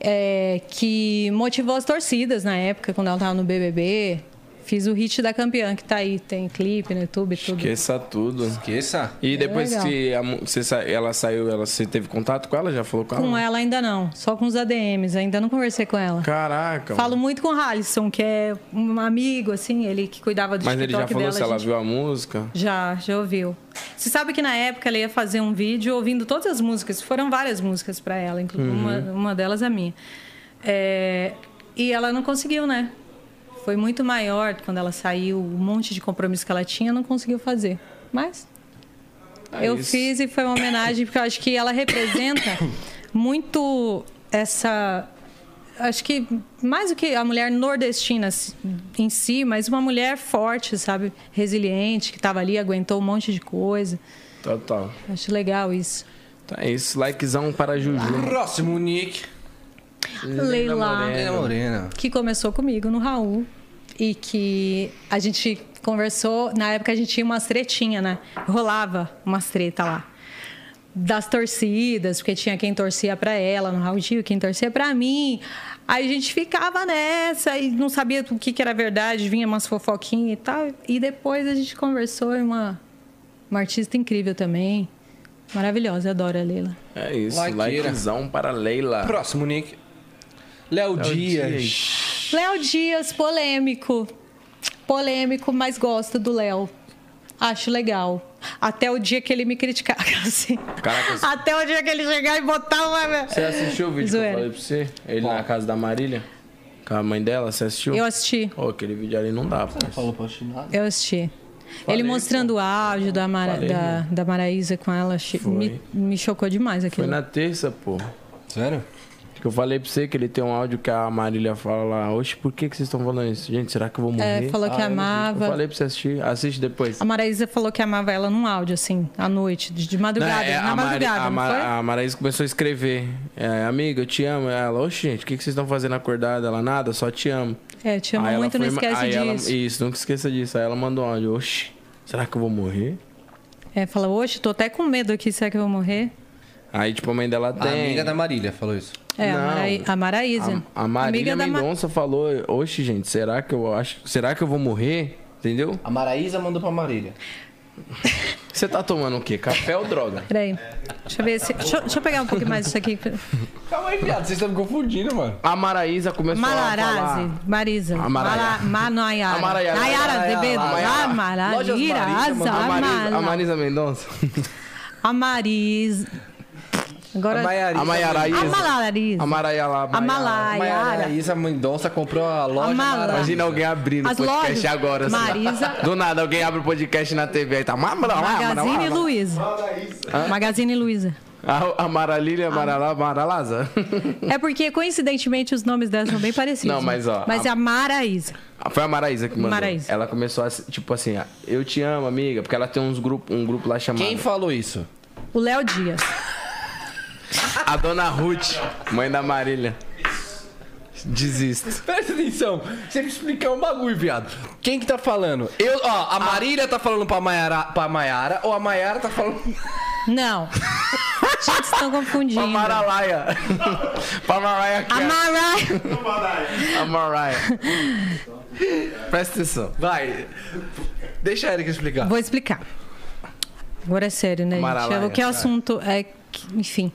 É, que motivou as torcidas na época, quando ela tava no BBB. Fiz o hit da campeã, que tá aí. Tem clipe no YouTube, tudo. Esqueça tudo. Esqueça. E depois legal. que a você sa- ela saiu, ela, você teve contato com ela? Já falou com ela? Com ela ainda não. Só com os ADMs. Ainda não conversei com ela. Caraca. Falo muito com o Halisson, que é um amigo, assim, ele que cuidava do Mas ele já falou dela. se ela gente- viu a música? Já, já ouviu. Você sabe que na época ela ia fazer um vídeo ouvindo todas as músicas. Foram várias músicas para ela, inclu- Uhum. uma, uma delas a minha. É, e ela não conseguiu, né? Foi muito maior quando ela saiu, um monte de compromisso que ela tinha, não conseguiu fazer. Mas É eu isso. fiz e foi uma homenagem, porque eu acho que ela representa muito essa. Acho que mais do que a mulher nordestina em si, mas uma mulher forte, sabe? Resiliente, que estava ali, aguentou um monte de coisa. Total. Acho legal isso. Então é isso. Likezão para Juju. Próximo, Nick. Leila, Morena. Morena. que começou comigo no Raul e que a gente conversou. Na época a gente tinha umas tretinhas, né? Rolava umas treta lá. Das torcidas, porque tinha quem torcia pra ela no Raul Gil, quem torcia pra mim. Aí a gente ficava nessa e não sabia o que, que era verdade, vinha umas fofoquinhas e tal. E depois a gente conversou, é uma, uma artista incrível também. Maravilhosa, eu adoro a Leila. É isso. Likezão para Leila. Próximo, Nick. Léo Léo Dias. Léo Dias, polêmico. Polêmico, mas gosto do Léo. Acho legal. Até o dia que ele me criticar. Assim. Caraca, Até o dia que ele chegar e botar uma. você assistiu o vídeo que eu falei pra você? Ele na casa da Marília? Com a mãe dela, você assistiu? Eu assisti. Ô, aquele vídeo ali não dá, pô. Falou pra nada. Eu assisti. Falei, ele mostrando o áudio da, Mara, Falei, da, da Maraísa com ela, Foi. me, me chocou demais Foi aquilo. na terça, pô. Sério? Que eu falei pra você que ele tem um áudio que a Marília fala lá. Oxe, por que, que vocês estão falando isso? Gente, será que eu vou morrer? É, falou que Ah, não amava. Eu falei pra você assistir. Assiste depois. A Maraísa falou que amava ela num áudio, assim, à noite, de, madrugada. é, na a, madrugada, a, não a Maraísa começou a escrever. É, Amiga, eu te amo. Ela, oxe, gente, o que, que vocês estão fazendo acordada? Ela, nada, só te amo. É, te amo Aí ela muito, não foi- esquece aí ela- disso. isso, nunca esqueça disso. Aí ela mandou um áudio. Oxe, será que eu vou morrer? É, fala, hoje tô até com medo aqui, será que eu vou morrer? Aí, tipo, a mãe dela A tem. amiga da Marília falou isso. É, a, Não. Maraí- a Maraísa. A, a Marília Amiga da Ma- Mendonça falou, oxe, gente, será que eu acho. Será que eu vou morrer? Entendeu? A Maraísa mandou pra Marília. Você tá tomando o quê? Café ou droga? Peraí. Deixa eu ver se. Deixa, eu- deixa eu pegar um pouquinho mais disso aqui. Calma aí, viado. Vocês estão me confundindo, mano. A Maraísa começou a Malarazi, falar. Marisa. A Maraya. Mala- Manayara. A Marayara. Nayara mano. A Marisa, a. Marisa Mendonça. A Marisa. Agora. A Maiara. A Maiara Isa. A Malariza. A Maraya lá. A Malaiara. Maraísa Mendonça comprou a loja A Imagina alguém abrindo o As podcast lojas. agora. assim. Marisa. Do nada, alguém abre o podcast na TV aí tá. Magazine Luiza. Magazine Luiza. A, a Maralília, a Marala, Maralaza. É porque, coincidentemente, os nomes delas são bem parecidos. Não, mas, ó, Mas a- é a Maraísa. Foi a Maraísa que mandou. Maraísa. Ela começou a, tipo assim, ah, eu te amo, amiga, porque ela tem uns grupo, um grupo lá chamado... Quem falou isso? O Léo Dias. A dona Ruth, mãe da Marília. Desisto. Presta atenção. Você me explicar um bagulho, viado. Quem que tá falando? Eu, ó, a Marília tá falando pra Maiara, pra Maiara ou a Maiara tá falando... Não. Gente, vocês estão confundindo. Pra Maralaia. pra Mariah A Carey. Mariah. A Mariah. Presta atenção. Vai. Deixa a Erika explicar. Vou explicar. Agora é sério, né, gente? Maralaia, O que é assunto é... Enfim.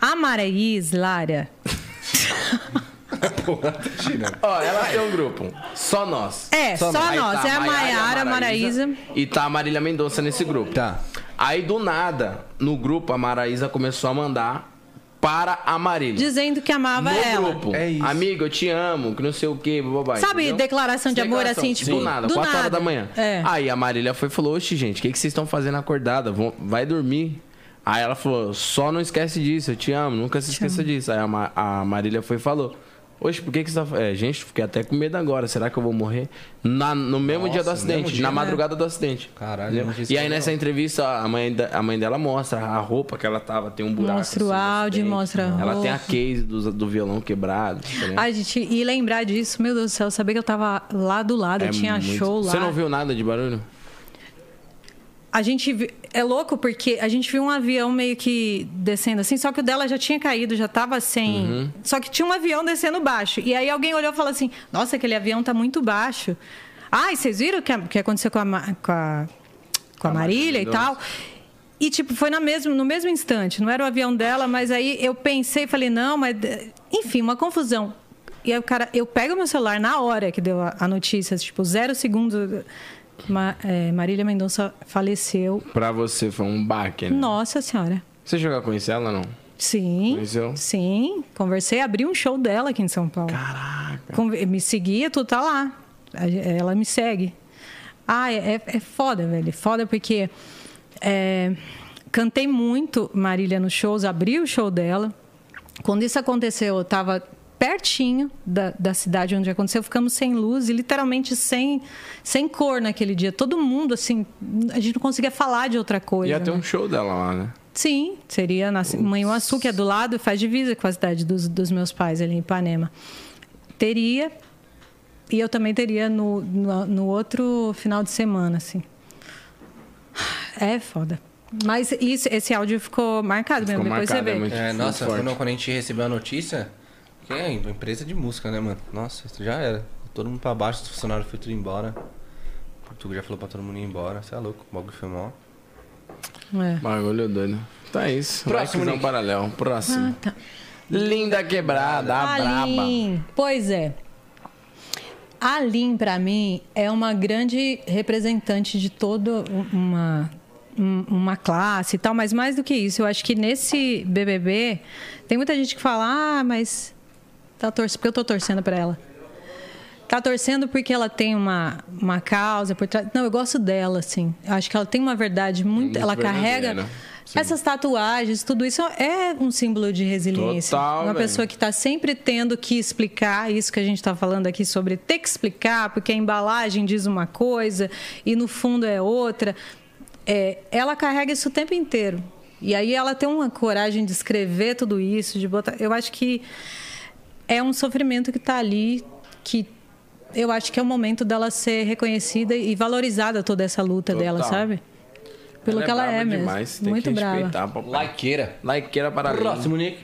A Maraís, Lara... Porra, tá. Ó, ela tem um grupo. Só nós. É, só, Aí nós. tá é a Maiara, a Maraísa. E tá a Marília Mendonça nesse grupo. Tá. Aí do nada, no grupo, a Maraísa começou a mandar para a Marília. Dizendo que amava no ela. grupo. É isso. Amigo, eu te amo, que não sei o que, bobagem. Sabe declaração de amor, assim, tipo, Do nada, do 4 horas da manhã. É. Aí a Marília foi e falou: Oxe, gente, o que, que vocês estão fazendo acordada? Vão- Vai dormir. Aí ela falou: Só não esquece disso, eu te amo, nunca se esqueça disso. Aí a, Ma- a Marília foi e falou: Oxe, por que, que você tá. É, gente, fiquei até com medo agora. Será que eu vou morrer? Na- no mesmo Nossa, dia do acidente, dia, na né? madrugada do acidente. Caralho, E aí nessa não. entrevista, a mãe, da- a mãe dela mostra a roupa que ela tava, tem um buraco. Mostra o assim, áudio, acidente. mostra a Ela tem a case do, do violão quebrado. tá? Ai, gente, e lembrar disso, meu Deus do céu, saber que eu tava lá do lado, tinha É muito- show lá. Você não viu nada de barulho? A gente é louco porque a gente viu um avião meio que descendo assim, só que o dela já tinha caído, já tava sem. Uhum. Só que tinha um avião descendo baixo. E aí alguém olhou e falou assim: "Nossa, aquele avião tá muito baixo". Ai, vocês viram o que, que aconteceu com a, com a, com a Marília e tal? E, tipo, foi na mesmo, no mesmo instante. Não era o avião dela, mas aí eu pensei, falei, não, mas... Enfim, uma confusão. E aí o cara... Eu pego meu celular na hora que deu a, a notícia, tipo, zero segundos... Ma, é, Marília Mendonça faleceu. Pra você foi um baque, né? Nossa Senhora. Você chegou a conhecer ela, não? Sim. Conheceu? Sim. Conversei, abri um show dela aqui em São Paulo. Caraca. Me seguia, tudo tá lá. Ela me segue. Ah, é, é foda, velho. Foda porque é, cantei muito Marília nos shows, abri o show dela. Quando isso aconteceu, eu tava pertinho da, da cidade onde aconteceu, ficamos sem luz e literalmente sem, sem cor naquele dia. Todo mundo, assim, a gente não conseguia falar de outra coisa. Ia ter né? um show dela lá, né? Sim, seria na Manhuaçu, que é do lado, faz divisa com a cidade dos, dos meus pais ali em Ipanema. Teria, e eu também teria no, no, no outro final de semana, assim. É foda. Mas isso, esse áudio ficou marcado mesmo, Ficou depois marcado, você é vê. muito- É, nossa, quando, quando a gente recebeu a notícia, que é empresa de música, né, mano? Nossa, isso já era. Todo mundo pra baixo, os funcionários foi tudo embora. O Portugal já falou pra todo mundo ir embora. Você é louco, o bagulho foi mó. É. Bagulho doido. É isso. Próximo, Nick. paralelo. Próximo. Ah, tá. Linda quebrada, a braba. Aline, pois é. A Aline, pra mim, é uma grande representante de toda uma, um- uma classe e tal, mas mais do que isso, eu acho que nesse BBB tem muita gente que fala, ah, mas tá torcendo, porque eu tô torcendo pra ela. Tá torcendo porque ela tem uma, uma causa por trás. Não, eu gosto dela, assim. Eu acho que ela tem uma verdade muito. Muito ela carrega. verdadeira. Essas tatuagens, tudo isso é um símbolo de resiliência. Total, Uma velho. pessoa que está sempre tendo que explicar isso que a gente está falando aqui sobre ter que explicar, porque a embalagem diz uma coisa e no fundo é outra. É, ela carrega isso o tempo inteiro. E aí ela tem uma coragem de escrever tudo isso, de botar. Eu acho que é um sofrimento que está ali, que eu acho que é o momento dela ser reconhecida e valorizada toda essa luta Total. dela, sabe? Pelo que ela braba é mesmo. demais, tem Muito que brava. Likeira. Likeira para. Próximo, Nick.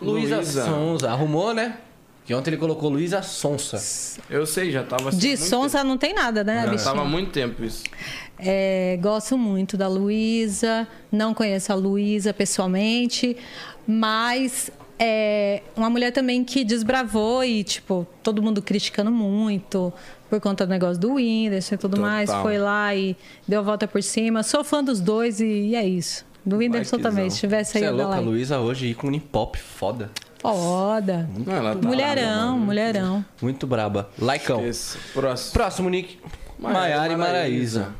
Luísa Luísa. Sonza. Arrumou, né? Que ontem ele colocou Luísa Sonsa. Eu sei, já tava assim. De muito sonsa não tem nada, né, tempo. Já bichinha? tava há muito tempo isso. É, gosto muito da Luísa, não conheço a Luísa pessoalmente, mas é uma mulher também que desbravou e, tipo, todo mundo criticando muito por conta do negócio do Whindersson e tudo Total. mais. Foi lá e deu a volta por cima. Sou fã dos dois e, e é isso. Do Whindersson também, se tivesse Você aí, é eu dar louca, like. Luísa hoje ícone pop, foda. Foda. Ela tá mulherão, lá, mulherão. Muito braba. Esse. Próximo. Próximo, Nick. Maiara e Maraísa.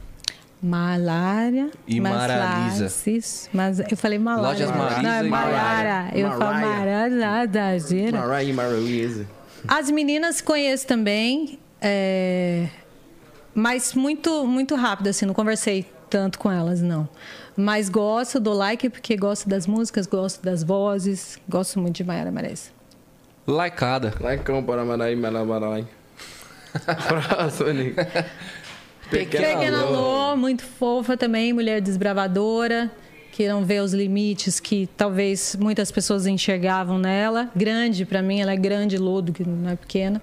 Malária. E Maralisa. Isso, mas eu falei malária. Lojas? Marisa Não, é e malária. Eu falo Mariah. malária da gira. Mariah Maraísa. As meninas conheço também, é, mas muito, muito rápido, assim, não conversei tanto com elas, não. Mas gosto do like porque gosto das músicas, gosto das vozes, gosto muito de Maiara Marés. Likeada. Likeão para Maraí, Maraí. Próximo, Nick. Pequena Lô, muito fofa também, mulher desbravadora, que não vê os limites que talvez muitas pessoas enxergavam nela. Grande, para mim, ela é grande, lodo, que não é pequena.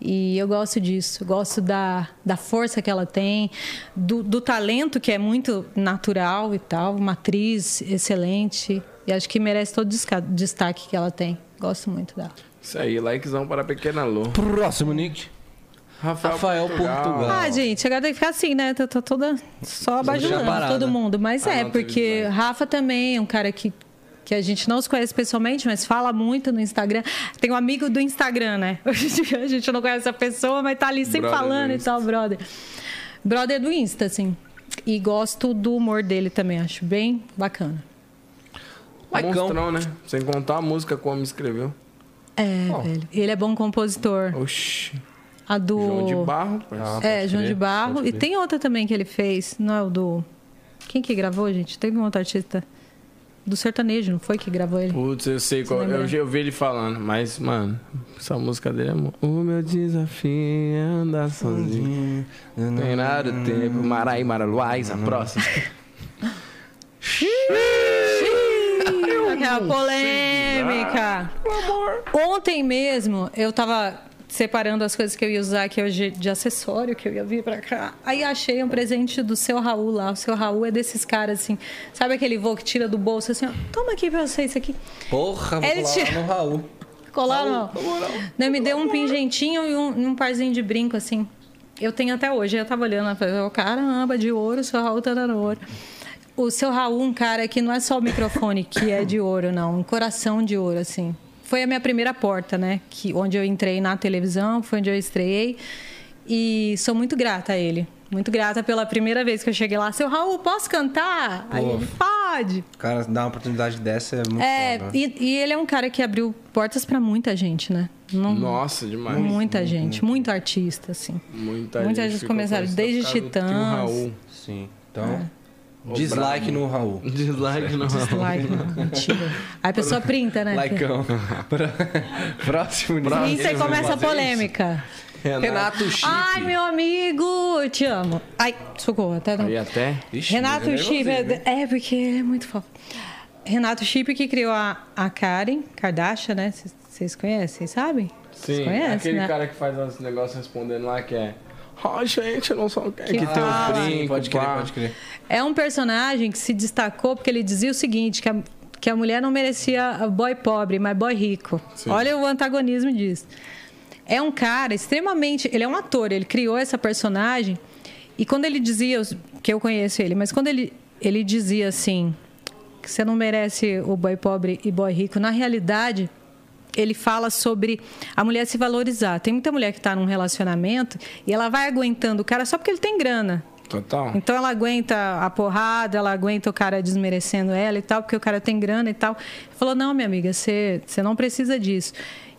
E eu gosto disso, gosto da, da força que ela tem, do, do talento que é muito natural e tal, uma atriz excelente. E acho que merece todo o destaque que ela tem. Gosto muito dela. Isso aí, likezão para Pequena Lô. Próximo, Nick. Rafael, Rafael Portugal. Ah, gente, agora tem que ficar assim, né? Tô, tô toda só bajulando todo mundo. Mas Ah, é, não, porque. Rafa também é um cara que, que a gente não se conhece pessoalmente, mas fala muito no Instagram. Tem um amigo do Instagram, né? A gente não conhece a pessoa, mas tá ali sempre Brother do falando e tal, brother. Brother do Insta, assim. E gosto do humor dele também, acho bem bacana. Likeão. Monstrão, né? Sem contar a música como escreveu. É, velho. Ele é bom compositor. Oxi. A do. João de Barro. parceiro. É, João de Barro. E tem outra também que ele fez, não é o do. Quem que gravou, gente? Teve um outro artista do sertanejo, não foi que gravou ele? Putz, eu sei qual. Eu já ouvi ele falando, mas, mano, essa música dele é. mo- O meu desafio é andar sozinho. Tem nada tempo. Maraí, Maraluais, a próxima. Aquela polêmica. Ontem mesmo eu tava separando as coisas que eu ia usar aqui hoje de acessório, que eu ia vir pra cá. Aí achei um presente do seu Raul lá. O seu Raul é desses caras assim. Sabe aquele vô que tira do bolso assim, ó, toma aqui pra você isso aqui. Porra, vou Ele colar tira- no Raul. Colar não. Não, me deu um pingentinho e um, um parzinho de brinco, assim. Eu tenho até hoje. Eu tava olhando, "Oh, caramba, de ouro, o seu Raul tá dando ouro. O seu Raul, um cara que não é só o microfone que é de ouro, não. Um coração de ouro, assim. Foi a minha primeira porta, né? Que, onde eu entrei na televisão, foi onde eu estreiei. E sou muito grata a ele. Muito grata pela primeira vez que eu cheguei lá. Seu Raul, posso cantar? Aí Pô. ele, pode. Cara, dar uma oportunidade dessa é muito É, foda. e, e ele é um cara que abriu portas pra muita gente, né? Não, Nossa, demais. muita gente, muito artista, assim. Muita, Muita gente gente ficou começaram desde Titãs. Raul. Sim. Então, Ô, dislike no Raul. Dislike não. Dislike, não, mentira. Aí a pessoa printa, né? Likeão. Próximo Nick. Printa e começa a polêmica. Renato Chip. Ai, meu amigo, eu te amo. Ai, socorro, até não. Aí até. Ixi, Renato é Chip, nervosinho, é, é porque ele é muito fofo. Renato Chip que criou a, a Karen Kardashian, né? Vocês- Vocês conhecem, sabem? Vocês Sim, conhecem, aquele né? cara que faz os negócios respondendo lá que é. Ai, gente, eu não sou o que. Que tem os Sim, brincos, pode crer, pode crer. É um personagem que se destacou porque ele dizia o seguinte, que a, que a mulher não merecia boy pobre, mas boy rico. Sim. Olha o antagonismo disso. É um cara extremamente... Ele é um ator, ele criou essa personagem e quando ele dizia... Que eu conheço ele, mas quando ele, ele dizia assim... Que você não merece o boy pobre e boy rico. Na realidade, ele fala sobre a mulher se valorizar. Tem muita mulher que está num relacionamento e ela vai aguentando o cara só porque ele tem grana. Total. Então ela aguenta a porrada, ela aguenta o cara desmerecendo ela e tal, porque o cara tem grana e tal. Falou: não, minha amiga, você, você não precisa disso.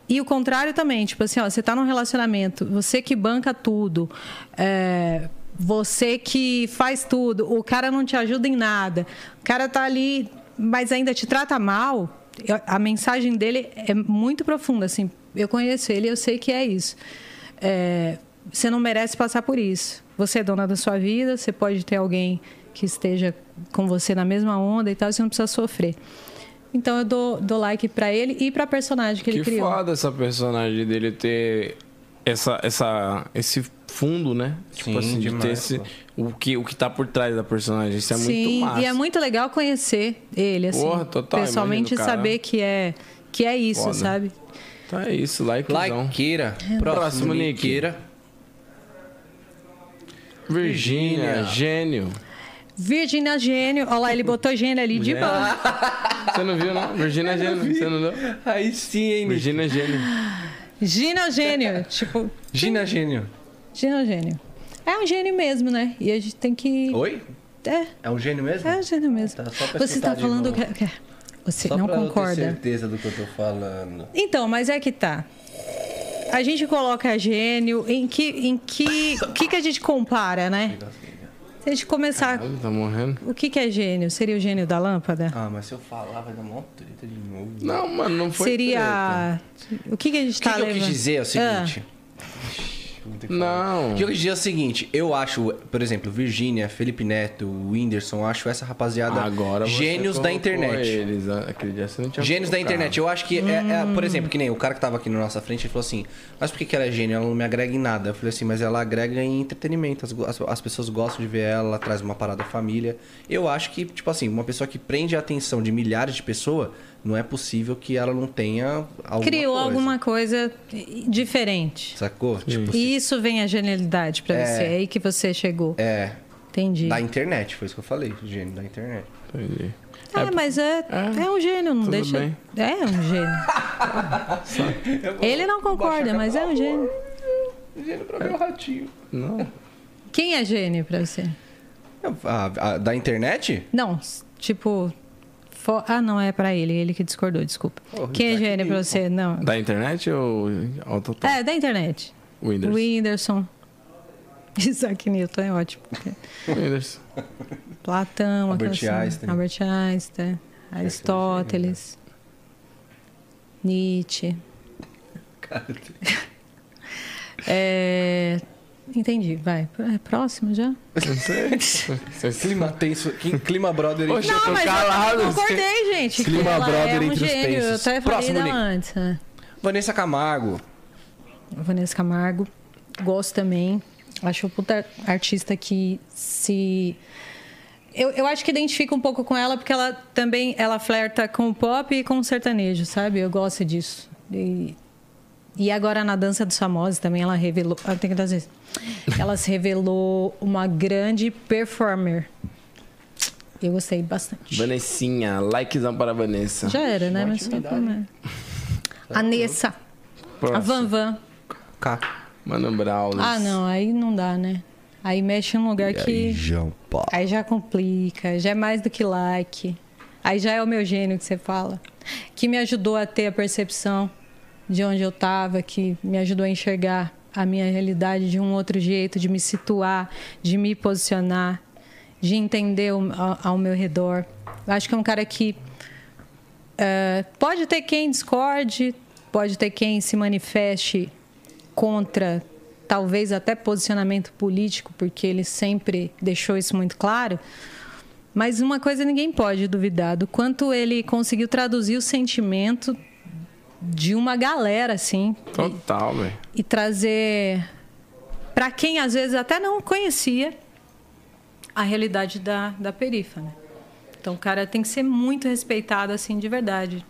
E o contrário também, tipo assim, ó, você tá num relacionamento, você que banca tudo, é, você que faz tudo, o cara não te ajuda em nada, o cara tá ali, mas ainda te trata mal. A mensagem dele é muito profunda, assim. Eu conheço ele, eu sei que é isso. É, você não merece passar por isso. Você é dona da sua vida, você pode ter alguém que esteja com você na mesma onda e tal, você não precisa sofrer. Então eu dou, dou like pra ele e pra personagem que, ele Que criou. foda essa personagem dele ter essa, essa, esse fundo, né? Sim, tipo assim, de ter esse, o, que, o que tá por trás da personagem. Isso é Sim, muito massa. e é muito legal conhecer ele, assim. Porra, total, pessoalmente imagino, saber que é, que é isso, Foda. sabe? Então é isso, likezão. Likeira. Próximo, Próximo. Niqueira. Virgínia, gênio. Virgínia Gênio, olha lá, ele botou gênio ali de boa. Você não viu, não? Virgínia gênio. Você não viu? Aí sim, hein. Virgínia gênio. Gina Gênio, tipo, Gina Gênio. Gina Gênio. É um gênio mesmo, né? E a gente tem que. Oi? É, É um gênio mesmo? é um gênio mesmo. Tá, só pra Você está falando que, que- Você Só não pra eu ter concorda. certeza do que eu tô falando. Então, mas é que tá. A gente coloca gênio em que em que o que que a gente compara, né? Se a gente começar, Ele tá morrendo. o que que é gênio? Seria o gênio da lâmpada? Ah, mas se eu falar, vai dar mó treta de novo. Não, mano, não foi treta. Seria o que que a gente O que, tá que eu quis levando? dizer é o Ah, seguinte. Vou falar. Não. O que dizer é o seguinte, eu acho, por exemplo, Virgínia, Felipe Neto, Whindersson, acho essa rapaziada Agora gênios da internet. Eles, aquele dia você não tinha Gênios da colocado. internet. Eu acho que, é, é, Hum. por exemplo, que nem o cara que tava aqui na nossa frente, ele falou assim: Mas por que, que ela é gênio? Ela não me agrega em nada. Eu falei assim: Mas ela agrega em entretenimento. As, as, as pessoas gostam de ver ela, ela traz uma parada família. Eu acho que, tipo assim, uma pessoa que prende a atenção de milhares de pessoas, não é possível que ela não tenha alguma criou coisa. alguma coisa diferente. Sacou? Tipo, E isso vem a genialidade pra É. você. É aí que você chegou. é. Entendi. Da internet, foi isso que eu falei. Gênio da internet. Entendi. É, mas é, é, um gênio, não deixa. bem. É um gênio. Ele não concorda, mas é um gênio. Gênio pra ver o ratinho. Não. Quem é gênio pra você? A- a- da internet? Não, tipo. Fo- Ah, não, é pra ele, ele que discordou, desculpa. Ô, Quem é Isaac gênio pra Newton. você? Não. Da internet ou ao total? É, da internet. Whindersson. Whindersson. Isaac Newton é ótimo. Whindersson. Platão, Albert aquela assim, Einstein. Albert Einstein, Aristóteles, Nietzsche. É, Entendi, vai. É próximo já? Não sei. Vocês- Clima tenso. Cli- Clima brother. Poxa, eu Não, tô mas calado. eu concordei, gente. Clima brother é um entre os gênio. Eu até falei Próximo, antes. né? Vanessa Camargo. Vanessa Camargo. Gosto também. Acho um puta artista que se... Eu, eu acho que identifico um pouco com ela porque ela também ela flerta com o pop e com o sertanejo, sabe? Eu gosto disso. E, e agora na Dança dos Famosos também ela revelou... Ah, tem que trazer. Ela se revelou uma grande performer. Eu gostei bastante. Vanessinha, likezão para a Vanessa. Já era, né? Mas só pra... A Nessa. A Próximo. Van Van. K. Mano Brown. Ah, não, aí não dá, né? Aí mexe num lugar que. João Paulo. Aí já complica, já é mais do que like. Aí já é o meu gênio que você fala. Que me ajudou a ter a percepção de onde eu estava, que me ajudou a enxergar a minha realidade de um outro jeito, de me situar, de me posicionar, de entender o- ao, ao meu redor. Eu acho que é um cara que eh, pode ter quem discorde, pode ter quem se manifeste contra talvez até posicionamento político, porque ele sempre deixou isso muito claro. Mas uma coisa ninguém pode duvidar do quanto ele conseguiu traduzir o sentimento de uma galera assim Total, velho. e trazer para quem às vezes até não conhecia a realidade da, da perifa, né? Então o cara tem que ser muito respeitado assim de verdade.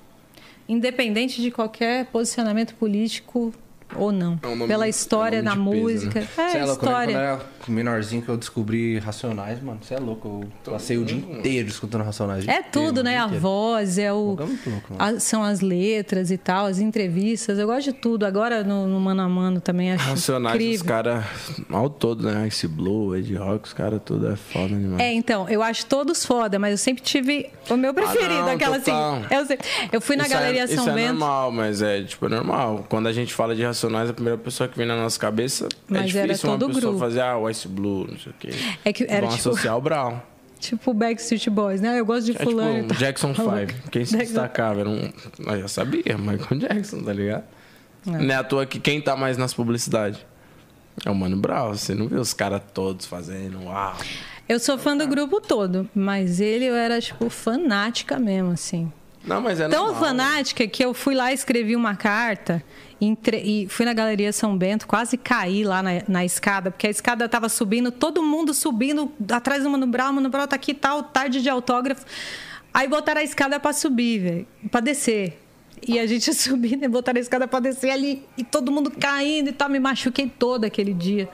Independente de qualquer posicionamento político, ou não. É um nome- Pela é história um da nome de peso, música. né? É, Cê é né? História. era menorzinho que eu descobri Racionais, mano. Você é louco. Eu passei o dia inteiro escutando Racionais. É tudo, né? A voz, é o. Lugar muito louco, mano. a- são as letras e tal, as entrevistas. Eu gosto de tudo. Agora no, no Mano a Mano também acho Racionais, os incrível. caras, ao todo, né? Ice Blue, Ed Rock, os caras tudo é foda demais. É, então, eu acho todos foda, mas eu sempre tive o meu preferido, Ah, não, aquela total. assim. Eu, sempre- eu fui na Isso Galeria é, São isso é Bento. normal, mas é, tipo, é normal. Quando a gente fala de Racionais, a primeira pessoa que vem na nossa cabeça é Mas era difícil todo uma pessoa grupo. fazer, ah, o Ice Blue, não sei o quê. É que era Vão tipo, associar o Brown. tipo Backstreet Boys, né? Eu gosto de É fulano. e tipo. Jackson 5. Quem se destacava era um... Eu já sabia, Michael Jackson, tá ligado? É. Não é à toa que quem tá mais nas publicidades é o Mano Brown. Você não vê os caras todos fazendo, uau. Eu sou fã do grupo todo, mas ele eu era, tipo, fanática mesmo, assim. Não, mas é Tão normal. fanática que eu fui lá, escrevi uma carta entre- e fui na Galeria São Bento, quase caí lá na, na escada, porque a escada tava subindo, todo mundo subindo atrás do Mano Brown, Mano Brown tá aqui tal, tarde de autógrafo. Aí botaram a escada pra subir, velho, pra descer. E a gente subindo e botaram a escada pra descer ali, e todo mundo caindo e tal, me machuquei toda aquele dia.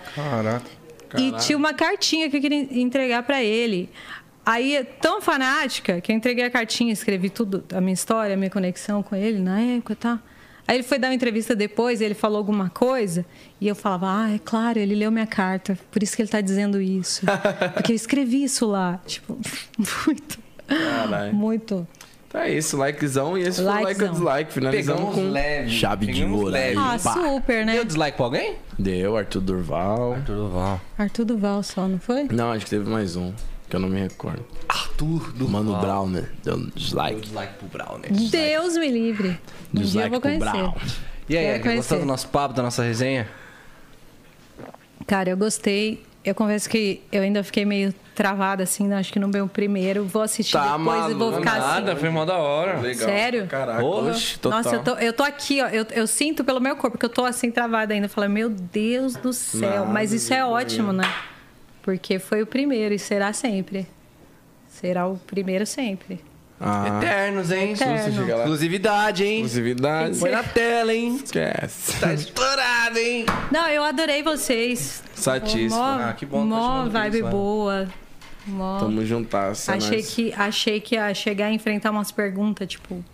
Caraca. E tinha uma cartinha que eu queria entregar pra ele. Aí, tão fanática, que eu entreguei a cartinha, escrevi tudo, a minha história, a minha conexão com ele na época, tá? Aí ele foi dar uma entrevista depois, ele falou alguma coisa, e eu falava, ah, é claro, ele leu minha carta, por isso que ele tá dizendo isso. Porque eu escrevi isso lá. Tipo, muito, Caralho. muito. Então é isso, likezão. E esse foi o like Likezão. ou dislike. Finalizamos Pegamos com... leve. Chave de ouro. Ah, pá. super, né? Deu dislike pra alguém? Deu, Arthur Durval. Tudo bom. Arthur Duval só, não foi? Não, acho que teve mais um, que eu não me recordo. Arthur do Mano Brown, né? Deu um Deu dislike. dislike pro Brown, né? Deus me livre. Um dia eu Dislike vou pro conhecer. Brown. E aí, Erika, gostou do nosso papo, da nossa resenha? Cara, eu gostei. Eu confesso que eu ainda fiquei meio travada, assim, acho que no meu primeiro. Vou assistir Tá depois e vou maluco, ficar Nada, assim. foi mó da hora. Legal. Sério? Caraca, oxe, total. Nossa, eu tô, eu tô aqui, ó. Eu, eu sinto pelo meu corpo que eu tô assim travada ainda. Eu falei, meu Deus do céu. Nada, Mas isso é ótimo, né? Porque foi o primeiro e será sempre. Será o primeiro sempre. Ah, Eternos, hein? Eterno. Exclusividade, hein? Exclusividade. Foi na tela, hein? Esquece. Tá estourado, hein? Não, eu adorei vocês. Mó, Ah, que bom que mó vibe isso, boa. Mó... Tamo juntas. é Achei nóis. que, achei que ia chegar a enfrentar umas perguntas, tipo.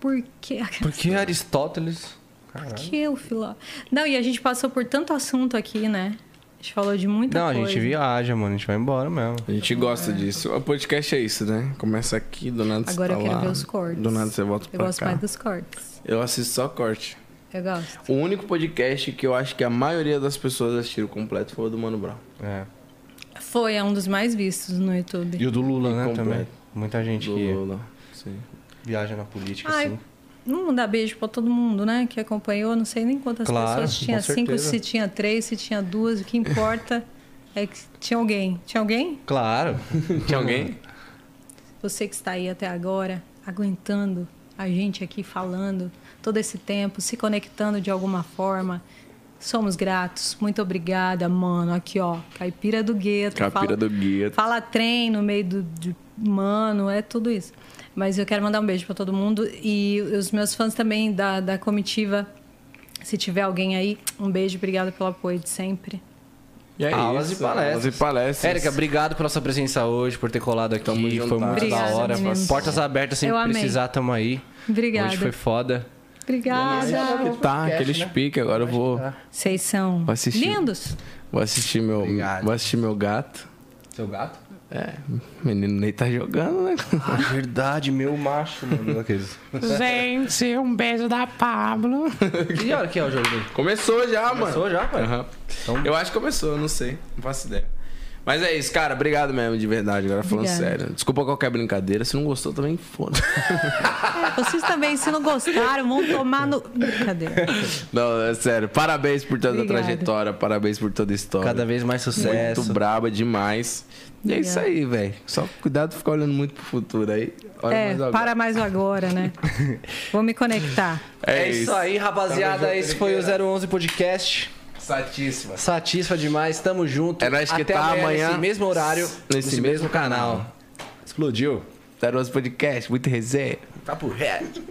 Por que? Porque Aristóteles. Por que o filó? Não, e a gente passou por tanto assunto aqui, né? A gente falou de muita Não, a coisa. gente viaja, mano. A gente vai embora mesmo. A gente gosta disso. O podcast é isso, né? Começa aqui, do nada Agora você eu tá quero lá, ver os cortes. Do nada você volta Eu pra gosto cá. mais dos cortes. Eu assisto só corte. Eu gosto. O único podcast que eu acho que a maioria das pessoas assistiram completo foi o do Mano Brown. É. Foi, é um dos mais vistos no YouTube. E o do Lula, né? completo. Também. Muita gente Do que Lula. Sim. viaja na política, Ai, assim. Vamos dar beijo pra todo mundo, né? Que acompanhou. Não sei nem quantas Claro, pessoas tinha. com Cinco, certeza. se tinha três, se tinha duas. O que importa é que tinha alguém. Tinha alguém? Claro. Tinha alguém? Você que está aí até agora, aguentando a gente aqui falando todo esse tempo, se conectando de alguma forma. Somos gratos. Muito obrigada, mano. Aqui, ó. Caipira do Gueto. Capira fala, do Guia. Fala trem no meio do, de mano, é tudo isso. Mas eu quero mandar um beijo para todo mundo e os meus fãs também da, da comitiva. Se tiver alguém aí, um beijo, obrigada pelo apoio de sempre. E é Aulas isso, e palestras. Aulas e palestras. Érica, obrigado pela sua presença hoje, por ter colado aqui. Tamo Foi juntas. muito Obrigada, da hora. meninos. Portas abertas sempre precisar, tamo aí. Obrigada. Hoje foi foda. Obrigada. Tá, aquele pique. Agora eu vou, Vocês são Vou assistir. lindos. vou assistir meu. Obrigado. Vou assistir meu gato. Seu gato? É, o menino nem tá jogando, né? Ah, verdade, meu macho, mano. Aqueles. Gente, um beijo da Pablo. Que hora que é o jogo dele? Começou já, mano. Começou já, pai? Aham. Então- Eu acho que começou, eu não sei. Não faço ideia. Mas é isso, cara. Obrigado mesmo, de verdade. Agora falando Obrigada. sério. Desculpa qualquer brincadeira. Se não gostou, também foda. É, vocês também, se não gostaram, vão tomar no. Brincadeira. não, é sério. Parabéns por toda Obrigada. a trajetória. Parabéns por toda a história. Cada vez mais sucesso. Muito braba demais. E é isso aí, velho. Só cuidado de ficar olhando muito pro futuro aí. Olha É, mais agora. para mais o agora, né? Vou me conectar. É, isso aí, rapaziada. Esse foi o 011 Podcast. Satíssima. Satisfa demais, tamo junto. É nóis que Até tá amanhã Nesse mesmo horário, nesse nesse, mesmo mesmo canal. Explodiu. Taroso Podcast, muito resenha. Papo reto.